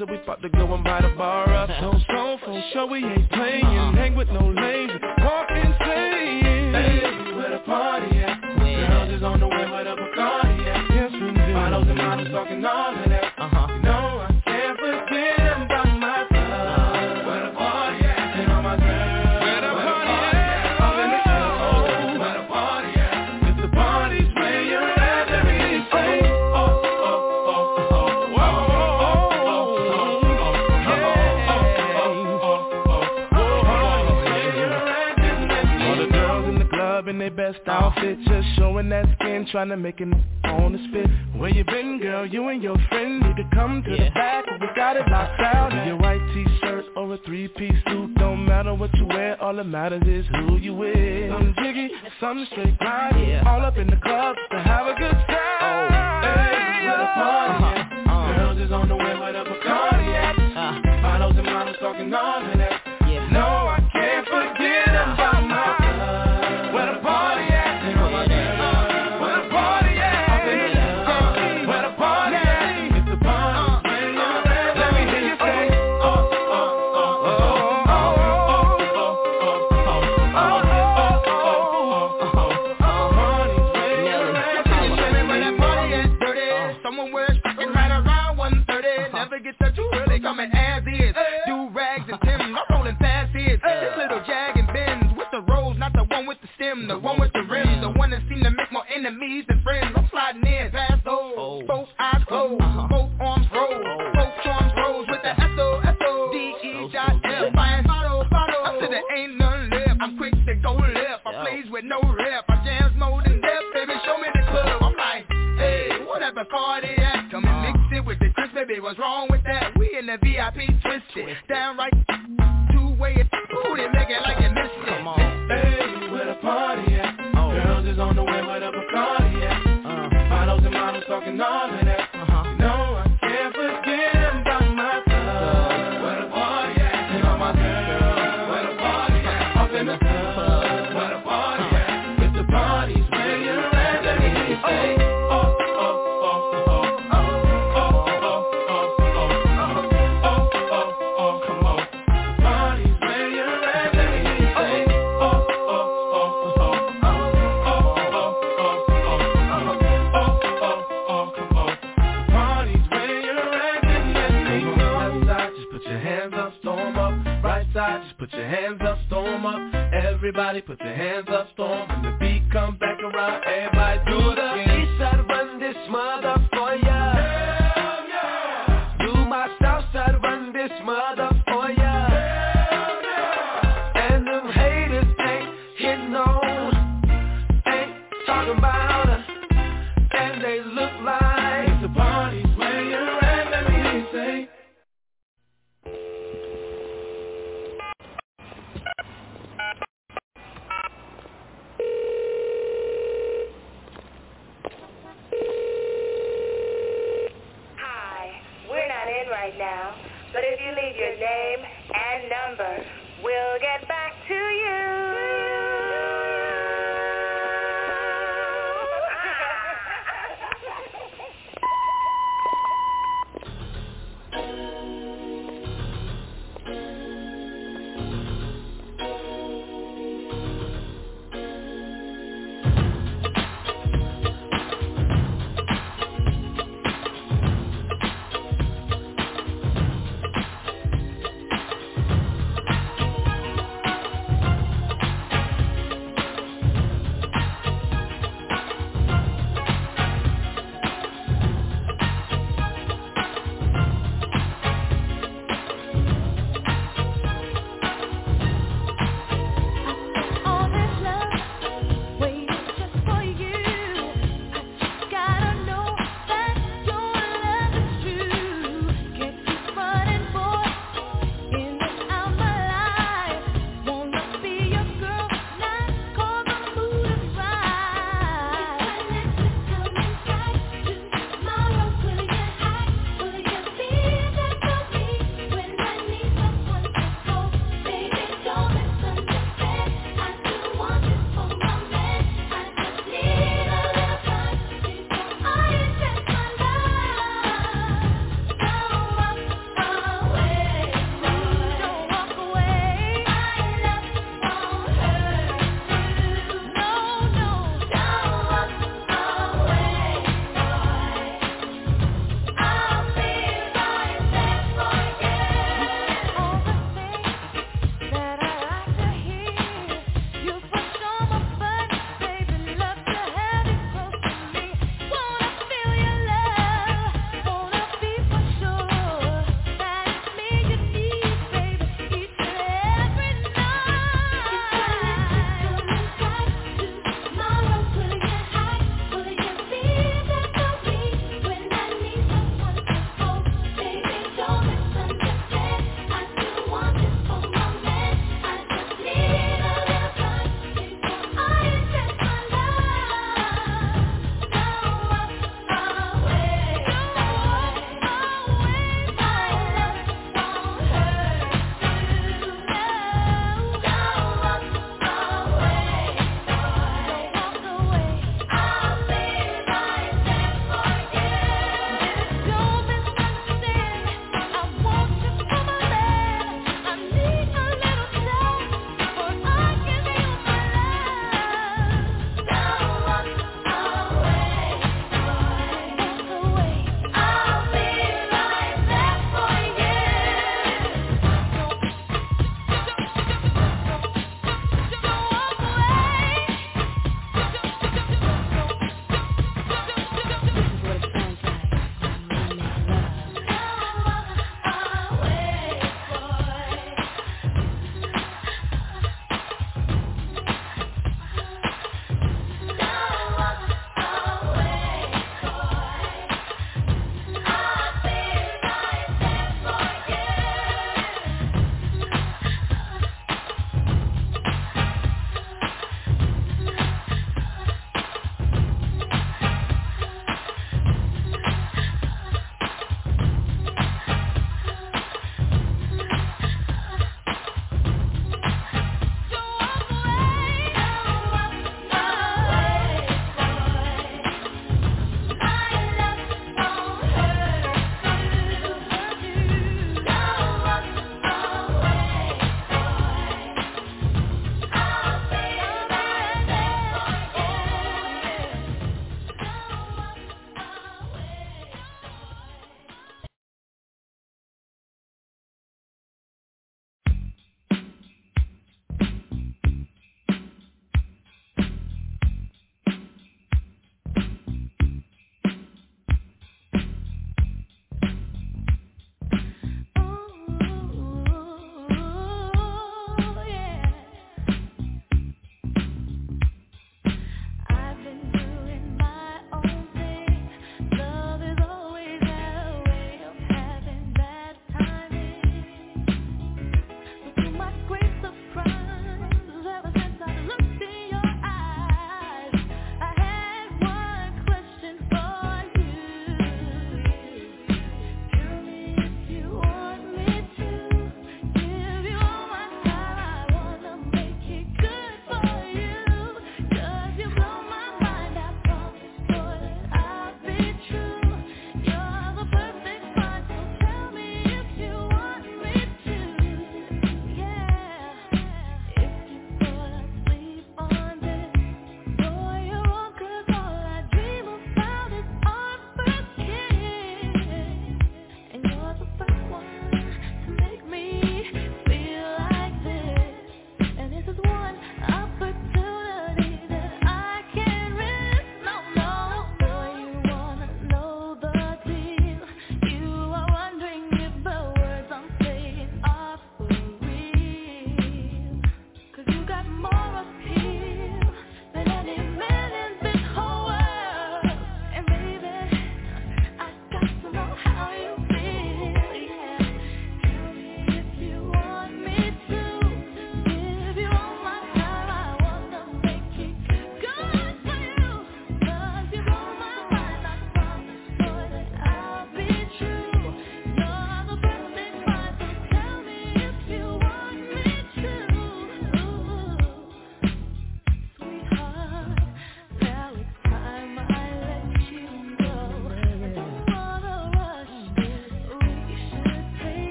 said we about to go and buy the bar up. So strong for sure we ain't playing. Uh-huh. Hang with no lanes, walk insane. Hey, where the party at? Yeah. The house is on the way, but up a Bacardi yeah. Yes, we do. Bottles and models talking all that. best outfit Just showing that skin, trying to make it on the spit Where you been, girl? You and your friend need to come to yeah. the back We got it locked out Your white t-shirt or a three-piece suit Don't matter what you wear, all that matters is who you with Some jiggy, some straight grind yeah. All up in the club to have a good time oh. Hey, where the uh-huh. uh-huh. Girls is on the way where the Bacardi at and models talking all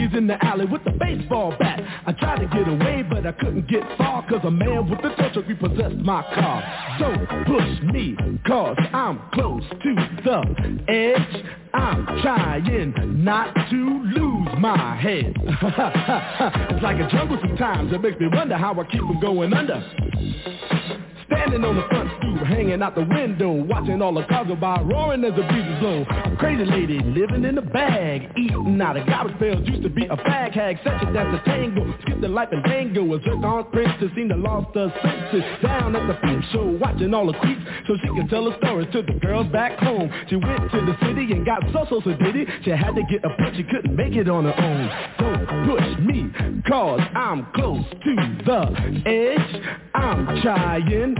junkies in the alley with the baseball bat. I tried to get away, but I couldn't get far, cause a man with a tow truck repossessed my car. Don't push me, cause I'm close to the edge. I'm trying not to lose my head. it's like a jungle sometimes. It makes me wonder how I keep from going under. Standing on the front stoop, hanging out the window, watching all the cars go by, roaring as the breeze blow. Crazy lady living in a bag, eating out of garbage pails, used to be a fag hag, such a dance a tango, skip the life and tango, a zircon princess seemed to lost her senses. Down at the peep show, watching all the creeps, so she could tell a stories to the girls back home. She went to the city and got so so so did it. She had to get a push, she couldn't make it on her own. Don't push me, cause I'm close to the edge. I'm trying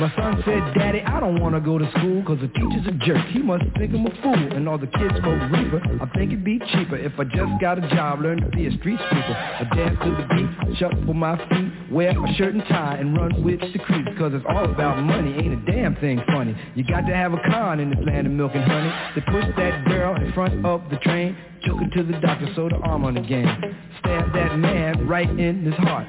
My son said, Daddy, I don't want to go to school cause the teacher's a jerk. He must think I'm a fool and all the kids smoke reefer. I think it'd be cheaper if I just got a job, learn to be a street sweeper. I dance to the beat, shuffle my feet, wear a shirt and tie and run with the creeps cause it's all about money. Ain't a damn thing funny. You got to have a con in this land of milk and honey. They pushed that girl in front of the train, took her to the doctor, sewed her arm on again. Stabbed that man right in his heart.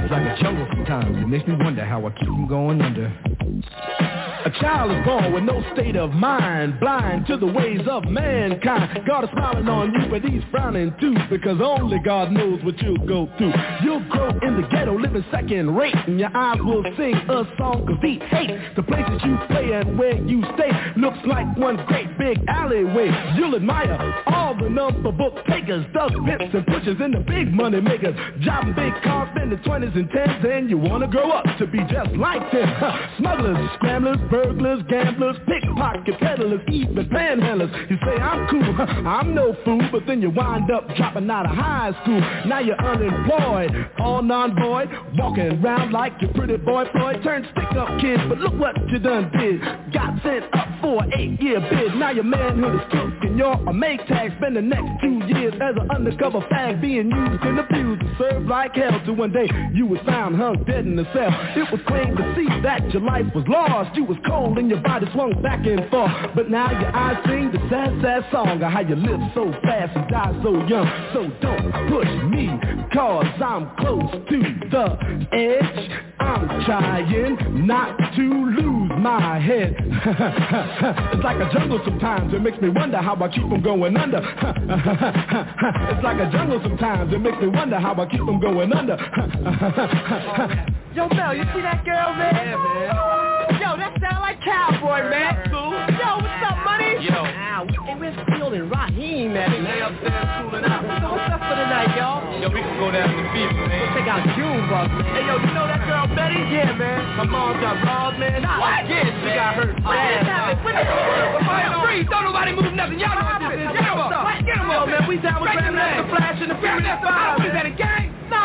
It's like a jungle sometimes. It makes me wonder how I keep from going under. A child is born with no state of mind, blind to the ways of mankind. God is smiling on you, but he's frowning too, because only God knows what you'll go through. You'll grow in the ghetto, living second rate, and your eyes will sing a song of deep hate. The places you play and where you stay looks like one great big alleyway. You'll admire all the number book takers, dust pimps and pushers and the big money makers. Driving big cars, spending 20s and 10s, and you wanna grow up to be just like them. Smugglers, scramblers, burglars, gamblers, pickpocket peddlers, even panhandlers. You say I'm cool, I'm no fool, but then you wind up dropping out of high school. Now you're unemployed, all non-void, walking around like your pretty boy Floyd. Turned stick-up kid, but look what you done did. Got sent up for an eight-year bid. Now your manhood is took and you're a make tag. Spend the next two years as an undercover fag being used and abused served like hell. Till one day you was found hung dead in the cell. It was plain to see that your life was lost. You was cold and your body swung back and forth. But now your eyes sing the sad, sad song of how you live so fast and die so young. So don't push me, cause I'm close to the edge. I'm trying not to lose my head. it's like a jungle sometimes. It makes me wonder how I keep from going under. it's like a jungle sometimes. It makes me wonder how I keep from going under. Yo, Mel, you see that girl, man? Yeah, man. Yo, that sound like cowboy, man. Cool. Yo, what's up, money? Yo. Ow, hey, where's Field and Raheem at? Lay upstairs cooling out. So what's up for tonight, y'all? Yo, yo, we can go down to beef, man. Let's check out Junebug, man. Hey, yo, you know that girl Betty? Yeah, man. My mom got robbed, man. Not What? again. She got hurt oh, bad. What the hell? Freeze! Don't nobody move nothing. Y'all know what this is. Get him up. Get him Yo, up. man, we down with Grandmaster Flash and the Furious Five. What is that, a gang? No,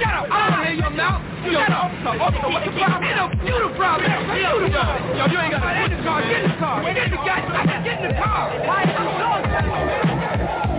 Shut up. I don't hear your mouth. Shut up. what's the problem? You you the problem. You the problem. Yo, you ain't got Get in the car. Get in the car. Get in the car. Get in the car. Why is